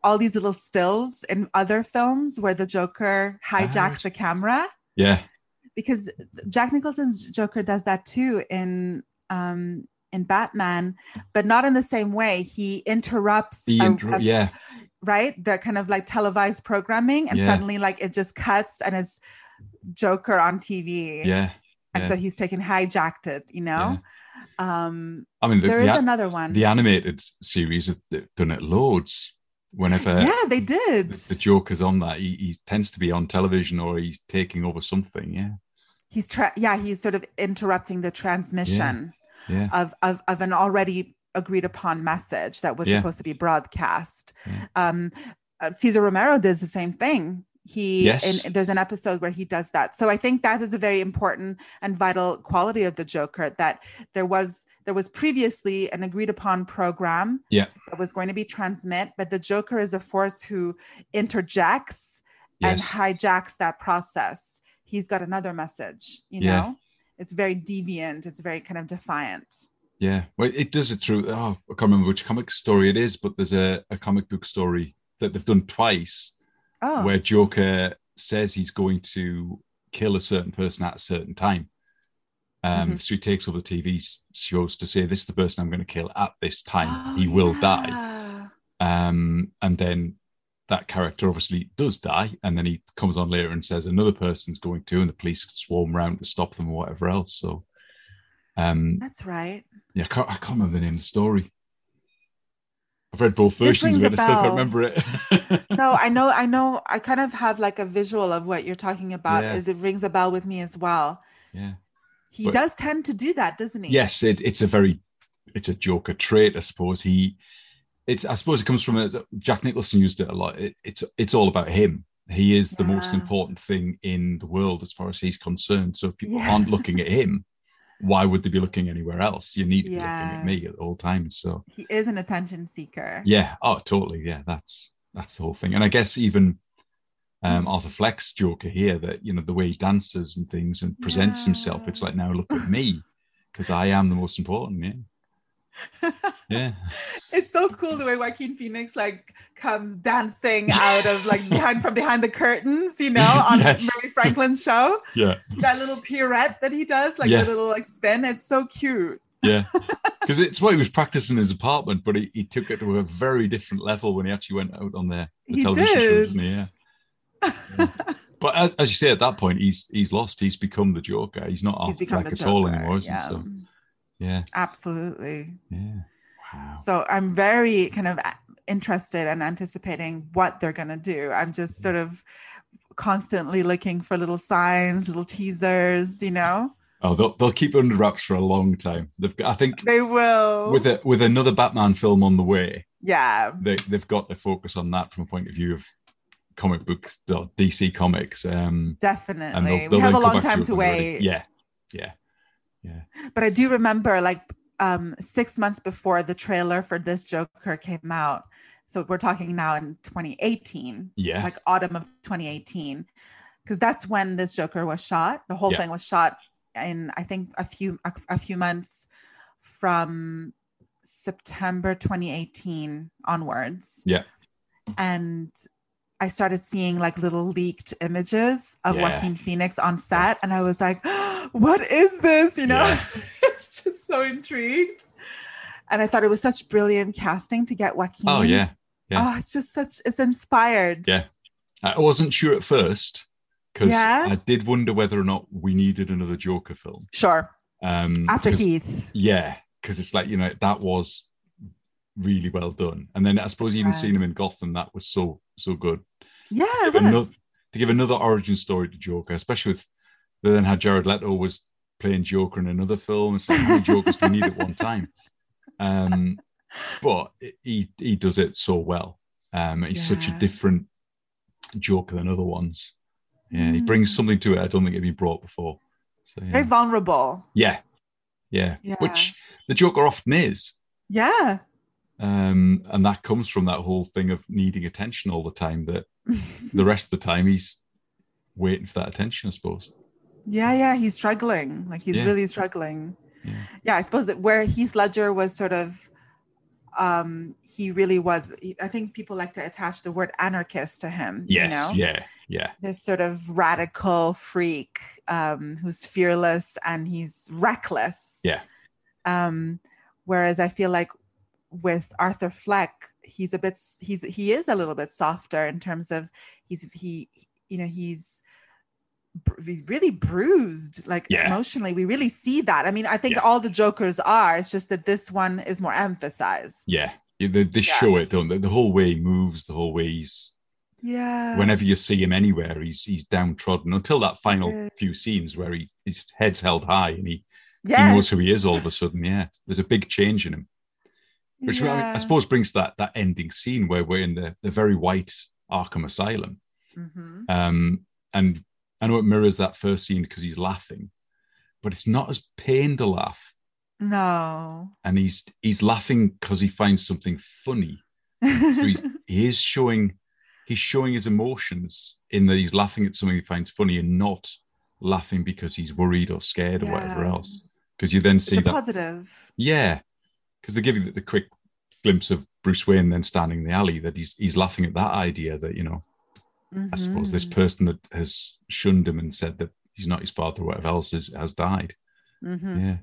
all these little stills in other films where the Joker hijacks the camera Yeah. because Jack Nicholson's Joker does that too in um in Batman, but not in the same way. He interrupts The a- intro- a- yeah. Right the kind of like televised programming and Yeah. suddenly like it just cuts and it's Joker on TV. Yeah. And yeah. so he's taken hijacked it, you know. Um I mean, the, there the, is another one. the animated series have done it loads. Whenever yeah, they did. the, the Joker's on that, he, he tends to be on television or he's taking over something. Yeah. he's tra- yeah, he's sort of interrupting the transmission. Yeah. of of of an already agreed upon message that was Yeah. supposed to be broadcast. Yeah. Um, uh, Cesar Romero does the same thing. He Yes. in, there's an episode where he does that. So I think that is a very important and vital quality of the Joker that there was there was previously an agreed upon program Yeah. that was going to be transmit, but the Joker is a force who interjects and hijacks that process. He's got another message, you Yeah. know. It's very deviant. It's very kind of defiant. Yeah, well, it does it through. Oh, I can't remember which comic story it is, but there's a, a comic book story that they've done twice Oh, where Joker says he's going to kill a certain person at a certain time. Um, Mhm. So he takes over the TV shows to say, "This is the person I'm going to kill at this time. he will die." die. Um, and then that character obviously does die, and then he comes on later and says another person's going to, and the police swarm around to stop them or whatever else. So, um, That's right. yeah, I can't, I can't remember the name of the story. I've read both versions of it. I still can't remember it. No, I know, I know. I kind of have like a visual of what you're talking about. Yeah. It, rings a bell with me as well. yeah. He But- does tend to do that, doesn't he? Yes, it, it's a very, it's a Joker trait, I suppose. He, it's, I suppose it comes from a, Jack Nicholson used it a lot. It, it's, it's all about him. He is the most important thing in the world as far as he's concerned. So if people Yeah. aren't looking at him, why would they be looking anywhere else? You need to be looking at me at all times. So He is an attention seeker. yeah, oh, totally. Yeah, that's that's the whole thing. And I guess even um, Arthur Fleck's Joker here, that you know the way he dances and things and presents himself, it's like now look at me because I am the most important. Yeah, yeah, It's so cool the way Joaquin Phoenix like comes dancing out of like behind from behind the curtains, you know, on Yes. Murray Franklin's show. yeah, That little pirouette that he does, like Yeah. the little like spin. It's so cute. yeah. Because it's what he was practicing in his apartment, but he, he took it to a very different level when he actually went out on the, the He television show, did. doesn't he? Yeah. But as, as you say, at that point, he's he's lost. He's become the Joker. He's not He's become Fleck at all anymore, isn't yeah. he? So yeah, Absolutely. yeah. Wow. So I'm very kind of interested and anticipating what they're going to do. I'm just sort of constantly looking for little signs, little teasers, you know. Oh, they'll, they'll keep it under wraps for a long time. They've got, I think They will. with it with another Batman film on the way, yeah. they they've got to focus on that from a point of view of comic books, or DC comics. Um, Definitely. they'll, we they'll have a long time to they're wait. Yeah, yeah, yeah. But I do remember like um 6 months before the trailer for this Joker came out. So we're talking now in 2018. Yeah. Like autumn of 2018 because that's when this Joker was shot. The whole Yeah. thing was shot in I think a few a, a few months from September 2018 onwards. Yeah. And I started seeing like little leaked images of Yeah. Joaquin Phoenix on set, and I was like, "What is this?" You know, Yeah. it's just so intrigued. And I thought it was such brilliant casting to get Joaquin. Oh yeah, yeah. Oh, it's just such. It's inspired. Yeah. I wasn't sure at first because Yeah. I did wonder whether or not we needed another Joker film. Sure. Um, After Heath. Yeah, because it's like you know that was really well done, and then I suppose even seeing him in Gotham, that was so so good. Yeah, it Give was. ano- to give another origin story to Joker, especially with they then had Jared Leto was playing Joker in another film. It's like how many Jokers do we need at one time? Um, but he he does it so well. Um, he's such a different Joker than other ones. Yeah, he brings something to it I don't think it'd been brought before. So yeah. Very vulnerable. yeah, yeah, Yeah. which the Joker often is. Yeah. Um, and that comes from that whole thing of needing attention all the time. That the rest of the time he's waiting for that attention, I suppose. Yeah, yeah, he's struggling. Like he's Yeah. really struggling. Yeah. Yeah, I suppose that where Heath Ledger was sort of um he really was I think people like to attach the word anarchist to him, Yes, you know? yeah, yeah, This sort of radical freak um who's fearless and he's reckless. yeah, Um whereas I feel like with Arthur Fleck, he's a bit he's he is a little bit softer in terms of he's he you know he's he's really bruised like Yeah. emotionally we really see that i mean i think Yeah. all the jokers are it's just that this one is more emphasized yeah. They, they Yeah. show it, don't they? The whole way he moves, the whole way he's yeah whenever you see him anywhere, he's he's downtrodden until that final few scenes where he his head's held high and he, yes. he knows who he is all of a sudden. Yeah, there's a big change in him, which I, mean, I suppose brings that that ending scene where we're in the the very white Arkham Asylum, Mhm. um, and I know it mirrors that first scene because he's laughing, but it's not as pain to laugh, no. And he's he's laughing because he finds something funny. So he's, he is showing he's showing his emotions in that he's laughing at something he finds funny and not laughing because he's worried or scared or whatever else. Because you then it's see that, positive. Yeah, because they give you the, the quick glimpse of Bruce Wayne then standing in the alley that he's he's laughing at that idea that you know I suppose this person that has shunned him and said that he's not his father or whatever else is, has died. Mhm. Yeah.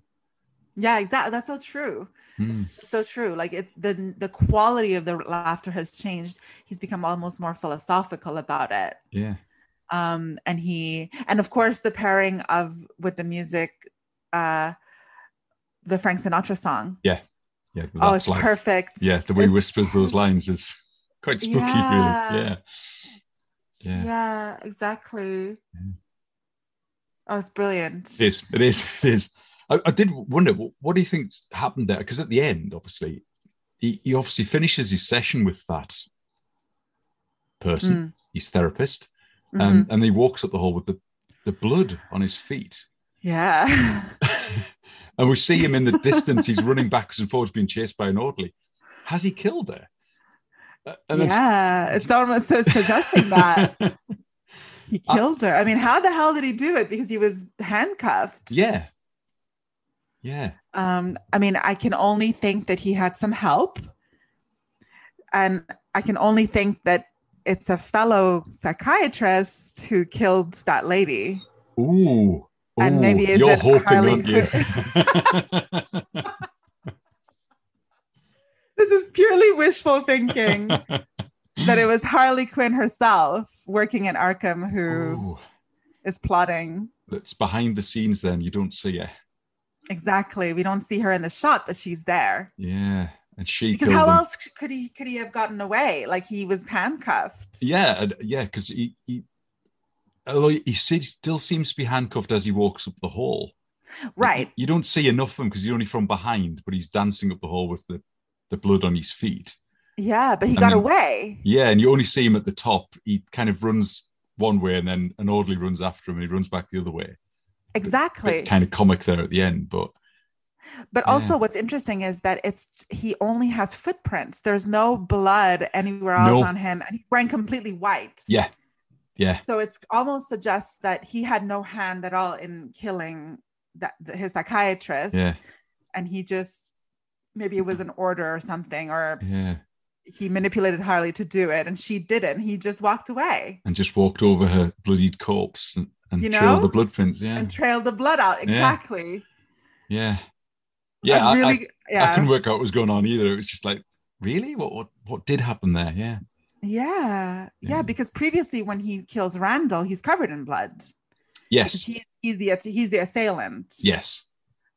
yeah exactly that's so true. It's so true like it the the quality of the laughter has changed he's become almost more philosophical about it Yeah. um and he and of course the pairing of with the music uh the frank sinatra song Yeah. Yeah. Oh it's perfect Yeah. The way he It's whispers those lines is quite spooky, Yeah. really. Yeah. Yeah, Yeah. exactly Yeah. oh it's brilliant It is. It is. It is. I, I did wonder what, what do you think's happened there? Because at the end, obviously, he, he obviously finishes his session with that person, Mm. his therapist, Mhm. and, and he walks up the hall with the, the blood on his feet. yeah and we see him in the distance. He's running backwards and forwards, being chased by an orderly. Has he killed her? And yeah it's almost so suggesting that he I- killed her i mean how the hell did he do it because he was handcuffed yeah. Yeah. um i mean i can only think that he had some help and i can only think that it's a fellow psychiatrist who killed that lady Ooh. And maybe is you're it hoping, Harley? this is purely wishful thinking that it was harley quinn herself working in arkham who is Ooh, plotting that's behind the scenes. Then you don't see her. exactly we don't see her in the shot but she's there Yeah, and she because how him. else could he could he have gotten away like he was handcuffed Yeah, yeah, because he, he, although he still seems to be handcuffed as he walks up the hall. right You, you don't see enough of him because he's only from behind, but he's dancing up the hall with the, the blood on his feet. Yeah, but he And got then- away. Yeah, and you only see him at the top. He kind of runs one way, and then an orderly runs after him, and he runs back the other way. Exactly. It's kind of comic there at the end, but But Yeah. also, what's interesting is that it's he only has footprints. There's no blood anywhere else No. on him, and he's wearing completely white. yeah, yeah, So it's almost suggests that he had no hand at all in killing that his psychiatrist, yeah, and he just maybe it was an order or something, or yeah. he manipulated Harley to do it, and she didn't. He just walked away And just walked over her bloodied corpse and, and You trailed the blood prints. Yeah, and trailed the blood out. Exactly. yeah, yeah. I I- really. I, yeah. I couldn't work out what was going on either. It was just like, really, what what what did happen there? Yeah, Yeah, yeah, Yeah. because previously when he kills Randall, he's covered in blood. Yes, He, he's the he's the assailant. yes,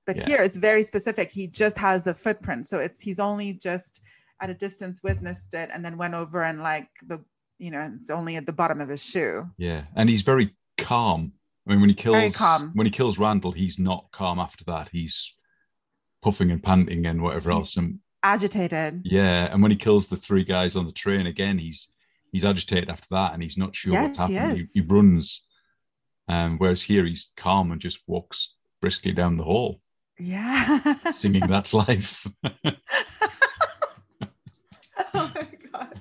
But yeah. here it's very specific. He just has the footprint, so it's he's only just at a distance witnessed it, and then went over and like the you know it's only at the bottom of his shoe. yeah. And he's very calm. I mean, when he kills when he kills Randall, he's not calm after that. He's puffing and panting and whatever He's- else. And Agitated. yeah, and when he kills the three guys on the train again, he's he's agitated after that, and he's not sure what's Yes, he happening. He, he runs, um, whereas here he's calm and just walks briskly down the hall, Yeah. singing "That's Life." oh my god.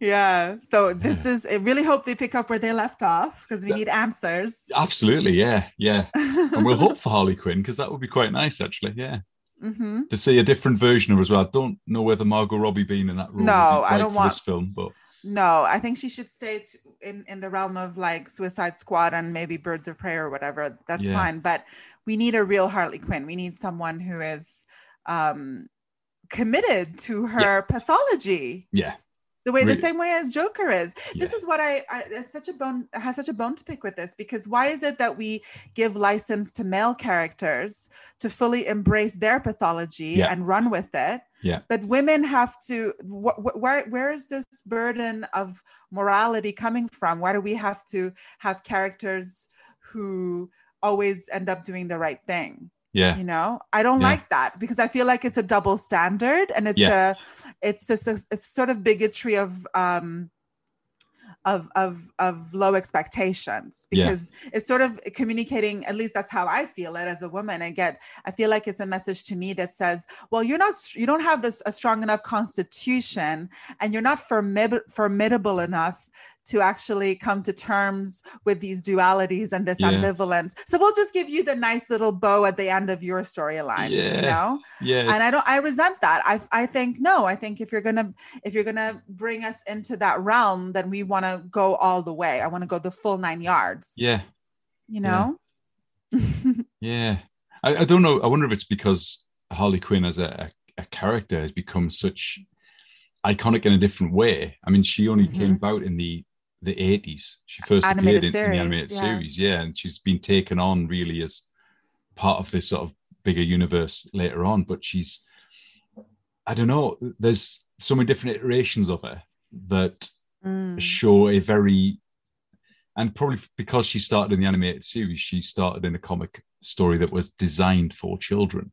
yeah. So this is. I really hope they pick up where they left off because we need answers. Absolutely, yeah, yeah. And we'll hope for Harley Quinn because that would be quite nice, actually. Yeah, Mm-hmm. to see a different version of her as well. I don't know whether Margot Robbie being in that role. No, I don't want- this film, but No, I think she should stay t- in in the realm of like Suicide Squad and maybe Birds of Prey or whatever. That's Yeah. fine. But we need a real Harley Quinn. We need someone who is um committed to her pathology. yeah, the way the same way as joker is this is what I, I it's such a bone I have such a bone to pick with this because why is it that we give license to male characters to fully embrace their pathology Yeah. and run with it Yeah. but women have to wh- wh- where where is this burden of morality coming from why do we have to have characters who always end up doing the right thing yeah, you know i don't Yeah. like that because i feel like it's a double standard and it's Yeah. a it's just a, it's sort of bigotry of um of of of low expectations Yeah. because it's sort of communicating at least that's how i feel it as a woman i get i feel like it's a message to me that says well you're not you don't have this a strong enough constitution and you're not formid- formidable enough to actually come to terms with these dualities and this Yeah. ambivalence so we'll just give you the nice little bow at the end of your storyline you know yeah. and i don't i resent that i i think no i think if you're gonna if you're gonna bring us into that realm then we want to go all the way i want to go the full nine yards yeah. you know Yeah, I, I don't know. I wonder if it's because Harley Quinn as a, a, a character has become such iconic in a different way. I mean, she only Mhm. came about in the the eighties. She first Animated appeared in, in the animated yeah. series, yeah, and she's been taken on really as part of this sort of bigger universe later on. But she's, I don't know. There's so many different iterations of her that Mm. show a very and probably because she started in the animated series she started in a comic story that was designed for children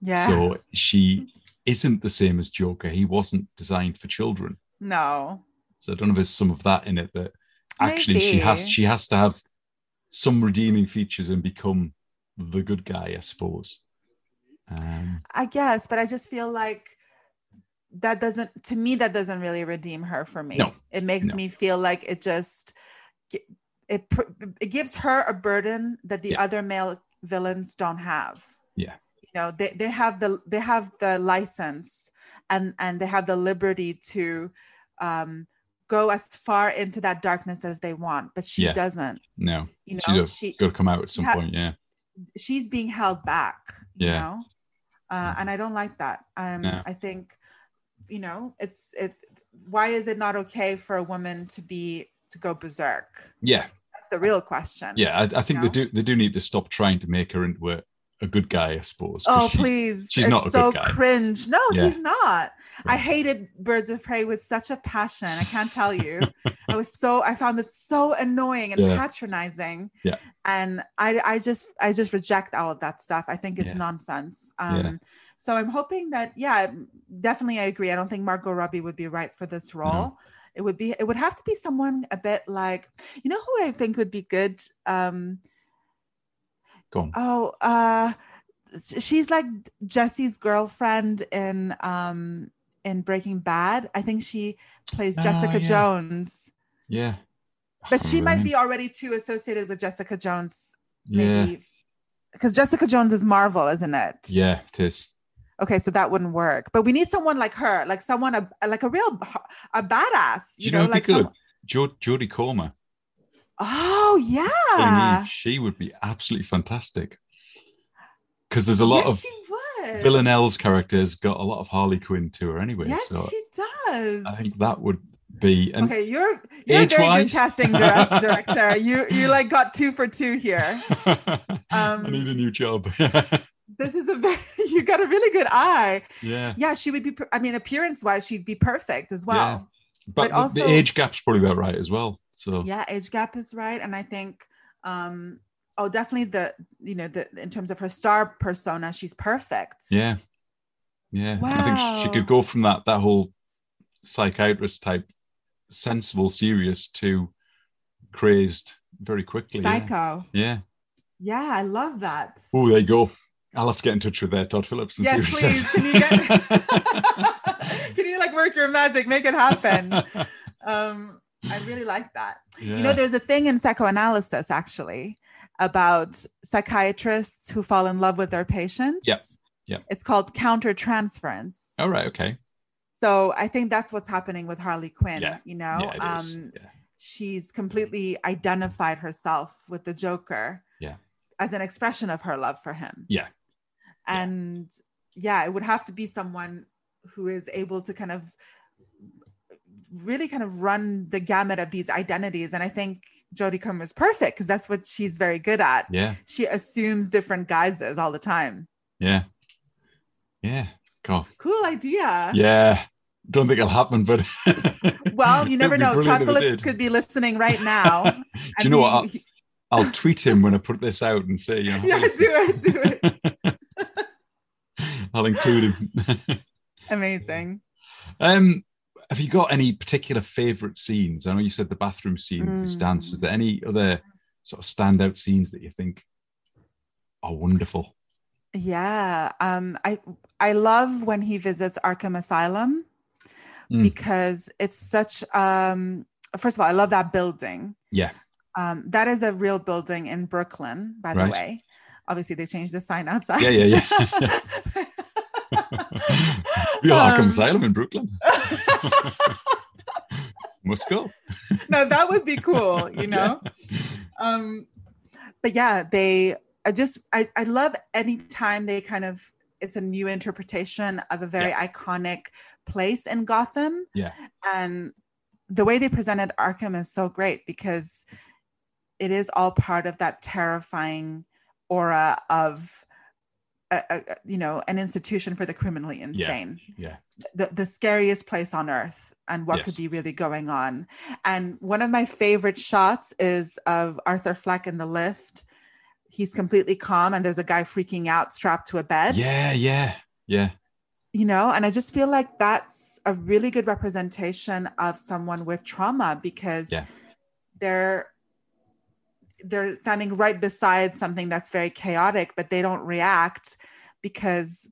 yeah so she isn't the same as joker he wasn't designed for children no so i don't know if there's some of that in it that actually she has she has to have some redeeming features and become the good guy i suppose um i guess but i just feel like that doesn't to me that doesn't really redeem her for me No. it makes No. me feel like it just it it gives her a burden that the Yeah. other male villains don't have Yeah. you know they, they have the they have the license and and they have the liberty to um go as far into that darkness as they want but she Yeah. doesn't no you she's know got to come out at some ha- point yeah she's being held back you Yeah. know uh, and i don't like that um No. i think you know it's it why is it not okay for a woman to be to go berserk yeah that's the real question yeah i, I think No. they do they do need to stop trying to make her into a, a good guy i suppose oh she- please she's it's not a so good guy. cringe no Yeah. she's not i hated birds of prey with such a passion i can't tell you i was so i found it so annoying and Yeah. patronizing Yeah. and i i just i just reject all of that stuff i think it's Yeah. nonsense um Yeah. so i'm hoping that yeah definitely i agree i don't think margot robbie would be right for this role it would be it would have to be someone a bit like you know who i think would be good um go on Oh, uh she's like Jesse's girlfriend in um in Breaking Bad. I think she plays Ah, Jessica yeah. Jones. yeah But she might be already too associated with Jessica Jones, yeah maybe. Because Jessica Jones is Marvel, isn't it? yeah it is Okay, so that wouldn't work. But we need someone like her, like someone a, like a real a badass. You, you know, know, like be good some- jo- jodie comer Oh yeah. she would be absolutely fantastic because there's a lot yes, of villanelle's characters got a lot of harley quinn to her anyway Yes, so she does. i think that would be and okay, you're you're a very good casting director. You you like got two for two here. i Um, need a new job This is a very you got a really good eye. yeah Yeah, she would be. I mean, appearance wise, she'd be perfect as well. but, but the- also- the age gap's probably about right as well so Yeah, age gap is right, and I think, um, oh, definitely the you know the in terms of her star persona, she's perfect. Yeah. Yeah. I think she- could go from that that whole psychiatrist type sensible serious to crazed very quickly. Psycho. Yeah. Yeah, I love that. Oh, there you go. I'll have to get in touch with uh, Todd Phillips and Yes, see what please. Can you get? Can you like work your magic, make it happen? um, I really like that. Yeah. You know, there's a thing in psychoanalysis actually about psychiatrists who fall in love with their patients. Yep. Yeah. It's called countertransference. All right. Okay. So I think that's what's happening with Harley Quinn. Yeah. You know, Yeah, um, Yeah. she's completely identified herself with the Joker. Yeah. As an expression of her love for him. Yeah. And yeah, it would have to be someone who is able to kind of really kind of run the gamut of these identities. And I think Jodie Comer is perfect because that's what she's very good at. Yeah. She assumes different guises all the time. Yeah. Yeah. Cool. Cool idea. Yeah. Don't think it'll happen, but Well, you never know. Todd Phillips could be listening right now. Do you know what? I'll, he- I'll tweet him when I put this out and say, you know, yeah, do it, do it. I'll include him. Amazing. um, have you got any particular favorite scenes? I know you said the bathroom scene with his dance. Is there any other sort of standout scenes that you think are wonderful? Yeah. Um, I I love when he visits Arkham Asylum Mm. because it's such um first of all, I love that building. Yeah. Um, that is a real building in Brooklyn, by the way. Obviously, they changed the sign outside. Yeah, yeah, yeah. we are Arkham Um, Asylum in Brooklyn. Must go. no, that would be cool, you know. Um, but yeah, they. I just I I love anytime they kind of it's a new interpretation of a very iconic place in Gotham. Yeah. and the way they presented Arkham is so great because it is all part of that terrifying aura of. A, a- you know, an institution for the criminally insane Yeah. the, the scariest place on earth and what Yes. could be really going on. And one of my favorite shots is of Arthur Fleck in the lift. He's completely calm and there's a guy freaking out strapped to a bed, Yeah, yeah, yeah. you know, and I just feel like that's a really good representation of someone with trauma because Yeah. they're they're standing right beside something that's very chaotic, but they don't react because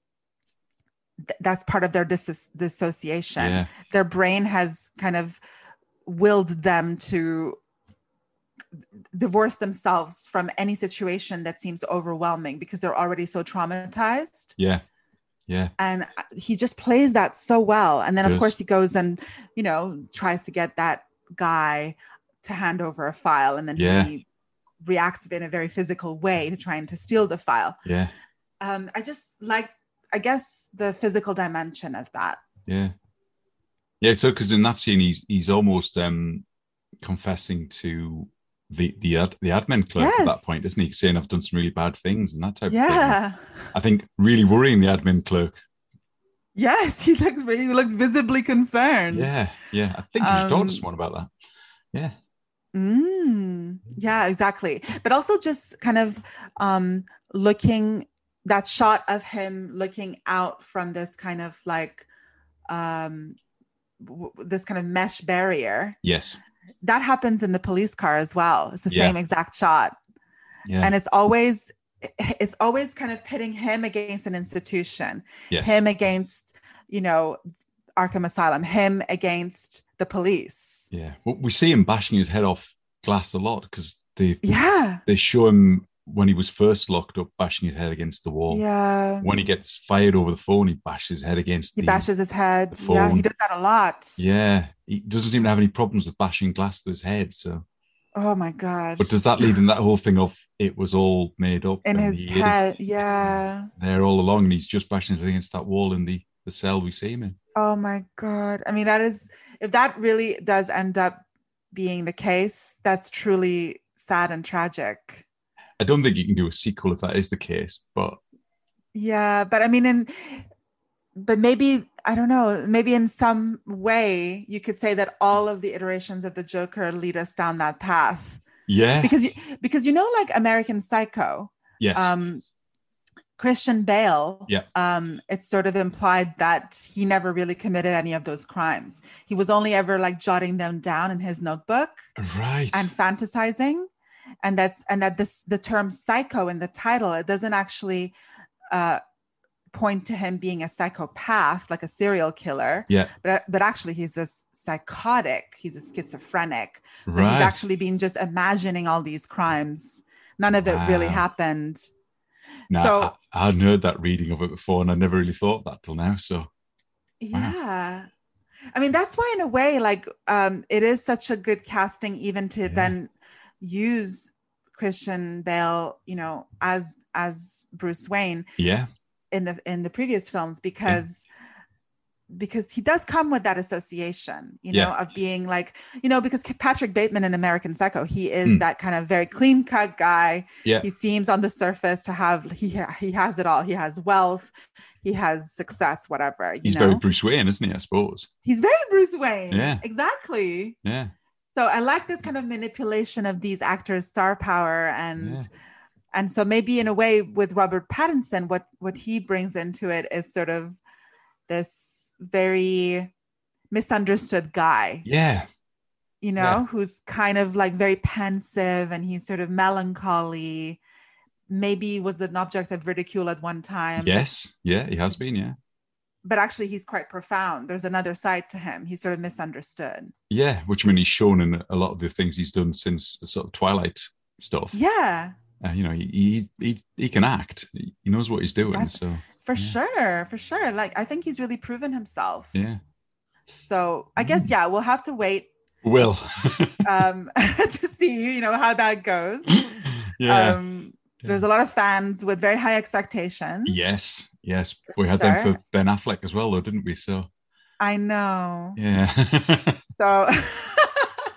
th- that's part of their dis- dissociation Yeah. their brain has kind of willed them to divorce themselves from any situation that seems overwhelming because they're already so traumatized Yeah. Yeah. and uh, he just plays that so well and then of course he goes and you know tries to get that guy to hand over a file and then Yeah. he reacts in a very physical way to trying to steal the file Yeah. um i just like i guess the physical dimension of that Yeah. Yeah, so because in that scene he's he's almost um confessing to the the ad, the admin clerk at that point, isn't he? Saying I've done some really bad things and that type of thing. yeah I think really worrying the admin clerk. yes he looks really he looks visibly concerned Yeah, yeah. I think you should talk Um, to someone about that. Yeah. Mm, yeah, exactly. But also just kind of um looking that shot of him looking out from this kind of like um w- this kind of mesh barrier Yes. that happens in the police car as well it's the Yeah. same exact shot Yeah. and it's always it's always kind of pitting him against an institution yes. him against you know arkham asylum him against the police Yeah. Well, we see him bashing his head off glass a lot because they yeah. they show him when he was first locked up bashing his head against the wall. yeah. When he gets fired over the phone, he bashes his head against he the bashes his head. yeah he does that a lot. Yeah, he doesn't even have any problems with bashing glass to his head. So, oh my god. But does that lead in that whole thing of it was all made up in his he is head. yeah. there all along, and he's just bashing his head against that wall in the the cell we see him in? oh my god. I mean that is if that really does end up being the case that's truly sad and tragic. I don't think you can do a sequel if that is the case, but yeah but i mean in but maybe i don't know maybe in some way you could say that all of the iterations of the joker lead us down that path. Yeah, because you because you know like american psycho? Yes, um christian bale Yeah. um it's sort of implied that he never really committed any of those crimes he was only ever like jotting them down in his notebook right, and fantasizing and that's and that this the term psycho in the title it doesn't actually uh point to him being a psychopath, like a serial killer. Yeah. But but actually, he's a psychotic. He's a schizophrenic. So right. he's actually been just imagining all these crimes. None of it really happened. Nah, so- I, I hadn't heard that reading of it before, and I never really thought that till now. So Yeah. I mean, that's why in a way, like um, it is such a good casting even to Yeah. then use Christian Bale, you know, as as Bruce Wayne yeah, in the in the previous films because because he does come with that association, you know, Yeah. of being like, you know, because Patrick Bateman in American Psycho, he is Hmm. that kind of very clean cut guy. yeah, He seems on the surface to have he he has it all. He has wealth, he has success, whatever. You he's know? very Bruce Wayne, isn't he? I suppose. He's very Bruce Wayne. Yeah. Exactly. Yeah, So I like this kind of manipulation of these actors' star power and Yeah. and so maybe in a way with Robert Pattinson, what what he brings into it is sort of this very misunderstood guy, yeah, you know, Yeah. who's kind of like very pensive and he's sort of melancholy. Maybe was an object of ridicule at one time. yes, yeah. He has been. Yeah, But actually he's quite profound. There's another side to him. He's sort of misunderstood. yeah. Which I mean, he's shown in a lot of the things he's done since the sort of Twilight stuff. Yeah. Uh, you know, he, he he he can act. He knows what he's doing. That's- so For Yeah. sure, for sure. Like I think he's really proven himself. yeah, So I guess Mm. yeah, we'll have to wait Will. um to see, you know, how that goes. yeah. Um there's a lot of fans with very high expectations. yes, yes. We had them for Ben Affleck as well, though, didn't we? So I know. yeah. So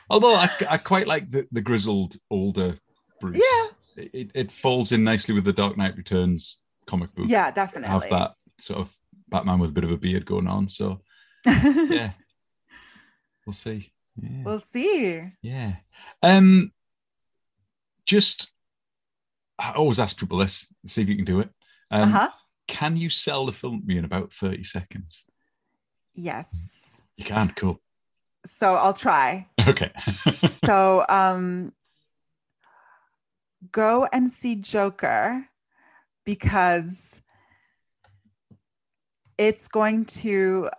Although I, I quite like the, the grizzled older Bruce. Yeah. It, it falls in nicely with the Dark Knight Returns comic book. yeah, definitely. Have that sort of Batman with a bit of a beard going on. So yeah. we'll see. Yeah. we'll see. yeah. Um just I always ask people this, see if you can do it. Um uh-huh. can you sell the film to me in about 30 seconds? Yes. You can, cool. So I'll try. Okay. so um go and see Joker because it's going to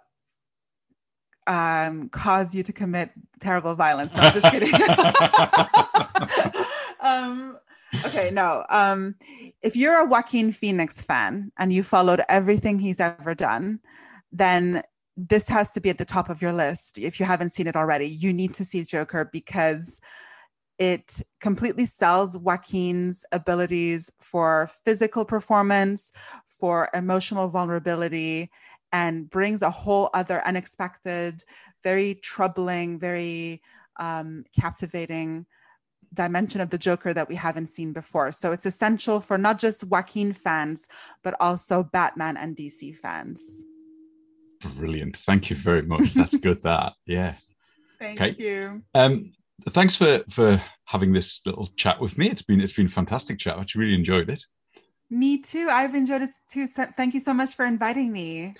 um cause you to commit terrible violence. No, I'm just kidding. um okay, no. Um if you're a Joaquin Phoenix fan and you followed everything he's ever done, then this has to be at the top of your list if you haven't seen it already. You need to see Joker because it completely sells Joaquin's abilities for physical performance, for emotional vulnerability, and brings a whole other unexpected, very troubling, very um, captivating dimension of the Joker that we haven't seen before. So it's essential for not just Joaquin fans, but also Batman and DC fans. Brilliant. Thank you very much. That's good that. Yeah. Thank Okay. you. Um, thanks for for having this little chat with me. It's been it's been a fantastic chat. I actually really enjoyed it. Me too. I've enjoyed it too. So Thank you so much for inviting me.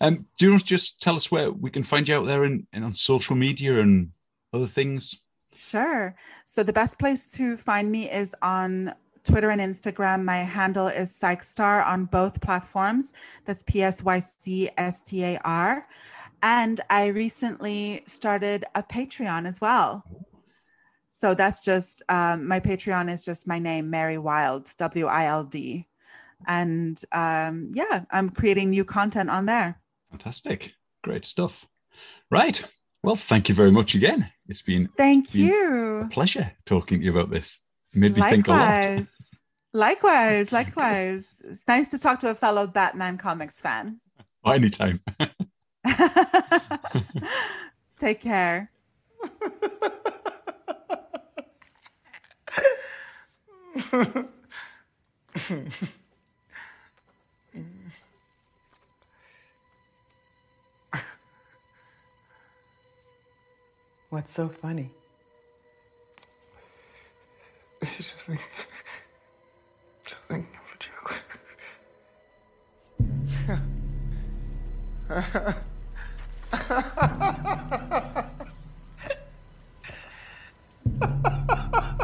Um, do you want to just tell us where we can find you out there and on social media and other things? Sure. So the best place to find me is on Twitter and Instagram. My handle is PsycStar on both platforms. That's P S Y C S T A R. And I recently started a Patreon as well. So that's just um, my Patreon is just my name, Mary Wild, W I L D. And um, yeah, I'm creating new content on there. Fantastic. Great stuff. Right. Well, thank you very much again. It's been Thank been you. a pleasure talking to you about this. Made me think a lot. Likewise. Likewise, likewise. It's nice to talk to a fellow Batman comics fan. Anytime. Take care. What's so funny? It's Just think, just thinking of a joke.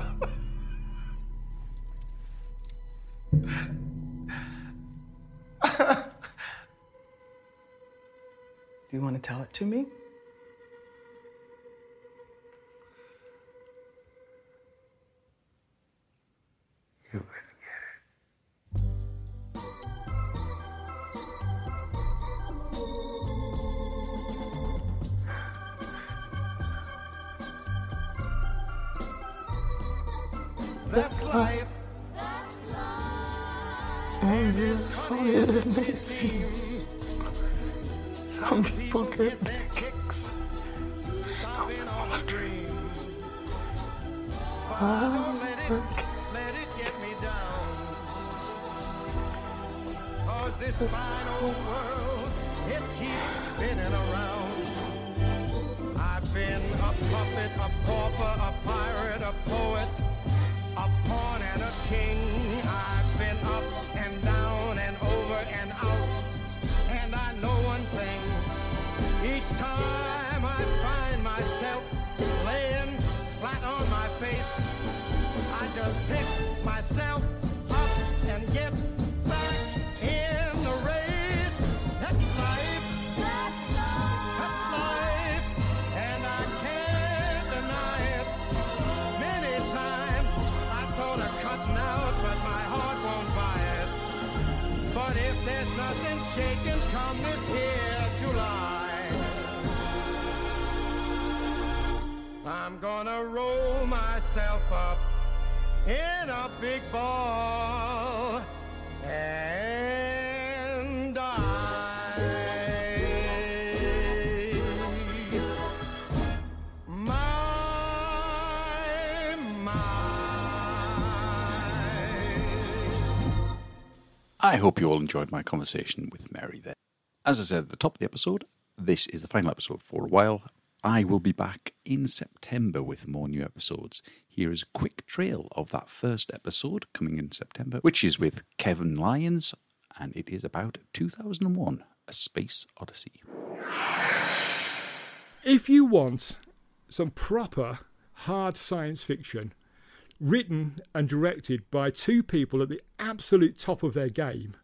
You want to tell it to me? I hope you all enjoyed my conversation with Mary there. As I said at the top of the episode, this is the final episode for a while. I will be back in September with more new episodes. Here is a quick trail of that first episode coming in September, which is with Kevin Lyons, and it is about 2001 A Space Odyssey. If you want some proper hard science fiction written and directed by two people at the absolute top of their game,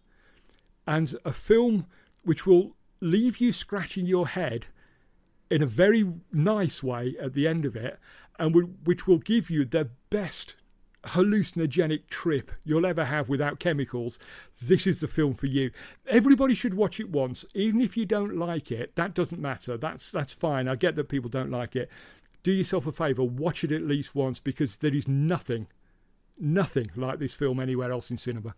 and a film which will leave you scratching your head in a very nice way at the end of it, and which will give you the best hallucinogenic trip you'll ever have without chemicals, this is the film for you. Everybody should watch it once, even if you don't like it. That doesn't matter. That's that's fine. I get that people don't like it. Do yourself a favour, watch it at least once because there is nothing, nothing like this film anywhere else in cinema.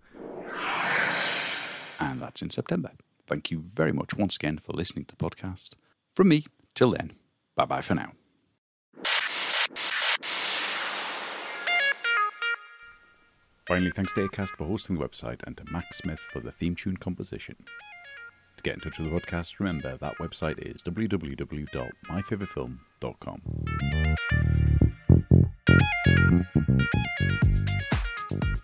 And that's in September. Thank you very much once again for listening to the podcast. From me, till then, bye bye for now. Finally, thanks to Acast for hosting the website and to Max Smith for the theme tune composition get in touch with the podcast, remember that website is www.myfavoritefilm.com. Thank you.